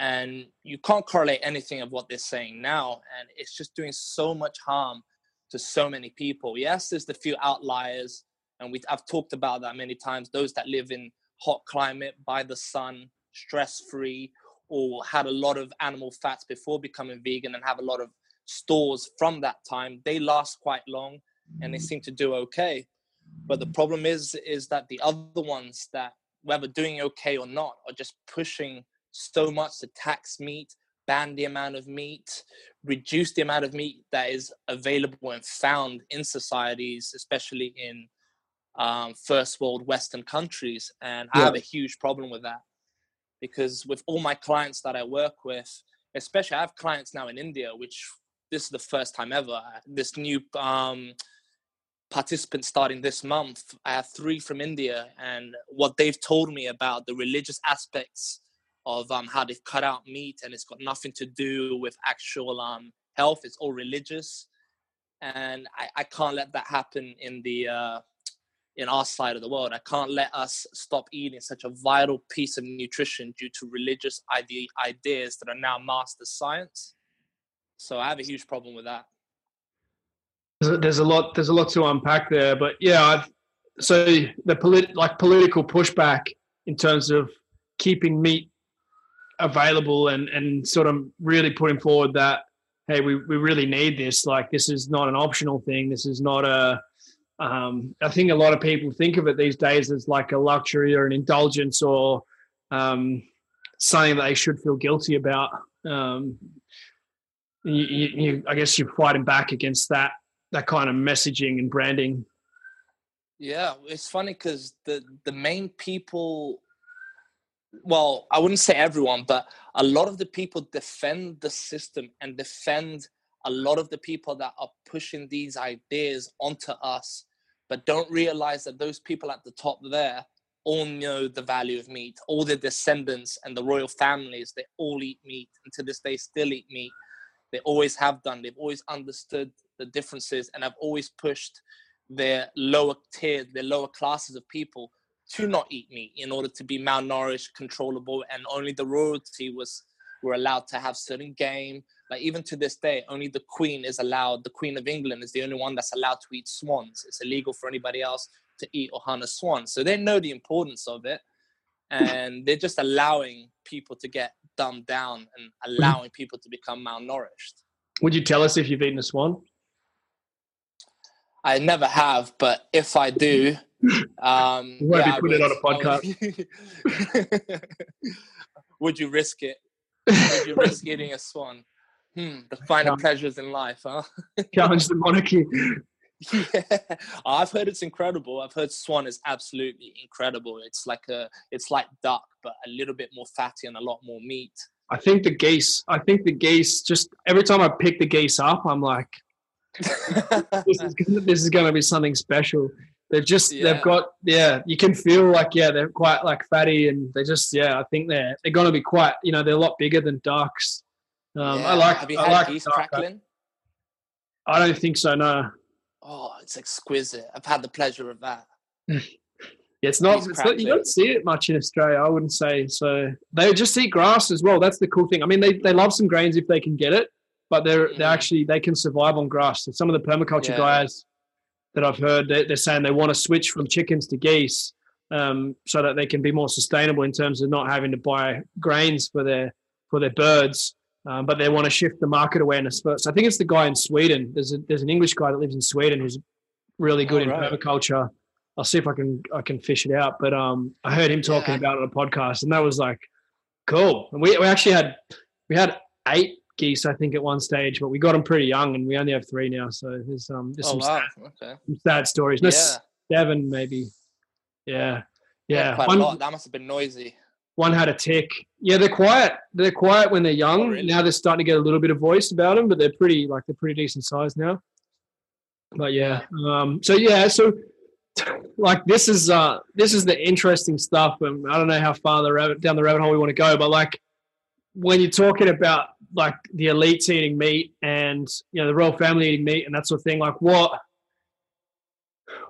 and you can't correlate anything of what they're saying now. And it's just doing so much harm to so many people. Yes, there's the few outliers, and we I've talked about that many times. Those that live in hot climate by the sun, stress free, or had a lot of animal fats before becoming vegan and have a lot of stores from that time, they last quite long and they mm. seem to do okay. But the mm. problem is, is that the other ones that whether doing okay or not are just pushing so much to tax meat, ban the amount of meat, reduce the amount of meat that is available and found in societies, especially in um, first world Western countries. And yeah. I have a huge problem with that because with all my clients that I work with, especially I have clients now in India, which this is the first time ever. This new um, participants starting this month. I have three from India, and what they've told me about the religious aspects of um, how they've cut out meat, and it's got nothing to do with actual um, health. It's all religious, and I, I, can't let that happen in the uh, in our side of the world. I can't let us stop eating such a vital piece of nutrition due to religious ide- ideas that are now master science. So I have a huge problem with that.
There's a lot. There's a lot to unpack there, but yeah. I've, so the polit- like political pushback in terms of keeping meat available and and sort of really putting forward that hey, we we really need this. Like this is not an optional thing. This is not a um, I think a lot of people think of it these days as like a luxury or an indulgence or um, something that they should feel guilty about. Um, you, you, I guess you're fighting back against that that kind of messaging and branding.
Yeah, it's funny because the the main people, well, I wouldn't say everyone, but a lot of the people defend the system and defend a lot of the people that are pushing these ideas onto us but don't realize that those people at the top there all know the value of meat. All their descendants and the royal families, they all eat meat, and to this day still eat meat. They always have done. They've always understood the differences and have always pushed their lower tier, their lower classes of people to not eat meat in order to be malnourished, controllable, and only the royalty was were allowed to have certain game, like even to this day, only the Queen is allowed. The Queen of England is the only one that's allowed to eat swans. It's illegal for anybody else to eat or hunt a swan. So they know the importance of it, and they're just allowing people to get dumbed down and allowing people to become malnourished.
Would you tell us if you've eaten a swan?
I never have, but if I do, um,
we won't yeah, be putting it on a
podcast. would you risk it? Would you risk eating a swan? Hmm, the finer pleasures in life, huh?
Challenge the monarchy.
yeah, I've heard it's incredible. I've heard swan is absolutely incredible. It's like a, it's like duck, but a little bit more fatty and a lot more meat.
I think the geese. I think the geese. Just every time I pick the geese up, I'm like, this is this is going to be something special. They've just yeah. they've got yeah. You can feel like yeah, they're quite like fatty, and they just yeah. I think they're they're going to be quite you know they're a lot bigger than ducks. Um, yeah. I like.
Have you
I
had
like
geese crackling?
I don't think so. No.
Oh, it's exquisite. I've had the pleasure of that.
yeah, it's not, it's not. You don't see it much in Australia. I wouldn't say so. They just eat grass as well. That's the cool thing. I mean, they, they love some grains if they can get it, but they're mm-hmm. they actually they can survive on grass. So some of the permaculture yeah. guys that I've heard, they're, they're saying they want to switch from chickens to geese um, so that they can be more sustainable in terms of not having to buy grains for their for their birds um, but they want to shift the market awareness first. I think it's the guy in Sweden. There's a, there's an English guy that lives in Sweden who's really good oh, in right. permaculture. I'll see if I can I can fish it out. But um, I heard him talking yeah. about it on a podcast, and that was like cool. And we we actually had we had eight geese, I think, at one stage, but we got them pretty young, and we only have three now. So there's um there's oh, some, wow. sad, okay. some sad stories. No, yeah. seven maybe. Yeah, yeah.
yeah one. That must have been noisy.
One had a tick. Yeah, they're quiet. They're quiet when they're young. Oh, really? Now they're starting to get a little bit of voice about them, but they're pretty like they're pretty decent size now. But yeah, um, so yeah, so like this is uh this is the interesting stuff, and I don't know how far the rabbit, down the rabbit hole we want to go, but like when you're talking about like the elites eating meat and you know the royal family eating meat and that sort of thing, like what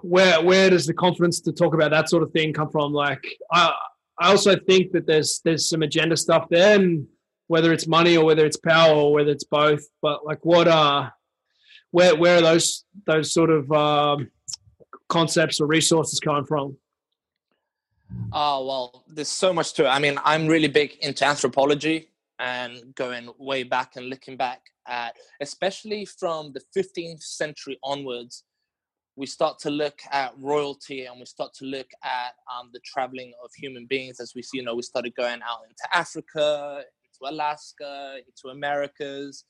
where where does the confidence to talk about that sort of thing come from? Like I I also think that there's there's some agenda stuff there, and whether it's money or whether it's power or whether it's both. But like, what are where where are those those sort of um, concepts or resources coming from?
Oh well, there's so much to it. I mean, I'm really big into anthropology and going way back and looking back at, especially from the 15th century onwards, we start to look at royalty and we start to look at um, the traveling of human beings as we see, you know, we started going out into Africa, into Alaska, into Americas,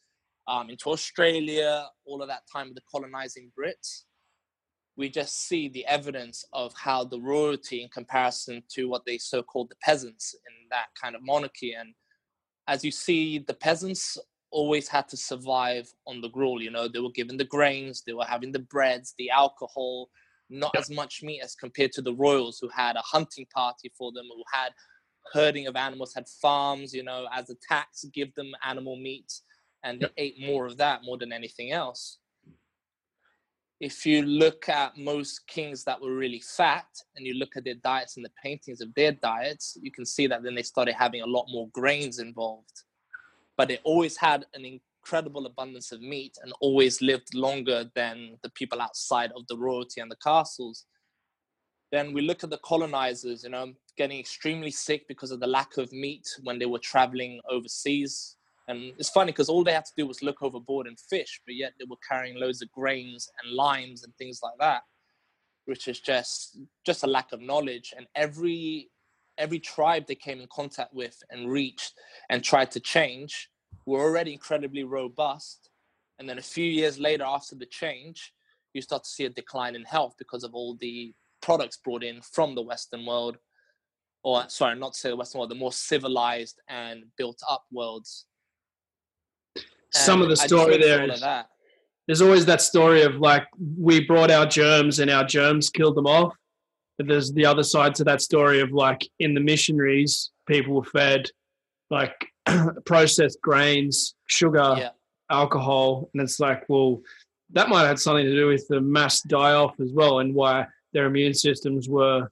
um, into Australia, all of that time with the colonizing Brits. We just see the evidence of how the royalty, in comparison to what they so called the peasants in that kind of monarchy, and as you see, the peasants always had to survive on the gruel. You know, they were given the grains, they were having the breads, the alcohol, not as much meat as compared to the royals who had a hunting party for them, who had herding of animals, had farms, you know, as a tax, give them animal meat, and they ate more of that more than anything else. If you look at most kings that were really fat and you look at their diets and the paintings of their diets, you can see that then they started having a lot more grains involved. But they always had an incredible abundance of meat and always lived longer than the people outside of the royalty and the castles. Then we look at the colonizers, you know, getting extremely sick because of the lack of meat when they were traveling overseas and it's funny because all they had to do was look overboard and fish, but yet they were carrying loads of grains and limes and things like that, which is just just a lack of knowledge. And every every tribe they came in contact with and reached and tried to change were already incredibly robust. And then a few years later, after the change, you start to see a decline in health because of all the products brought in from the Western world, or sorry, not to say the Western world, the more civilized and built up worlds
some of the story there is, there's always that story of like we brought our germs and our germs killed them off. But there's the other side to that story of like in the missionaries, people were fed like processed grains, sugar, yeah. alcohol, and it's like, well, that might have had something to do with the mass die off as well, and why their immune systems were,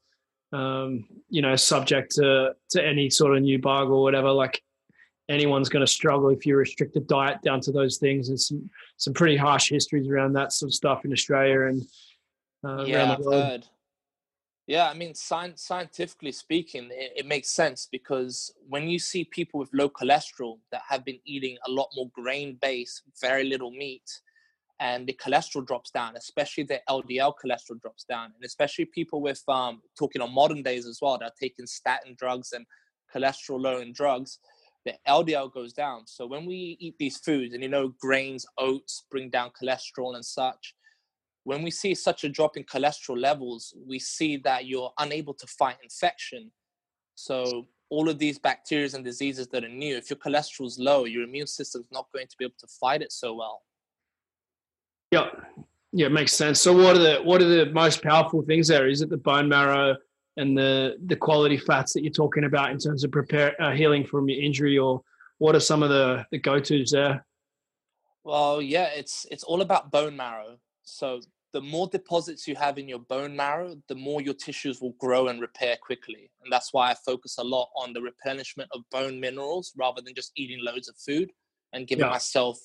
um, you know, subject to to any sort of new bug or whatever. Like anyone's going to struggle if you restrict the diet down to those things. And some some pretty harsh histories around that sort of stuff in Australia and uh,
yeah, I've heard. Yeah, I mean, science, scientifically speaking, it, it, makes sense because when you see people with low cholesterol that have been eating a lot more grain based, very little meat, and the cholesterol drops down, especially the LDL cholesterol drops down, and especially people with um, talking on modern days as well that are taking statin drugs and cholesterol lowering drugs, the LDL goes down. So when we eat these foods, and you know, grains, oats bring down cholesterol and such, when we see such a drop in cholesterol levels, we see that you're unable to fight infection. So all of these bacteria and diseases that are new, if your cholesterol is low, your immune system's not going to be able to fight it so well.
Yeah, yeah, it makes sense. So what are the what are the most powerful things there? Is it the bone marrow? And the the quality fats that you're talking about in terms of prepare uh, healing from your injury, or what are some of the the go tos there?
Well, yeah, it's it's all about bone marrow. So the more deposits you have in your bone marrow, the more your tissues will grow and repair quickly. And that's why I focus a lot on the replenishment of bone minerals rather than just eating loads of food and giving yeah. myself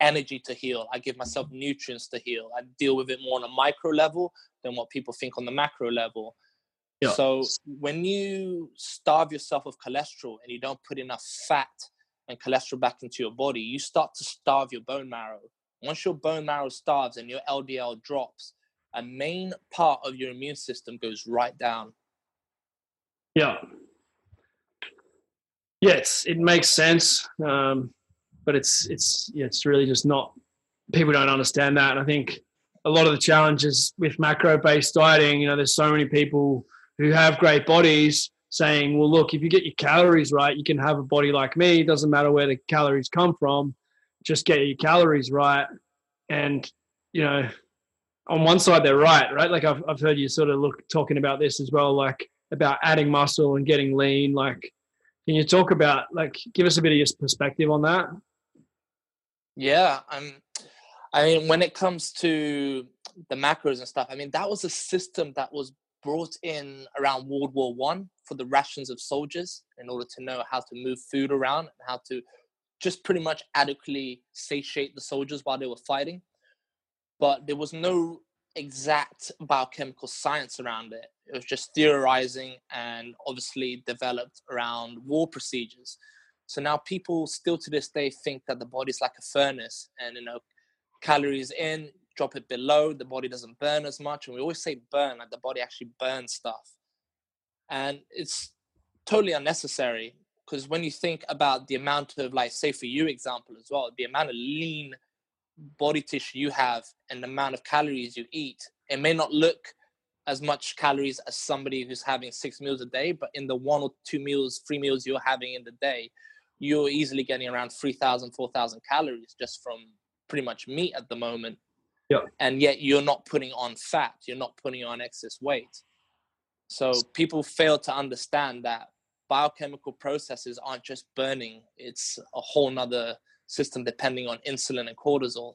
energy to heal. I give myself nutrients to heal. I deal with it more on a micro level than what people think on the macro level. Yeah. So when you starve yourself of cholesterol and you don't put enough fat and cholesterol back into your body, you start to starve your bone marrow. Once your bone marrow starves and your LDL drops, a main part of your immune system goes right down.
Yeah. Yes, it makes sense, um, but it's it's it's really just not. People don't understand that, and I think a lot of the challenges with macro-based dieting. You know, there's so many people who have great bodies saying, well, look, if you get your calories right, you can have a body like me. It doesn't matter where the calories come from, just get your calories right. And, you know, on one side, they're right, right? Like I've, I've heard you sort of look talking about this as well, like about adding muscle and getting lean. Like, can you talk about, like, give us a bit of your perspective on that?
Yeah. I'm, I mean, when it comes to the macros and stuff, I mean, that was a system that was brought in around World War One for the rations of soldiers in order to know how to move food around and how to just pretty much adequately satiate the soldiers while they were fighting. But there was no exact biochemical science around it. It was just theorizing and obviously developed around war procedures. So now people still to this day think that the body's like a furnace and you know calories in drop it below, the body doesn't burn as much. And we always say burn, like the body actually burns stuff. And it's totally unnecessary because when you think about the amount of, like, say for you example as well, the amount of lean body tissue you have and the amount of calories you eat, it may not look as much calories as somebody who's having six meals a day, but in the one or two meals, three meals you're having in the day, you're easily getting around 3,000, 4,000 calories just from pretty much meat at the moment.
Yeah.
And yet you're not putting on fat, you're not putting on excess weight. So people fail to understand that biochemical processes aren't just burning, it's a whole nother system depending on insulin and cortisol.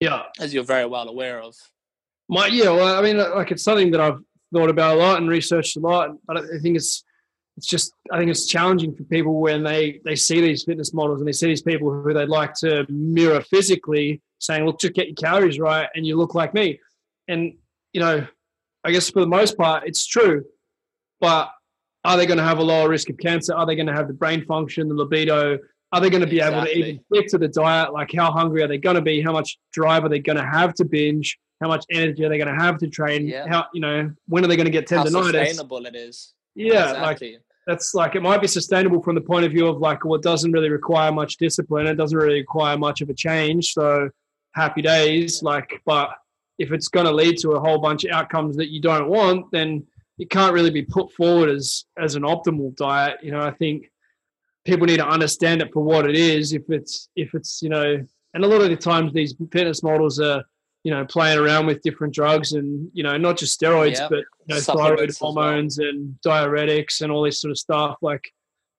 Yeah,
as you're very well aware of.
My yeah, well, I mean, like it's something that I've thought about a lot and researched a lot, but I think it's it's just I think it's challenging for people when they they see these fitness models and they see these people who they'd like to mirror physically, saying, "Look, just get your calories right, and you look like me." And you know, I guess for the most part, it's true, but are they going to have a lower risk of cancer? Are they going to have the brain function, the libido? Are they going to be exactly. able to even stick to the diet? Like, how hungry are they going to be? How much drive are they going to have to binge? How much energy are they going to have to train? Yeah. How you know when are they going to get tendonitis? How
sustainable it is.
Yeah, exactly. like that's like it might be sustainable from the point of view of like well, it doesn't really require much discipline. It doesn't really require much of a change. So happy days. Like, but if it's going to lead to a whole bunch of outcomes that you don't want, then it can't really be put forward as as an optimal diet. You know, I think people need to understand it for what it is. If it's if it's you know, and a lot of the times these fitness models are you know playing around with different drugs and you know not just steroids yep. but you know thyroid hormones well. and diuretics and all this sort of stuff. Like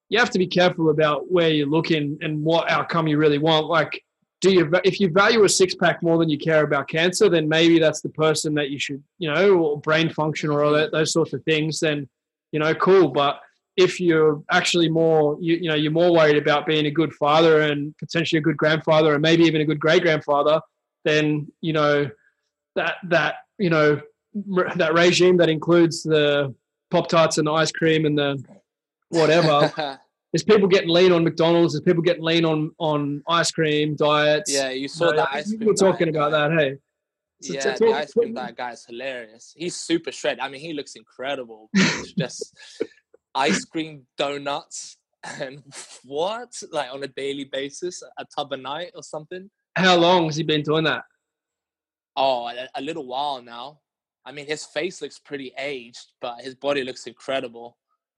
you have to be careful about where you're looking and what outcome you really want. Like do you if you value a six pack more than you care about cancer, then maybe that's the person that you should, you know, or brain function or that, those sorts of things. Then, you know, cool. But if you're actually more, you, you know, you're more worried about being a good father and potentially a good grandfather and maybe even a good great grandfather, then you know that that you know that regime that includes the pop tarts and the ice cream and the whatever there's people getting lean on McDonald's. There's people getting lean on on ice cream diets.
Yeah, you saw that ice cream.
We're talking about guy. that. Hey.
So yeah, talk, the ice cream diet guy is hilarious. He's super shredded. I mean, he looks incredible. just ice cream, donuts, and what? Like on a daily basis, a tub a night or something.
How long has he been doing that?
Oh, a, a little while now. I mean, his face looks pretty aged, but his body looks incredible.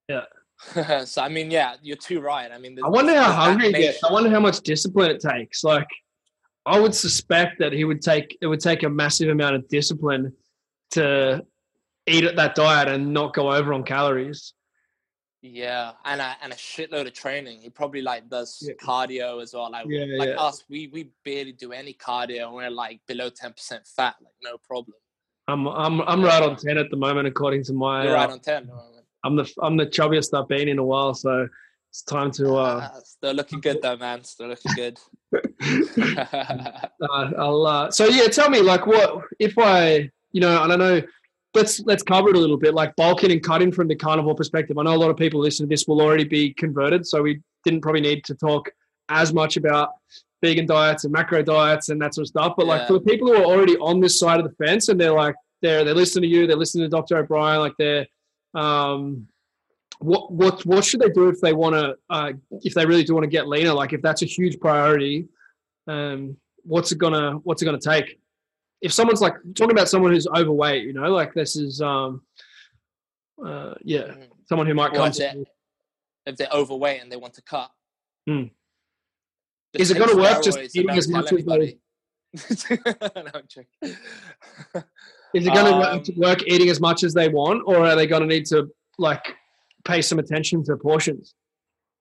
Yeah.
so I mean, yeah, you're too right. I mean,
I wonder how hungry he gets. I wonder how much discipline it takes. Like, I would suspect that he would take it would take a massive amount of discipline to eat at that diet and not go over on calories.
Yeah, and a, and a shitload of training. He probably like does yeah. cardio as well. Like yeah, like yeah. us, we we barely do any cardio. and We're like below ten percent fat, like no problem.
I'm I'm I'm right on ten at the moment, according to my.
You're right uh, on ten.
I'm the I'm the chubbiest I've been in a while, so it's time to. Uh, uh
still looking good though, man. Still looking good.
uh. Uh, so yeah, tell me, like, what if I, you know, I don't know. Let's let's cover it a little bit, like bulking and cutting from the carnivore perspective. I know a lot of people listening to this will already be converted, so we didn't probably need to talk as much about vegan diets and macro diets and that sort of stuff. But yeah. like for the people who are already on this side of the fence and they're like they're they're listening to you, they're listening to Dr. O'Brien, like they're um, what what what should they do if they want to uh, if they really do want to get leaner? Like if that's a huge priority, um, what's it gonna what's it gonna take? If someone's like talking about someone who's overweight, you know, like this is um, uh, yeah, mm. someone who might come.
to, if they're overweight and they want to cut.
Hmm. Is it going to work just eating as much as they?
no,
Is it going um, to work eating as much as they want, or are they going to need to like pay some attention to portions?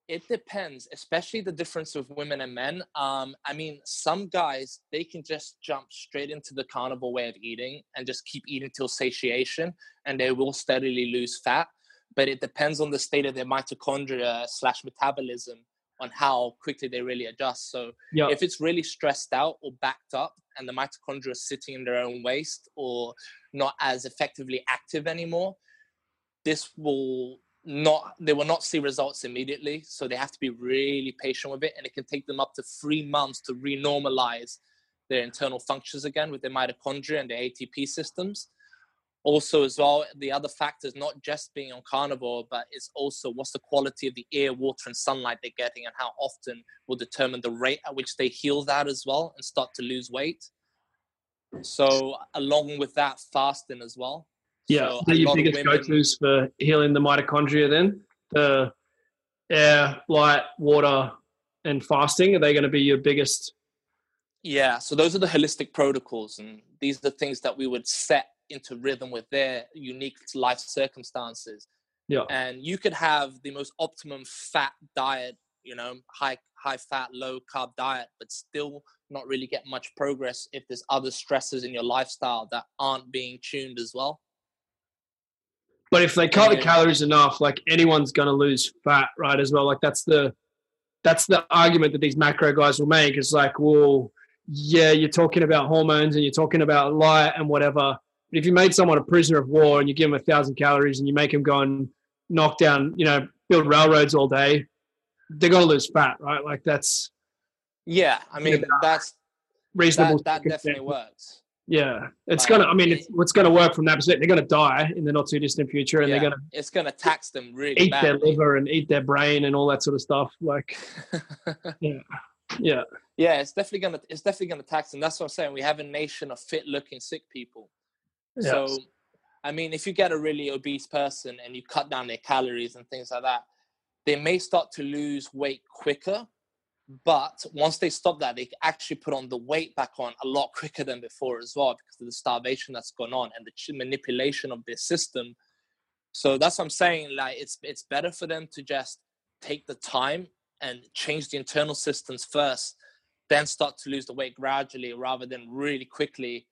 It depends, especially the difference with women and men. Um, I mean, some guys they can just jump straight into the carnivore way of eating and just keep eating till satiation, and they will steadily lose fat. But it depends on the state of their mitochondria slash metabolism on how quickly they really adjust. So yep. if it's really stressed out or backed up and the mitochondria is sitting in their own waste or not as effectively active anymore, this will not they will not see results immediately. So they have to be really patient with it. And it can take them up to three months to renormalize their internal functions again with their mitochondria and their ATP systems also as well the other factors not just being on carnivore but it's also what's the quality of the air water and sunlight they're getting and how often will determine the rate at which they heal that as well and start to lose weight. So along with that fasting as well.
Yeah so your biggest women, go-to's for healing the mitochondria then? The air light water and fasting are they going to be your biggest?
Yeah so those are the holistic protocols and these are the things that we would set into rhythm with their unique life circumstances.
Yeah.
And you could have the most optimum fat diet, you know, high high fat, low carb diet, but still not really get much progress if there's other stresses in your lifestyle that aren't being tuned as well.
But if they cut the calories enough, like anyone's going to lose fat, right? As well, like that's the that's the argument that these macro guys will make. It's like, well, yeah, you're talking about hormones and you're talking about light and whatever. But if you made someone a prisoner of war and you give them a thousand calories and you make them go and knock down, you know, build railroads all day, they're going to lose fat, right? Like that's.
Yeah, I mean that's
reasonable.
That, that definitely works.
Yeah, it's like, gonna. I mean, it's what's gonna work from that perspective. They're gonna die in the not too distant future, and yeah, they're gonna.
It's gonna tax them really.
Eat
badly.
their liver and eat their brain and all that sort of stuff. Like, yeah, yeah,
yeah. It's definitely gonna. It's definitely gonna tax them. That's what I'm saying. We have a nation of fit-looking sick people. Yes. So, I mean, if you get a really obese person and you cut down their calories and things like that, they may start to lose weight quicker but once they stop that, they actually put on the weight back on a lot quicker than before as well because of the starvation that's gone on and the manipulation of their system. So that's what I'm saying. Like it's it's better for them to just take the time and change the internal systems first, then start to lose the weight gradually rather than really quickly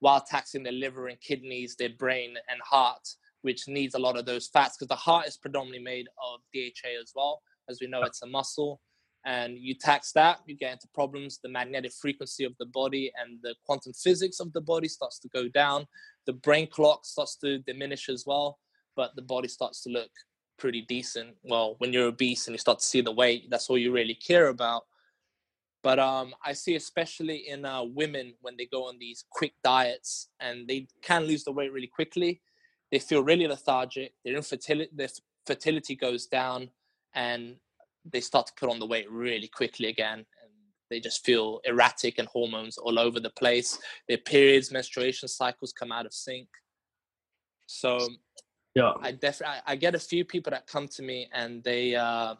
while taxing their liver and kidneys, their brain and heart, which needs a lot of those fats because the heart is predominantly made of DHA as well. As we know, it's a muscle and you tax that, you get into problems. The magnetic frequency of the body and the quantum physics of the body starts to go down. The brain clock starts to diminish as well, but the body starts to look pretty decent. Well, when you're obese and you start to see the weight, that's all you really care about. But um, I see, especially in uh, women, when they go on these quick diets and they can lose the weight really quickly, they feel really lethargic. Their infertility, their fertility goes down, and they start to put on the weight really quickly again and they just feel erratic and hormones all over the place their periods menstruation cycles come out of sync so
yeah
i definitely I, I, get a few people that come to me and they uh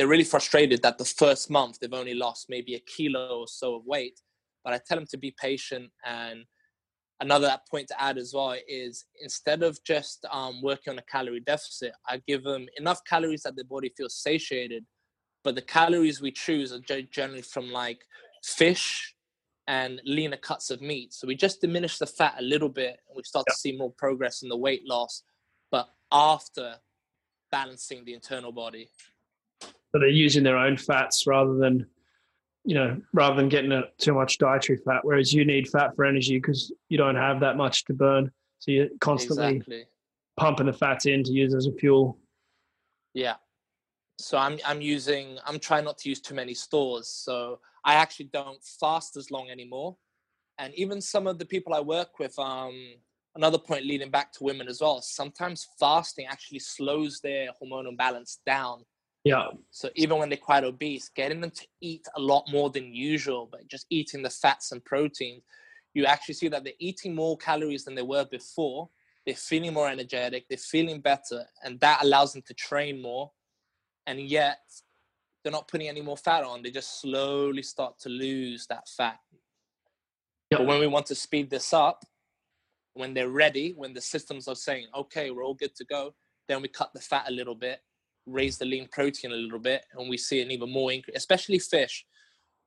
they're really frustrated that the first month they've only lost maybe a kilo or so of weight but i tell them to be patient and another point to add as well is instead of just um, working on a calorie deficit, I give them enough calories that the body feels satiated. But the calories we choose are generally from like fish and leaner cuts of meat. So we just diminish the fat a little bit and we start yeah. to see more progress in the weight loss, but after balancing the internal body.
So they're using their own fats rather than you know, rather than getting a, too much dietary fat. Whereas you need fat for energy because you don't have that much to burn, so you're constantly exactly. pumping the fats in to use as a fuel.
Yeah. So I'm I'm using I'm trying not to use too many stores. So I actually don't fast as long anymore. And even some of the people I work with, um, another point leading back to women as well. Sometimes fasting actually slows their hormonal balance down
yeah.
So even when they're quite obese, getting them to eat a lot more than usual, but just eating the fats and proteins, you actually see that they're eating more calories than they were before. They're feeling more energetic, they're feeling better, and that allows them to train more. And yet, they're not putting any more fat on. They just slowly start to lose that fat. Yep. But when we want to speed this up, when they're ready, when the systems are saying, okay, we're all good to go, then we cut the fat a little bit raise the lean protein a little bit, and we see an even more increase, especially fish.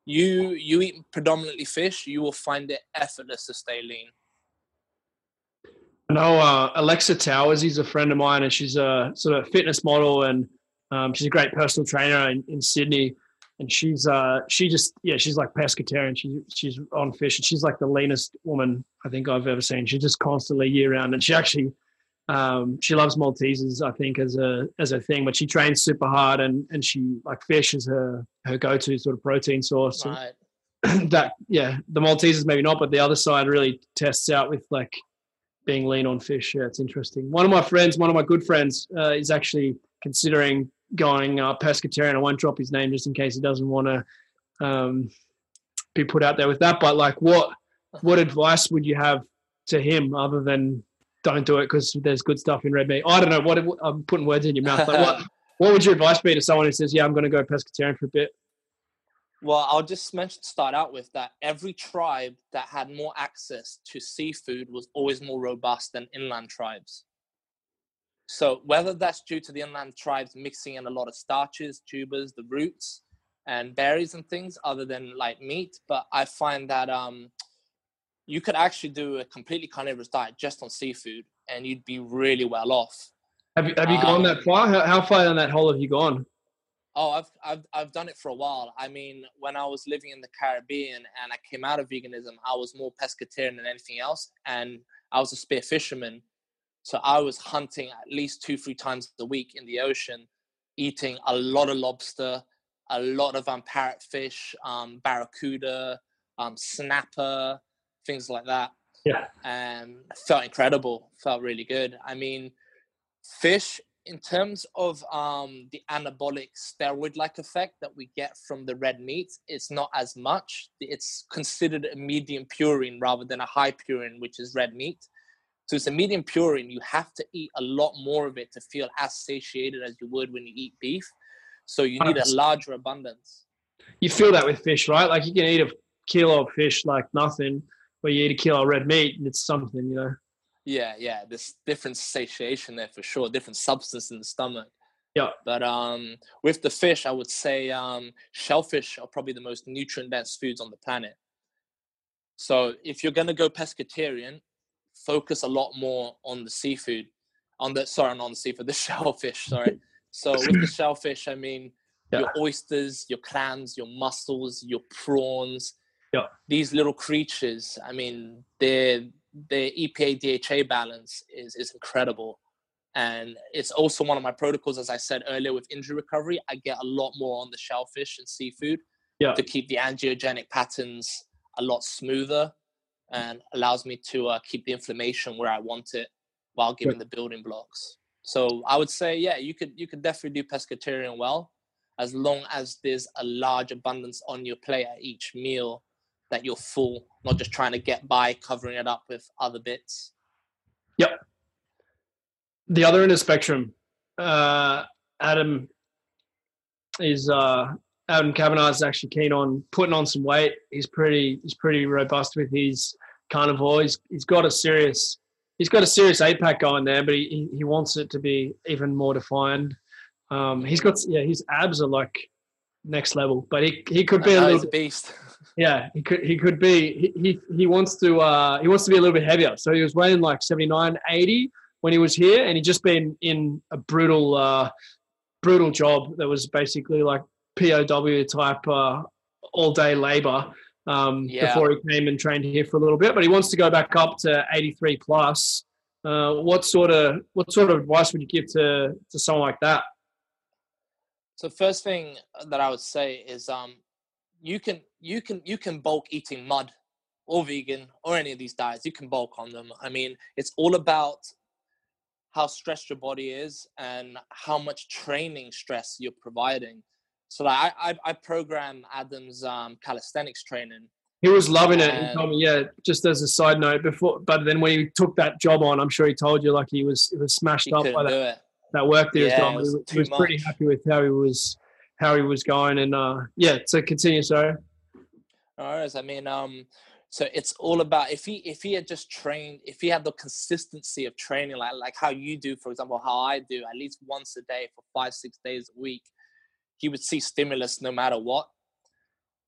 You you eat predominantly fish, you will find it effortless to stay lean.
I know uh, Alexa Towers. He's a friend of mine, and she's a sort of fitness model, and um, she's a great personal trainer in, in Sydney. And she's uh, she just yeah, she's like pescatarian. She's she's on fish, and she's like the leanest woman I think I've ever seen. She's just constantly year round, and she actually um, she loves Maltesers, I think, as a as a thing. But she trains super hard, and and she like fish is her her go to sort of protein source.
Right.
that yeah, the Maltesers maybe not, but the other side really tests out with like being lean on fish. Yeah, it's interesting. One of my friends, one of my good friends, uh, is actually considering going uh, pescatarian. I won't drop his name just in case he doesn't want to um, be put out there with that. But like, what what advice would you have to him other than don't do it because there's good stuff in red meat. I don't know what I'm putting words in your mouth. But what what would your advice be to someone who says, "Yeah, I'm going to go pescatarian for a bit"?
Well, I'll just mention start out with that every tribe that had more access to seafood was always more robust than inland tribes. So whether that's due to the inland tribes mixing in a lot of starches, tubers, the roots, and berries and things, other than like meat, but I find that um, you could actually do a completely carnivorous diet just on seafood, and you'd be really well off.
Have you have you gone that
Um,
far? How, how far down that hole have you gone?
Oh, I've, I've I've done it for a while. I mean, when I was living in the Caribbean and I came out of veganism, I was more pescatarian than anything else, and I was a spear fisherman. So I was hunting at least two, three times a week in the ocean, eating a lot of lobster, a lot of um, parrotfish, um, barracuda, um, snapper, things like that.
Yeah.
And felt incredible. Felt really good. I mean, fish in terms of um, the anabolic steroid-like effect that we get from the red meat, it's not as much. It's considered a medium purine rather than a high purine, which is red meat. So it's a medium purine. You have to eat a lot more of it to feel as satiated as you would when you eat beef. So you need a larger abundance.
You feel that with fish, right? Like you can eat a kilo of fish like nothing, but you eat a kilo of red meat and it's something, you know.
Yeah, yeah. There's different satiation there for sure, different substance in the stomach.
Yeah.
But um, with the fish, I would say um, shellfish are probably the most nutrient dense foods on the planet. So if you're gonna go pescatarian, focus a lot more on the seafood, on the sorry, not on the seafood, the shellfish. Sorry. So with the shellfish, I mean your oysters, your clams, your mussels, your prawns.
Yeah.
These little creatures, I mean, their their EPA DHA balance is is incredible. And it's also one of my protocols, as I said earlier, with injury recovery. I get a lot more on the shellfish and seafood
Yeah.
to keep the angiogenic patterns a lot smoother and allows me to uh, keep the inflammation where I want it while giving the building blocks. So I would say, yeah, you could you could definitely do pescatarian well, as long as there's a large abundance on your plate at each meal that you're full, not just trying to get by covering it up with other bits. Yep.
The other end of the spectrum, uh, Adam is uh, Adam Kavanagh is actually keen on putting on some weight. He's pretty he's pretty robust with his carnivore. He's he's got a serious he's got a serious eight pack going there, but he he, wants it to be even more defined. Um, he's got yeah, his abs are like next level, but he he could be a little
a beast.
yeah, he could he could be he he, he wants to uh he wants to be a little bit heavier. So he was weighing like 79, 80 when he was here and he just been in a brutal uh brutal job that was basically like POW type uh all day labor um
Yeah.
before he came and trained here for a little bit, but he wants to go back up to 83 plus. Uh, what sort of what sort of advice would you give to to someone like that?
So first thing that I would say is um you can you can you can bulk eating mud or vegan or any of these diets. You can bulk on them. I mean, it's all about how stressed your body is and how much training stress you're providing. So like, I, I I program Adam's um, calisthenics training.
He was loving it. He
Um,
told me, yeah, just as a side note, before, but then when he took that job on, I'm sure he told you like he was he was smashed
He
up by that,
it.
that work that he was
Yeah,
doing. He
was
he was pretty happy with how he was how he was going, and uh, yeah. So continue, sorry.
No worries. I mean, um, so it's all about if he if he had just trained, if he had the consistency of training, like like how you do, for example, how I do, at least once a day for five six days a week, he would see stimulus no matter what.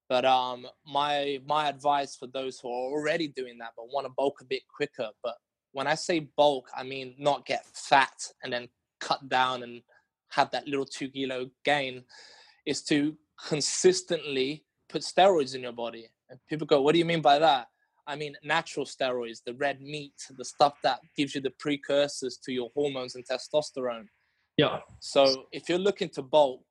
But um, my my advice for those who are already doing that but want to bulk a bit quicker, but when I say bulk, I mean not get fat and then cut down and have that little two kilo gain, is to consistently put steroids in your body. And people go, What do you mean by that? I mean natural steroids, the red meat, the stuff that gives you the precursors to your hormones and testosterone.
Yeah,
So if you're looking to bulk,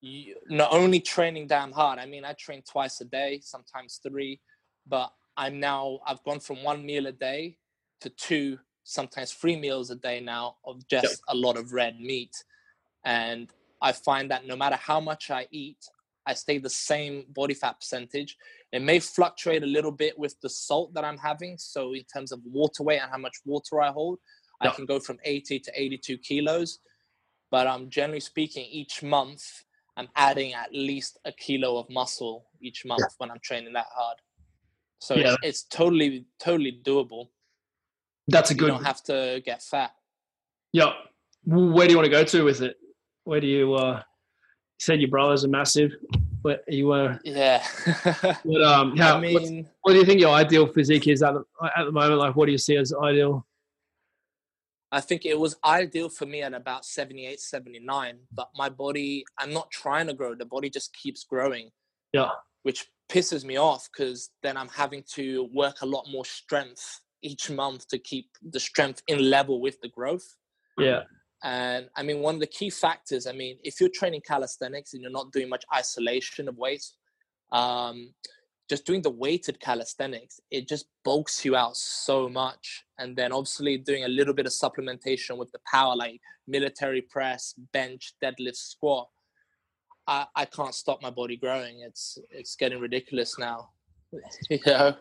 you, not only training damn hard. I mean, I train twice a day, sometimes three, but I'm now I've gone from one meal a day to two, sometimes three meals a day now of just a lot of red meat, and I find that no matter how much I eat, I stay the same body fat percentage. It may fluctuate a little bit with the salt that I'm having. So in terms of water weight and how much water I hold, I can go from 80 to 82 kilos. But um, generally speaking, each month I'm adding at least a kilo of muscle each month when I'm training that hard. So
Yeah.
it's, it's totally, totally doable.
that's a good.
You don't have to get fat.
Yeah. Where do you want to go to with it? Where do you? uh You said your brothers are massive. But you were?
Yeah.
But um, how?
I mean,
what do you think your ideal physique is at the at the moment? Like, what do you see as ideal?
I think it was ideal for me at about 78, 79, but my body, I'm not trying to grow. The body just keeps growing.
Yeah.
Which pisses me off because then I'm having to work a lot more strength each month to keep the strength in level with the growth.
Yeah.
And I mean, one of the key factors, I mean, if you're training calisthenics and you're not doing much isolation of weights, um, just doing the weighted calisthenics, it just bulks you out so much. And then obviously doing a little bit of supplementation with the power, like military press, bench, deadlift, squat. I, I can't stop my body growing. It's it's getting ridiculous now. you know?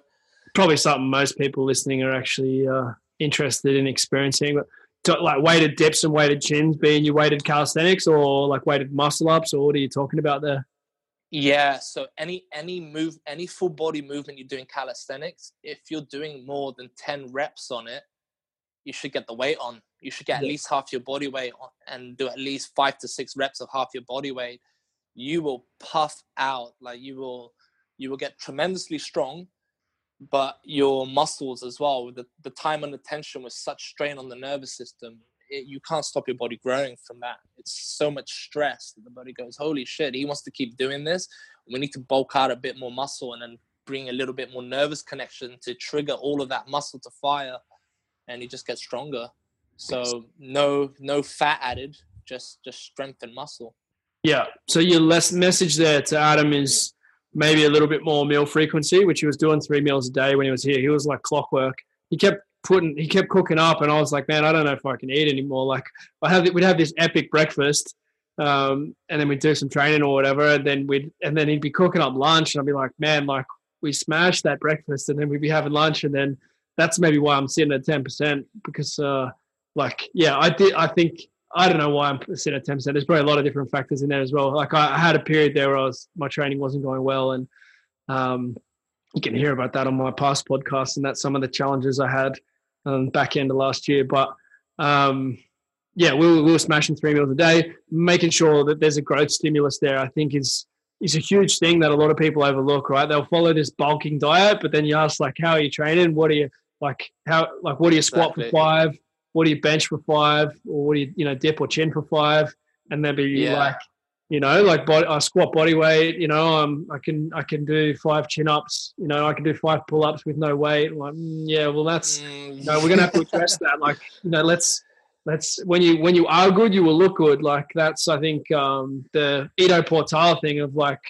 Probably something most people listening are actually uh, interested in experiencing. But like weighted dips and weighted chins being your weighted calisthenics, or like weighted muscle ups, or what are you talking about there?
Yeah, so any any move any full body movement you're doing calisthenics, if you're doing more than 10 reps on it, you should get the weight on. You should get at least half your body weight on and do at least 5 to 6 reps of half your body weight. You will puff out like you will you will get tremendously strong, but your muscles as well the, the time under tension with such strain on the nervous system it, you can't stop your body growing from that. It's so much stress that the body goes holy shit he wants to keep doing this. We need to bulk out a bit more muscle and then bring a little bit more nervous connection to trigger all of that muscle to fire and you just gets stronger. So no no fat added just just strength and muscle.
Yeah. So your last message there to Adam is maybe a little bit more meal frequency, which he was doing three meals a day when he was here. He was like clockwork. He kept putting, he kept cooking up, and I was like, man, I don't know if I can eat anymore. Like, I have, we'd have this epic breakfast, um, and then we'd do some training or whatever, and then we'd, and then he'd be cooking up lunch, and I'd be like, man, like we smashed that breakfast, and then we'd be having lunch, and then that's maybe why I'm sitting at ten percent because, uh, like, yeah, I did, I think I don't know why I'm sitting at ten percent. There's probably a lot of different factors in there as well. Like I, I had a period there where I was my training wasn't going well, and um, you can hear about that on my past podcast, and that's some of the challenges I had um, back end of last year. But um, yeah, we were, we were smashing three meals a day, making sure that there's a growth stimulus there. I think is is a huge thing that a lot of people overlook. Right, they'll follow this bulking diet, but then you ask like, how are you training? What are you like? How like what do you squat
Exactly.
for five? What do you bench for five? Or what do you you know dip or chin for five? And then be
Yeah.
like you know like body, I squat body weight you know um, I can I can do five chin ups you know I can do five pull ups with no weight. I'm like mm, yeah well that's
Mm,
you know we're gonna have to address that. Like you know let's let's when you when you are good you will look good. Like that's I think um, the Ido Portal thing of like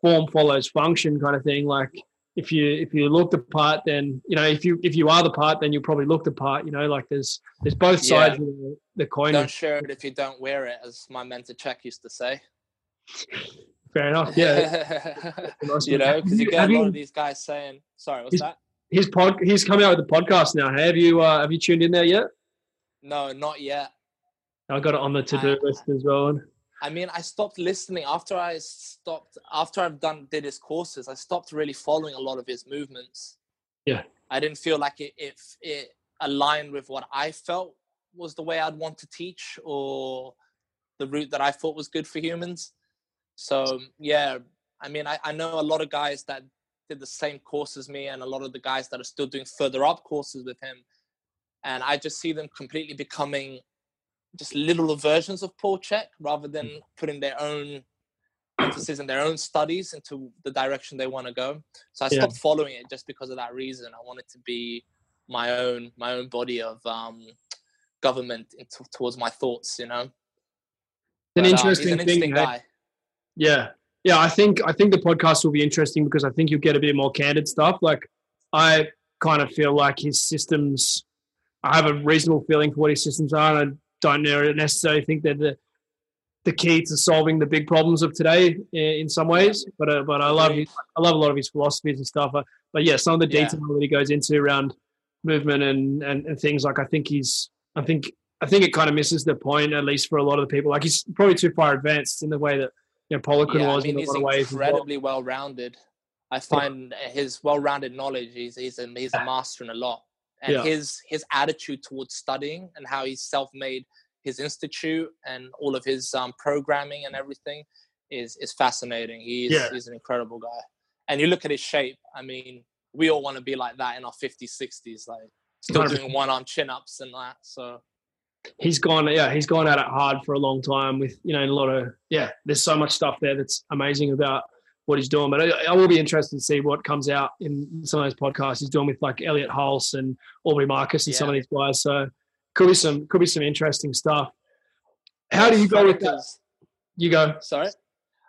form follows function kind of thing. Like if you if you look the part then you know if you if you are the part then you'll probably look the part you know like there's there's both
Yeah.
sides of the, the coin.
Don't share it if you don't wear it as my mentor Chek used to say.
Fair enough yeah. Nice
you know because you get a lot of these guys saying sorry what's
Is-
that?
his pod he's coming out with the podcast now. Have you uh, have you tuned in there yet?
No not yet.
I got it on the to do list as well.
I mean, I stopped listening after I stopped after I've done did his courses. I stopped really following a lot of his movements.
Yeah.
I didn't feel like it it, it aligned with what I felt was the way I'd want to teach or the route that I thought was good for humans. So yeah, I mean, I, I know a lot of guys that did the same course as me, and a lot of the guys that are still doing further up courses with him, and I just see them completely becoming just little versions of Paul Chek rather than hmm. putting their own emphasis in their own studies into the direction they want to go. So I
Yeah.
stopped following it just because of that reason. I wanted to be my own my own body of um, government in t- towards my thoughts. You know,
It's an
um,
interesting
he's an
thing
interesting
hey?
guy.
Yeah. Yeah, I think I think the podcast will be interesting because I think you'll get a bit more candid stuff. Like I kind of feel like his systems I have a reasonable feeling for what his systems are and I don't necessarily think they're the the key to solving the big problems of today in some ways. But uh, but I love
Agreed.
I love a lot of his philosophies and stuff. Uh, But yeah, some of the
Yeah.
detail that he goes into around movement and, and, and things like I think he's I think I think it kind of misses the point at least for a lot of the people. Like he's probably too far advanced in the way that you know Poliquin
Yeah, I
was
mean,
in a
he's
lot of ways.
incredibly well rounded. I find his well-rounded knowledge. He's he's a, he's a master in a lot, and
Yeah.
his his attitude towards studying and how he's self-made his institute and all of his um, programming and everything is is fascinating. He's
Yeah.
he's an incredible guy. And you look at his shape. I mean, we all want to be like that in our 50s, 60s, like still
100%.
doing one arm chin ups and that. So
he's gone yeah he's gone at it hard for a long time with you know a lot of yeah there's so much stuff there that's amazing about what he's doing but I, I will be interested to see what comes out in some of those podcasts he's doing with like Elliot Hulse and Aubrey Marcus and some of these guys so could be some could be some interesting stuff how do you go with that? you go
Sorry.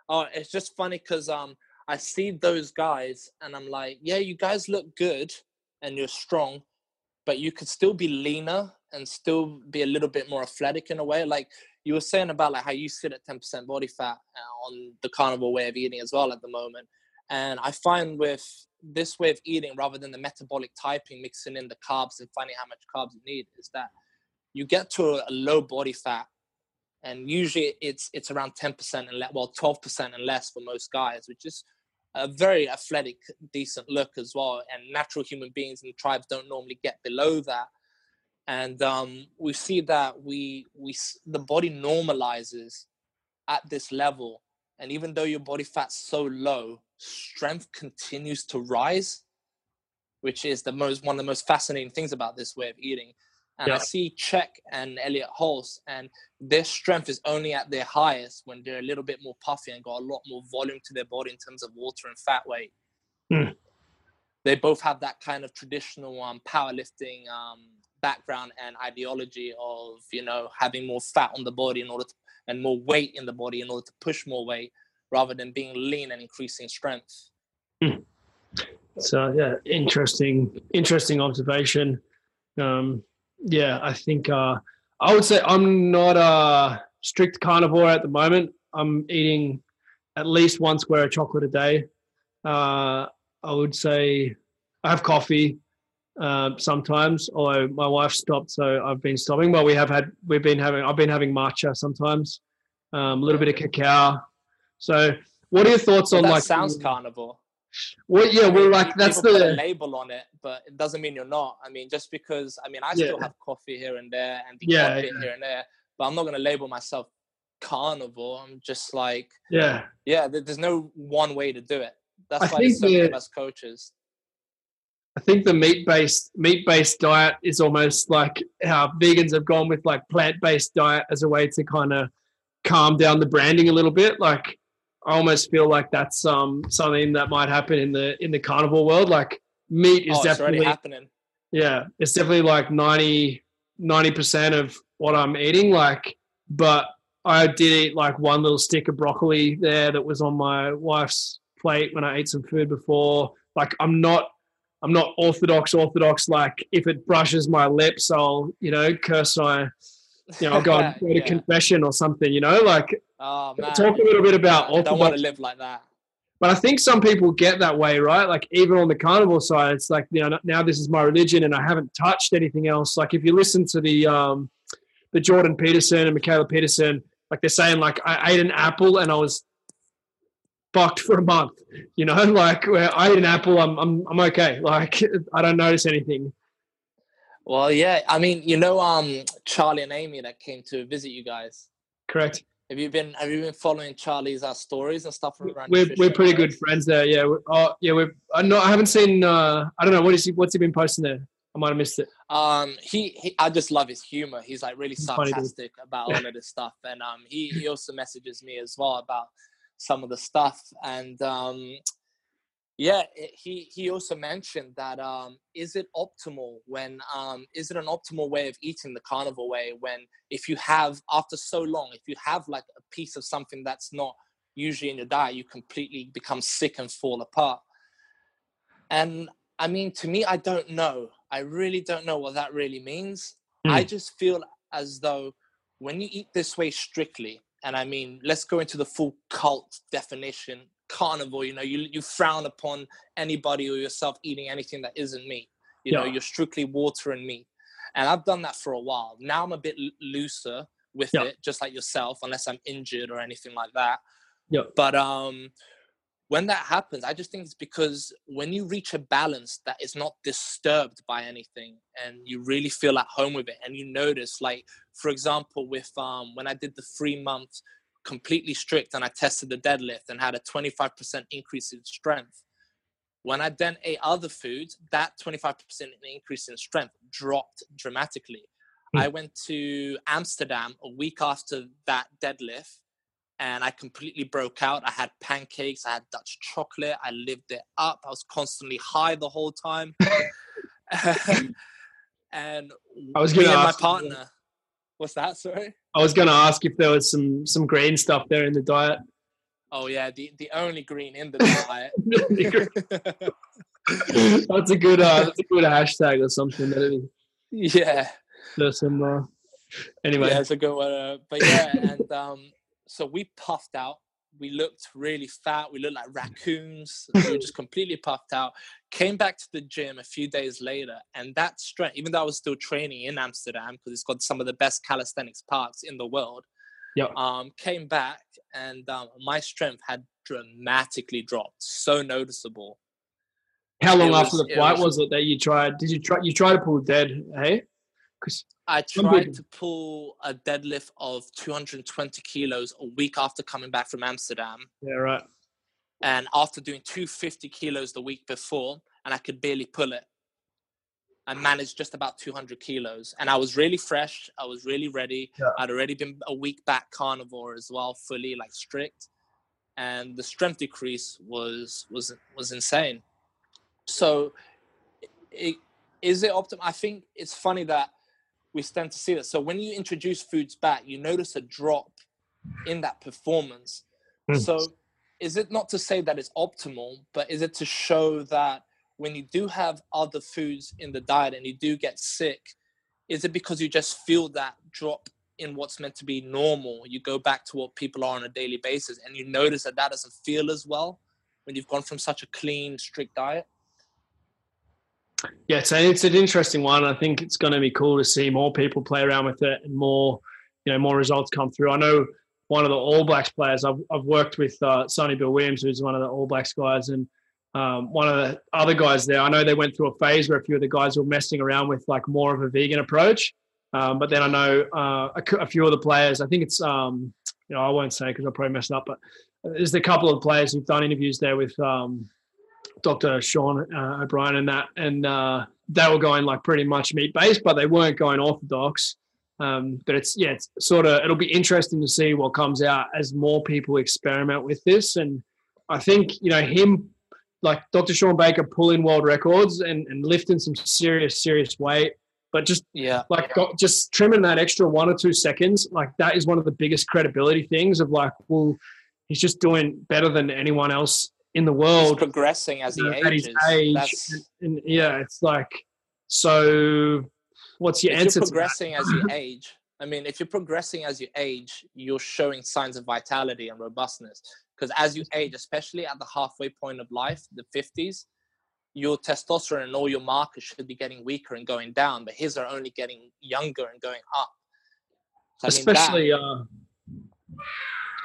Oh, it's just funny because um I see those guys and I'm like, yeah, you guys look good and you're strong, but you could still be leaner and still be a little bit more athletic in a way. Like you were saying about like how you sit at 10% body fat uh, on the carnivore way of eating as well at the moment. And I find with this way of eating, rather than the metabolic typing, mixing in the carbs and finding how much carbs you need, is that you get to a, low body fat and usually it's it's around 10% and le- well 12% and less for most guys which is a very athletic decent look as well and natural human beings and tribes don't normally get below that. And um, we see that we we the body normalizes at this level and even though your body fat's so low strength continues to rise which is the most one of the most fascinating things about this way of eating and I see Chek and Elliot Hulse, and their strength is only at their highest when they're a little bit more puffy and got a lot more volume to their body in terms of water and fat weight.
Hmm.
They both have that kind of traditional um, powerlifting um, background and ideology of you know having more fat on the body in order to, and more weight in the body in order to push more weight rather than being lean and increasing strength.
So yeah, interesting, interesting observation. Um, yeah, I think uh, I would say I'm not a strict carnivore at the moment. I'm eating at least one square of chocolate a day. Uh, I would say I have coffee uh, sometimes, although my wife stopped, so I've been stopping. But we have had, we've been having, I've been having matcha sometimes, um, a little bit of cacao. So, what are your thoughts on
that
like?
sounds carnivore.
Well, yeah, we're like that's
People put a
the
label on it, but it doesn't mean you're not. I mean, just because I mean, I
Yeah.
still have coffee here and there and
Yeah, yeah.
here and there, but I'm not going to label myself carnivore. I'm just like,
yeah.
yeah, there's no one way to do it. That's
I
why there's so many of us coaches.
I think the meat based meat based diet is almost like how vegans have gone with like plant based diet as a way to kind of calm down the branding a little bit. Like I almost feel like that's um something that might happen in the in the carnivore world. Like meat is
Oh,
definitely
happening.
yeah, it's definitely like 90 percent of what I'm eating. Like, but I did eat like one little stick of broccoli there that was on my wife's plate when I ate some food before. Like, I'm not, I'm not orthodox. Orthodox. Like, if it brushes my lips, I'll you know curse my, you know, I'll go, and go to
Yeah.
confession or something. You know, like
Oh man,
talk a little bit about
I don't want to live like that.
but I think some people get that way, right? Like even on the carnivore side, it's like you know now this is my religion and I haven't touched anything else. Like if you listen to the um, the Jordan Peterson and Mikhaila Peterson, like they're saying like I ate an apple and I was fucked for a month. You know, like where I ate an apple, I'm I'm I'm okay. Like I don't notice anything.
Well, yeah, I mean, you know, um, Charlie and Amy that came to visit you guys.
Correct.
Have you been Have you been following Charlie's uh, stories and stuff around?
We're we're pretty
right?
good friends there. Yeah. We're, oh yeah. We're I know I haven't seen. uh I don't know what is he what's he been posting there. I might have missed it.
Um, he, he, I just love his humor. He's like really
He's funny,
sarcastic about all of this stuff, and um, he he also messages me as well about some of the stuff, and um, yeah, it, he he also mentioned that um, is it optimal when um, is it an optimal way of eating the carnivore way when if you have after so long, if you have like a piece of something that's not usually in your diet, you completely become sick and fall apart. And I mean, to me, I don't know. I really don't know what that really means. I
Hmm.
just feel as though when you eat this way strictly, and I mean, let's go into the full cult definition carnivore, you know, you, you frown upon anybody or yourself eating anything that isn't meat. You know, you're strictly water and meat. And I've done that for a while. Now I'm a bit looser with
Yeah.
it, just like yourself, unless I'm injured or anything like that.
Yeah.
But um, when that happens, I just think it's because when you reach a balance that is not disturbed by anything and you really feel at home with it and you notice, like, for example, with um, when I did the three months completely strict and I tested the deadlift and had a 25% increase in strength. When I then ate other foods, that 25% increase in strength dropped dramatically. Mm. I went to Amsterdam a week after that deadlift and I completely broke out. I had pancakes, I had Dutch chocolate, I lived it up. I was constantly high the whole time. and
I was going to
my partner. What's that? Sorry.
I was going to ask if there was some some green stuff there in the diet.
Oh yeah, the the only green in the diet.
that's a good uh, that's a good hashtag or something.
Yeah.
There's some. Uh, anyway,
yeah, it's a good one. Uh, but yeah, and um, so we puffed out. We looked really fat. We looked like raccoons. we were just completely puffed out. Came back to the gym a few days later, and that strength, even though I was still training in Amsterdam because it's got some of the best calisthenics parks in the world,
Yeah.
um, came back and um, my strength had dramatically dropped, so noticeable.
How long after the flight was, was, it that you tried? Did you try? You tried to pull dead, hey?
Because I tried to pull a deadlift of 220 kilos a week after coming back from Amsterdam.
Yeah, right.
And after doing 250 kilos the week before, and I could barely pull it. I managed just about 200 kilos, and I was really fresh. I was really ready. Yeah. I'd already been a week back carnivore as well, fully like strict, and the strength decrease was was was insane. So, it, is it optimal? I think it's funny that we tend to see that. So when you introduce foods back, you notice a drop in that performance. Mm. So is it not to say that it's optimal, but is it to show that when you do have other foods in the diet and you do get sick, is it because you just feel that drop in what's meant to be normal? You go back to what people are on a daily basis and you notice that that doesn't feel as well when you've gone from such a clean, strict diet?
Yeah, so it's an interesting one. I think it's going to be cool to see more people play around with it and more, you know, more results come through. I know one of the All Blacks players. I've, I've worked with uh, Sonny Bill Williams, who's one of the All Blacks guys, and um, one of the other guys there. I know they went through a phase where a few of the guys were messing around with like more of a vegan approach. Um, but then I know uh, a, a, few of the players. I think it's um, you know I won't say because I'll probably mess it up, but there's a couple of players who've done interviews there with um, Dr. Sean uh, O'Brien and that, and uh, they were going like pretty much meat based, but they weren't going orthodox. Um, but it's yeah, it's sort of it'll be interesting to see what comes out as more people experiment with this. And I think you know him, like Dr. Shawn Baker, pulling world records and, and lifting some serious serious weight, but just
yeah,
like got, just trimming that extra one or two seconds, like that is one of the biggest credibility things of like, well, he's just doing better than anyone else in the world
He's progressing as he ages. age.
And, and, yeah, it's like so. What's your answer?
You're progressing as you age. I mean, if you're progressing as you age, you're showing signs of vitality and robustness. Because as you age, especially at the halfway point of life, the 50s, your testosterone and all your markers should be getting weaker and going down, but his are only getting younger and going up.
So, especially, that, uh,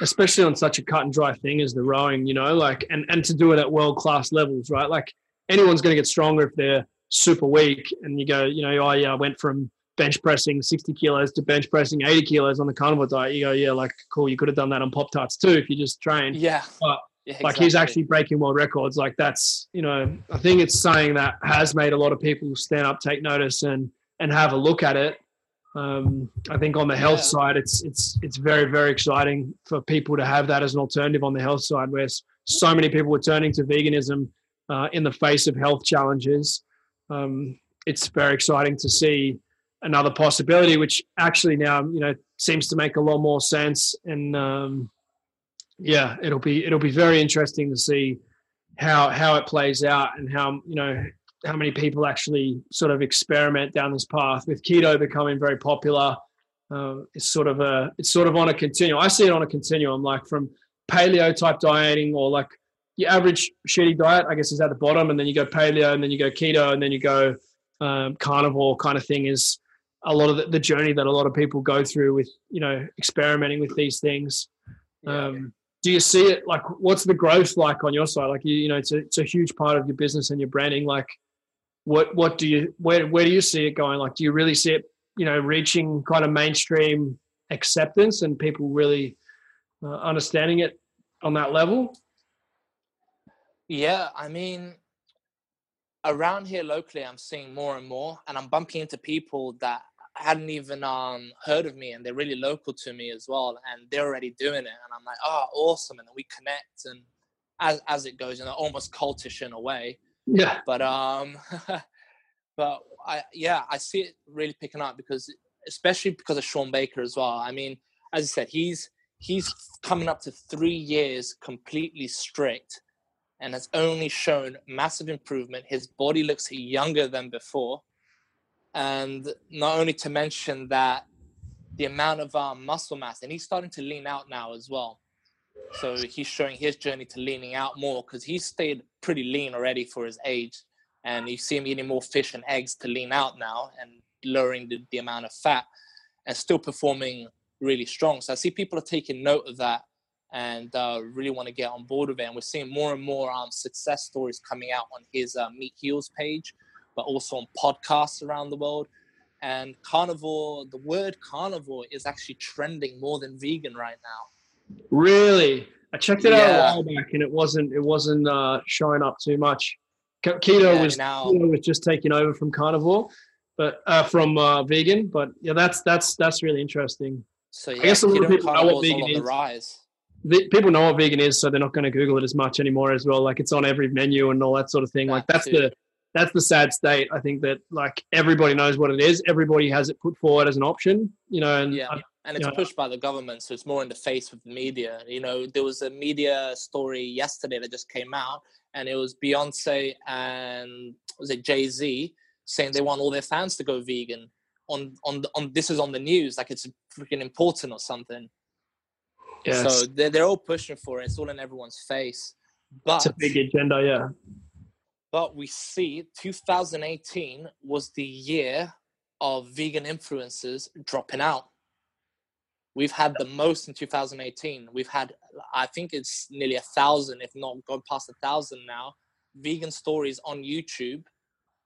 especially on such a cut and dry thing as the rowing, you know, like, and, and to do it at world class levels, right? Like, anyone's going to get stronger if they're super weak. And you go, you know, oh, yeah, I went from bench pressing 60 kilos to bench pressing 80 kilos on the carnivore diet. You go, yeah, like, cool, you could have done that on Pop Tarts too if you just trained.
Yeah.
But, yeah, exactly. like he's actually breaking world records. Like that's, you know, I think it's saying that has made a lot of people stand up, take notice, and and have a look at it um, I think on the health yeah. side, it's it's it's very very exciting for people to have that as an alternative on the health side, where so many people are turning to veganism uh, in the face of health challenges. Um, it's very exciting to see another possibility, which actually now you know seems to make a lot more sense. And um, yeah, it'll be it'll be very interesting to see how how it plays out and how you know how many people actually sort of experiment down this path with keto becoming very popular. Uh, it's sort of a it's sort of on a continuum. I see it on a continuum, like from paleo type dieting or like your average shitty diet, I guess, is at the bottom, and then you go paleo, and then you go keto, and then you go um, carnivore kind of thing. Is a lot of the, the, journey that a lot of people go through with you know experimenting with these things. Um, do you see it like what's the growth like on your side? Like you, you know, it's a, it's a huge part of your business and your branding. Like what what do you where where do you see it going? Like do you really see it, you know, reaching kind of mainstream acceptance and people really uh, understanding it on that level?
Yeah, I mean, around here locally, I'm seeing more and more, and I'm bumping into people that hadn't even um, heard of me, and they're really local to me as well, and they're already doing it, and I'm like, oh, awesome, and we connect, and as as it goes, you know, almost cultish in a way.
Yeah.
But um, but I yeah, I see it really picking up because, especially because of Shawn Baker as well. I mean, as I said, he's he's coming up to three years completely strict and has only shown massive improvement. His body looks younger than before. And not only to mention that the amount of um, muscle mass, and he's starting to lean out now as well. So he's showing his journey to leaning out more because he's stayed pretty lean already for his age. And you see him eating more fish and eggs to lean out now and lowering the, the amount of fat and still performing really strong. So I see people are taking note of that and uh, really want to get on board with it. And we're seeing more and more um, success stories coming out on his uh, Meat Heals page, but also on podcasts around the world. And carnivore, the word carnivore is actually trending more than vegan right now.
Really? I checked it yeah. out a while back, and it wasn't it wasn't uh, showing up too much. Keto yeah, was now, keto was just taking over from carnivore, but uh, from uh, vegan. But yeah, that's that's that's really interesting.
So yeah, I guess a lot of people know what vegan is. rise
the, people know what vegan is, so they're not going to Google it as much anymore as well. Like it's on every menu and all that sort of thing. That like that's too. the that's the sad state. I think that like everybody knows what it is. Everybody has it put forward as an option, you know. And
yeah, I, and it's know, pushed by the government, so it's more in the face of the media. You know, there was a media story yesterday that just came out, and it was Beyonce and was it Jay Z saying they want all their fans to go vegan. On on on this is on the news, like it's freaking important or something. Yes. So they're, they're all pushing for it. It's all in everyone's face. But
it's a big agenda, yeah.
But we see 2018 was the year of vegan influencers dropping out. We've had the most in 2018. We've had, I think it's nearly a thousand, if not gone past a thousand now, vegan stories on YouTube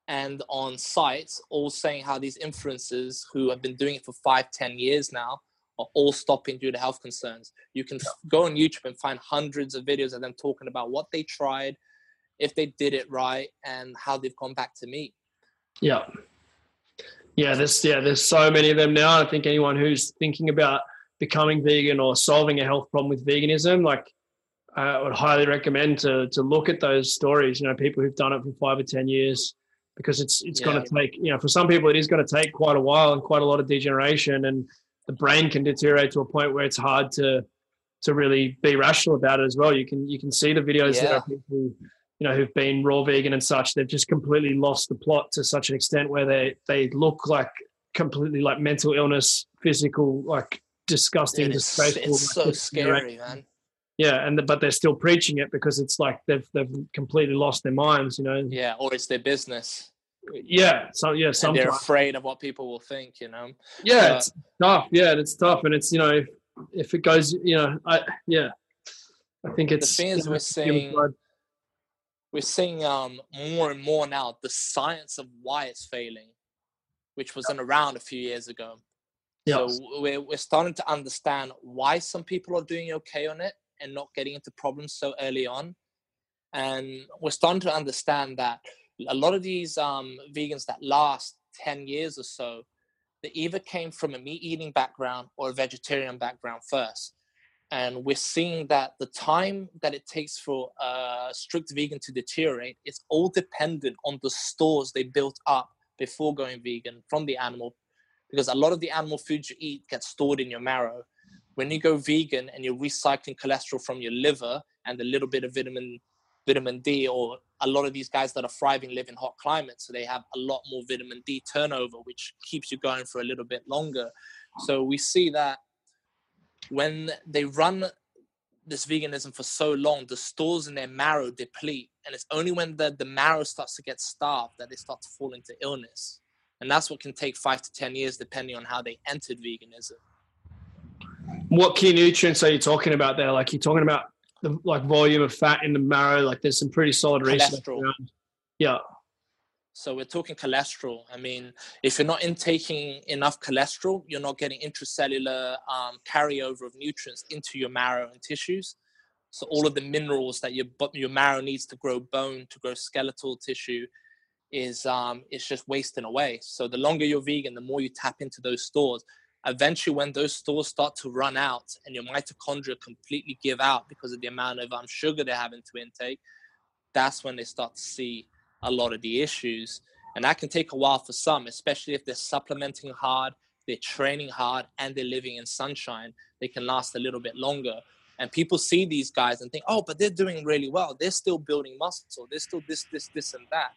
and on sites, all saying how these influencers who have been doing it for five, ten years now are all stopping due to health concerns. You can go on YouTube and find hundreds of videos of them talking about what they tried, if they did it right, and how they've gone back to meat.
Yeah. Yeah, there's yeah, there's so many of them now. I think anyone who's thinking about becoming vegan or solving a health problem with veganism, like uh, I would highly recommend to to look at those stories. You know, people who've done it for five or ten years, because it's it's yeah. going to take you know for some people it is going to take quite a while and quite a lot of degeneration and the brain can deteriorate to a point where it's hard to to really be rational about it as well. You can you can see the videos yeah. that are people you know who've been raw vegan and such. They've just completely lost the plot to such an extent where they they look like completely like mental illness, physical like disgusting,
Dude, it's, disgraceful. It's so scary, man.
Yeah, and the, but they're still preaching it because it's like they've they've completely lost their minds, you know.
Yeah, or it's their business.
Yeah, so yeah, sometimes
they're afraid of what people will think, you know.
Yeah, but, it's tough. Yeah, it's tough, and it's you know if, if it goes, you know, I yeah, I think it's
the things we're seeing. We're seeing um, more and more now the science of why it's failing, which wasn't around a few years ago. Yep. So we're we're starting to understand why some people are doing okay on it and not getting into problems so early on, and we're starting to understand that a lot of these um, vegans that last 10 years or so, they either came from a meat eating background or a vegetarian background first. And we're seeing that the time that it takes for a strict vegan to deteriorate is all dependent on the stores they built up before going vegan from the animal. Because a lot of the animal foods you eat get stored in your marrow. When you go vegan and you're recycling cholesterol from your liver and a little bit of vitamin vitamin D, or a lot of these guys that are thriving live in hot climates, so they have a lot more vitamin D turnover, which keeps you going for a little bit longer. So we see that when they run this veganism for so long, the stores in their marrow deplete, and it's only when the, the marrow starts to get starved that they start to fall into illness. And that's what can take five to 10 years, depending on how they entered veganism.
What key nutrients are you talking about there? Like you're talking about the like volume of fat in the marrow. Like there's some pretty solid research around. Yeah.
So we're talking cholesterol. I mean, if you're not intaking enough cholesterol, you're not getting intracellular um, carryover of nutrients into your marrow and tissues. So all of the minerals that your your marrow needs to grow bone, to grow skeletal tissue, is um, it's just wasting away. So the longer you're vegan, the more you tap into those stores. Eventually, when those stores start to run out and your mitochondria completely give out because of the amount of um, sugar they're having to intake, that's when they start to see a lot of the issues. And that can take a while for some, especially if they're supplementing hard, they're training hard, and they're living in sunshine. They can last a little bit longer. And people see these guys and think, oh, but they're doing really well. They're still building muscle. They're still this, this, this, and that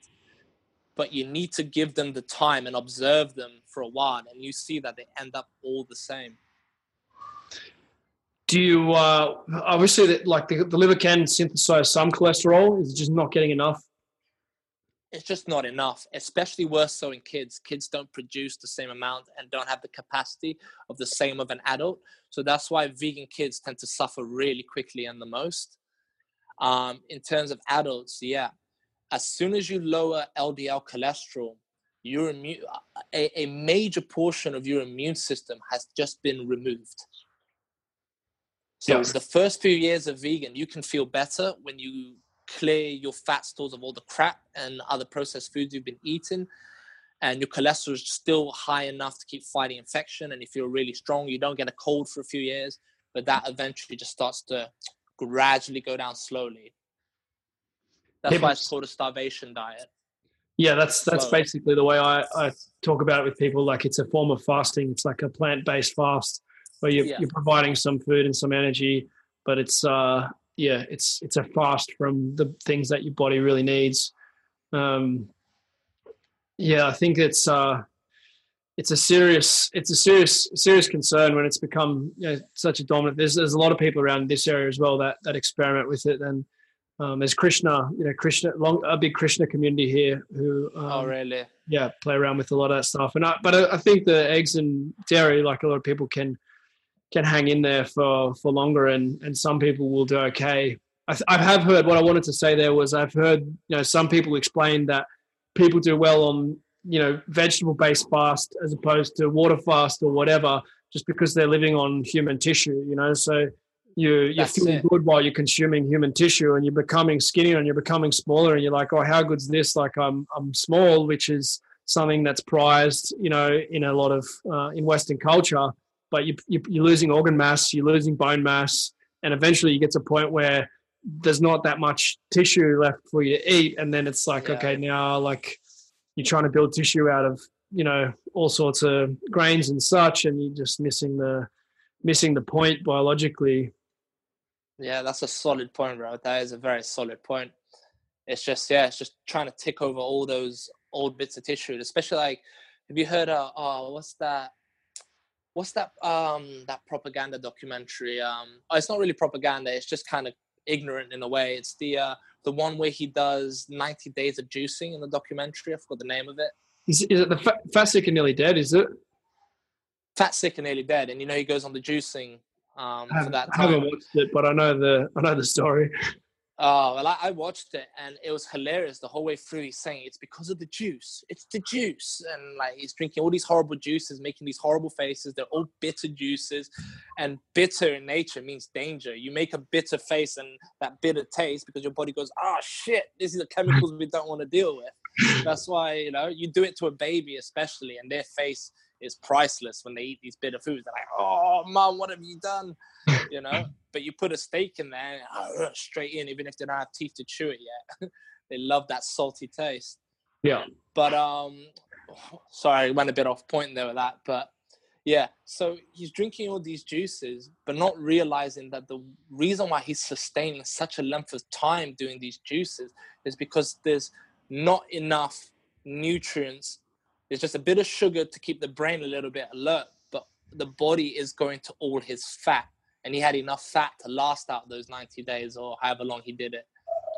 but you need to give them the time and observe them for a while and you see that they end up all the same.
Do you uh, obviously that like the, the liver can synthesize some cholesterol. Is just not getting enough?
It's just not enough especially worse so in kids. Kids don't produce the same amount and don't have the capacity of the same of an adult. So that's why vegan kids tend to suffer really quickly and the most. Um, in terms of adults yeah as soon as you lower LDL cholesterol, your immune, a, a major portion of your immune system has just been removed. So yes. the first few years of vegan, you can feel better when you clear your fat stores of all the crap and other processed foods you've been eating, and your cholesterol is still high enough to keep fighting infection. And if you're really strong, you don't get a cold for a few years, but that eventually just starts to gradually go down slowly. That's people, why it's called a starvation diet.
Yeah, that's that's basically the way I, I talk about it with people. Like it's a form of fasting. It's like a plant based fast where you're, yeah. you're providing some food and some energy, but it's uh yeah, it's it's a fast from the things that your body really needs. Um, yeah, I think it's uh, it's a serious it's a serious serious concern when it's become you know, such a dominant. There's there's a lot of people around this area as well that that experiment with it, and um, there's Krishna, you know, Krishna, long, a big Krishna community here who,
um, oh really?
Yeah, play around with a lot of that stuff. And I, but I, I, think the eggs and dairy, like a lot of people, can can hang in there for for longer, and and some people will do okay. I, I have heard what I wanted to say there was I've heard you know some people explain that people do well on you know vegetable based fast as opposed to water fast or whatever, just because they're living on human tissue. You know, so you you feel good while you're consuming human tissue and you're becoming skinnier and you're becoming smaller and you're like oh how good's this? Like i'm i'm small which is something that's prized you know in a lot of uh, in western culture but you, you you're losing organ mass you're losing bone mass and eventually you get to a point where there's not that much tissue left for you to eat and then it's like yeah. okay now like you're trying to build tissue out of you know all sorts of grains and such and you're just missing the missing the point biologically
yeah, that's a solid point, bro. That is a very solid point. It's just yeah, it's just trying to tick over all those old bits of tissue, especially like have you heard of oh what's that what's that um that propaganda documentary um oh, it's not really propaganda it's just kind of ignorant in a way it's the uh the one where he does 90 days of juicing in the documentary i forgot the name of it
is, is it the fat, fat sick and nearly dead is it
fat sick and nearly dead and you know he goes on the juicing um,
that time. I haven't watched it, but I know the I know the story.
Oh well, I, I, watched it and it was hilarious the whole way through. He's saying it's because of the juice. It's the juice, and like he's drinking all these horrible juices, making these horrible faces. They're all bitter juices, and bitter in nature means danger. You make a bitter face and that bitter taste because your body goes, "Oh shit, this is the chemicals we don't want to deal with." That's why you know you do it to a baby, especially, and their face is priceless when they eat these bitter foods. They're like, "Oh, mom, what have you done?" You know. but you put a steak in there, oh, straight in, even if they don't have teeth to chew it yet. they love that salty taste.
Yeah.
But um, sorry, I went a bit off point there with that, but yeah. So he's drinking all these juices, but not realizing that the reason why he's sustaining such a length of time doing these juices is because there's not enough nutrients it's just a bit of sugar to keep the brain a little bit alert, but the body is going to all his fat. And he had enough fat to last out those 90 days or however long he did it.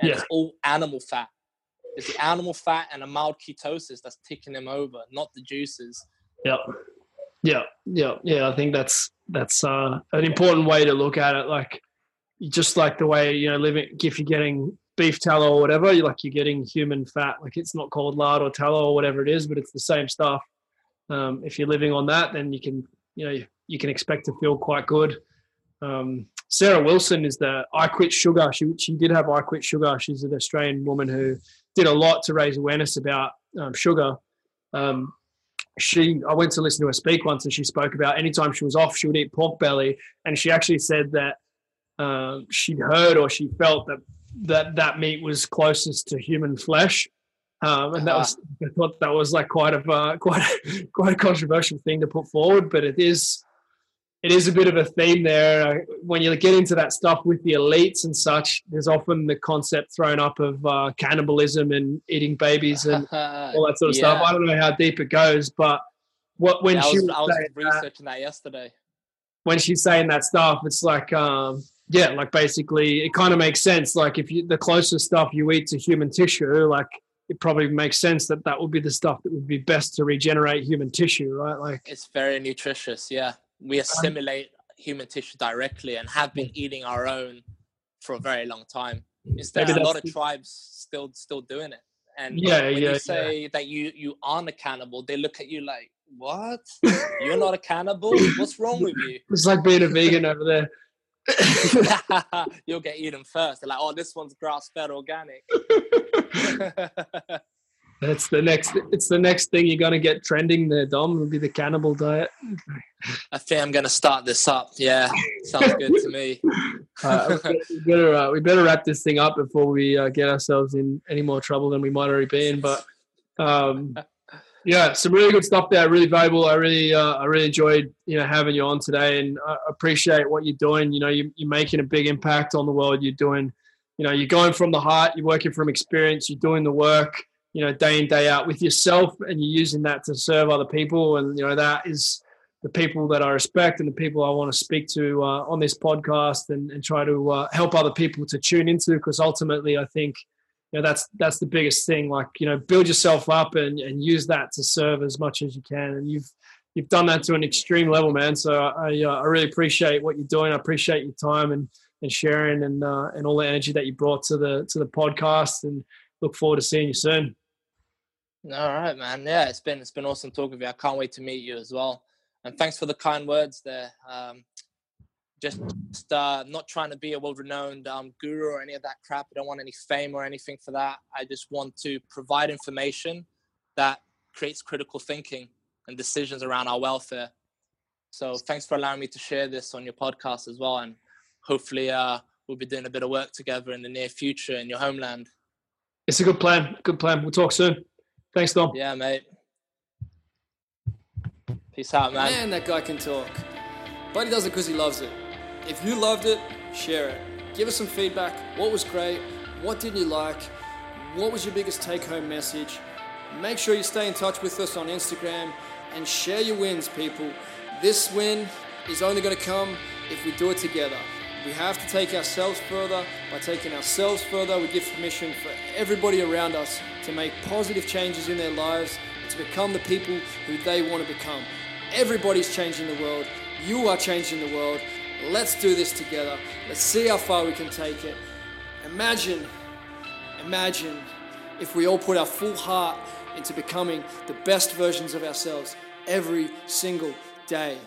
And yeah. it's all animal fat. It's the animal fat and a mild ketosis that's ticking him over, not the juices.
Yep. Yeah, yeah, yeah. I think that's that's uh, an important way to look at it. Like just like the way you know living if you're getting beef tallow or whatever, you like you're getting human fat. Like it's not called lard or tallow or whatever it is, but it's the same stuff. Um, if you're living on that, then you can you know you, you can expect to feel quite good. Um, Sarah Wilson is the I Quit Sugar. She she did have I Quit Sugar. She's an Australian woman who did a lot to raise awareness about um, sugar. Um, she I went to listen to her speak once, and she spoke about anytime she was off, she would eat pork belly, and she actually said that uh, she'd heard or she felt that that that meat was closest to human flesh. Um, and that uh-huh. was I thought that was like quite a uh, quite a, quite a controversial thing to put forward, but it is it is a bit of a theme there. When you get into that stuff with the elites and such, there's often the concept thrown up of uh, cannibalism and eating babies and all that sort of yeah. stuff. I don't know how deep it goes, but what when
yeah,
she
I was, I was researching that, that, yesterday.
When she's saying that stuff, it's like um, yeah, like basically it kind of makes sense. Like if you the closest stuff you eat to human tissue, like it probably makes sense that that would be the stuff that would be best to regenerate human tissue, right? Like
it's very nutritious. Yeah, we assimilate um, human tissue directly and have been eating our own for a very long time. Is there a lot of tribes still still doing it? And
yeah,
when
yeah,
you say
yeah.
that you you aren't a cannibal, they look at you like, "What? You're not a cannibal? What's wrong with you?"
It's like being a vegan over there.
You'll get eaten first. They're like, oh, this one's grass fed organic.
That's the next. It's the next thing you're gonna get trending there, Dom. Will be the cannibal diet.
I think I'm gonna start this up. Yeah, sounds good to me.
Uh, we better uh, we better wrap this thing up before we uh, get ourselves in any more trouble than we might already be in. But um, yeah, some really good stuff there. Really valuable. I really, uh, I really enjoyed you know having you on today, and I appreciate what you're doing. You know, you, you're making a big impact on the world. You're doing, you know, you're going from the heart. You're working from experience. You're doing the work. You know, day in day out with yourself, and you're using that to serve other people. And you know, that is the people that I respect and the people I want to speak to uh, on this podcast, and, and try to uh, help other people to tune into. Because ultimately, I think you know that's that's the biggest thing like you know build yourself up and, and use that to serve as much as you can. And you've you've done that to an extreme level man. So i uh, i really appreciate what you're doing. I appreciate your time and and sharing and uh, and all the energy that you brought to the to the podcast and look forward to seeing you soon.
All right man. Yeah it's been it's been awesome talking with you. I can't wait to meet you as well. And thanks for the kind words there. Um, just uh, not trying to be a world-renowned um, guru or any of that crap. I don't want any fame or anything for that. I just want to provide information that creates critical thinking and decisions around our welfare. So thanks for allowing me to share this on your podcast as well, and hopefully uh, we'll be doing a bit of work together in the near future in your homeland.
It's a good plan. Good plan. We'll talk soon. Thanks, Dom.
Yeah, mate. Peace out, man.
Man, that guy can talk. But he does it because he loves it. If you loved it, share it. Give us some feedback. What was great? What didn't you like? What was your biggest take home message? Make sure you stay in touch with us on Instagram and share your wins, people. This win is only going to come if we do it together. We have to take ourselves further. By taking ourselves further, we give permission for everybody around us to make positive changes in their lives and to become the people who they want to become. Everybody's changing the world. You are changing the world. Let's do this together. Let's see how far we can take it. Imagine, imagine if we all put our full heart into becoming the best versions of ourselves every single day.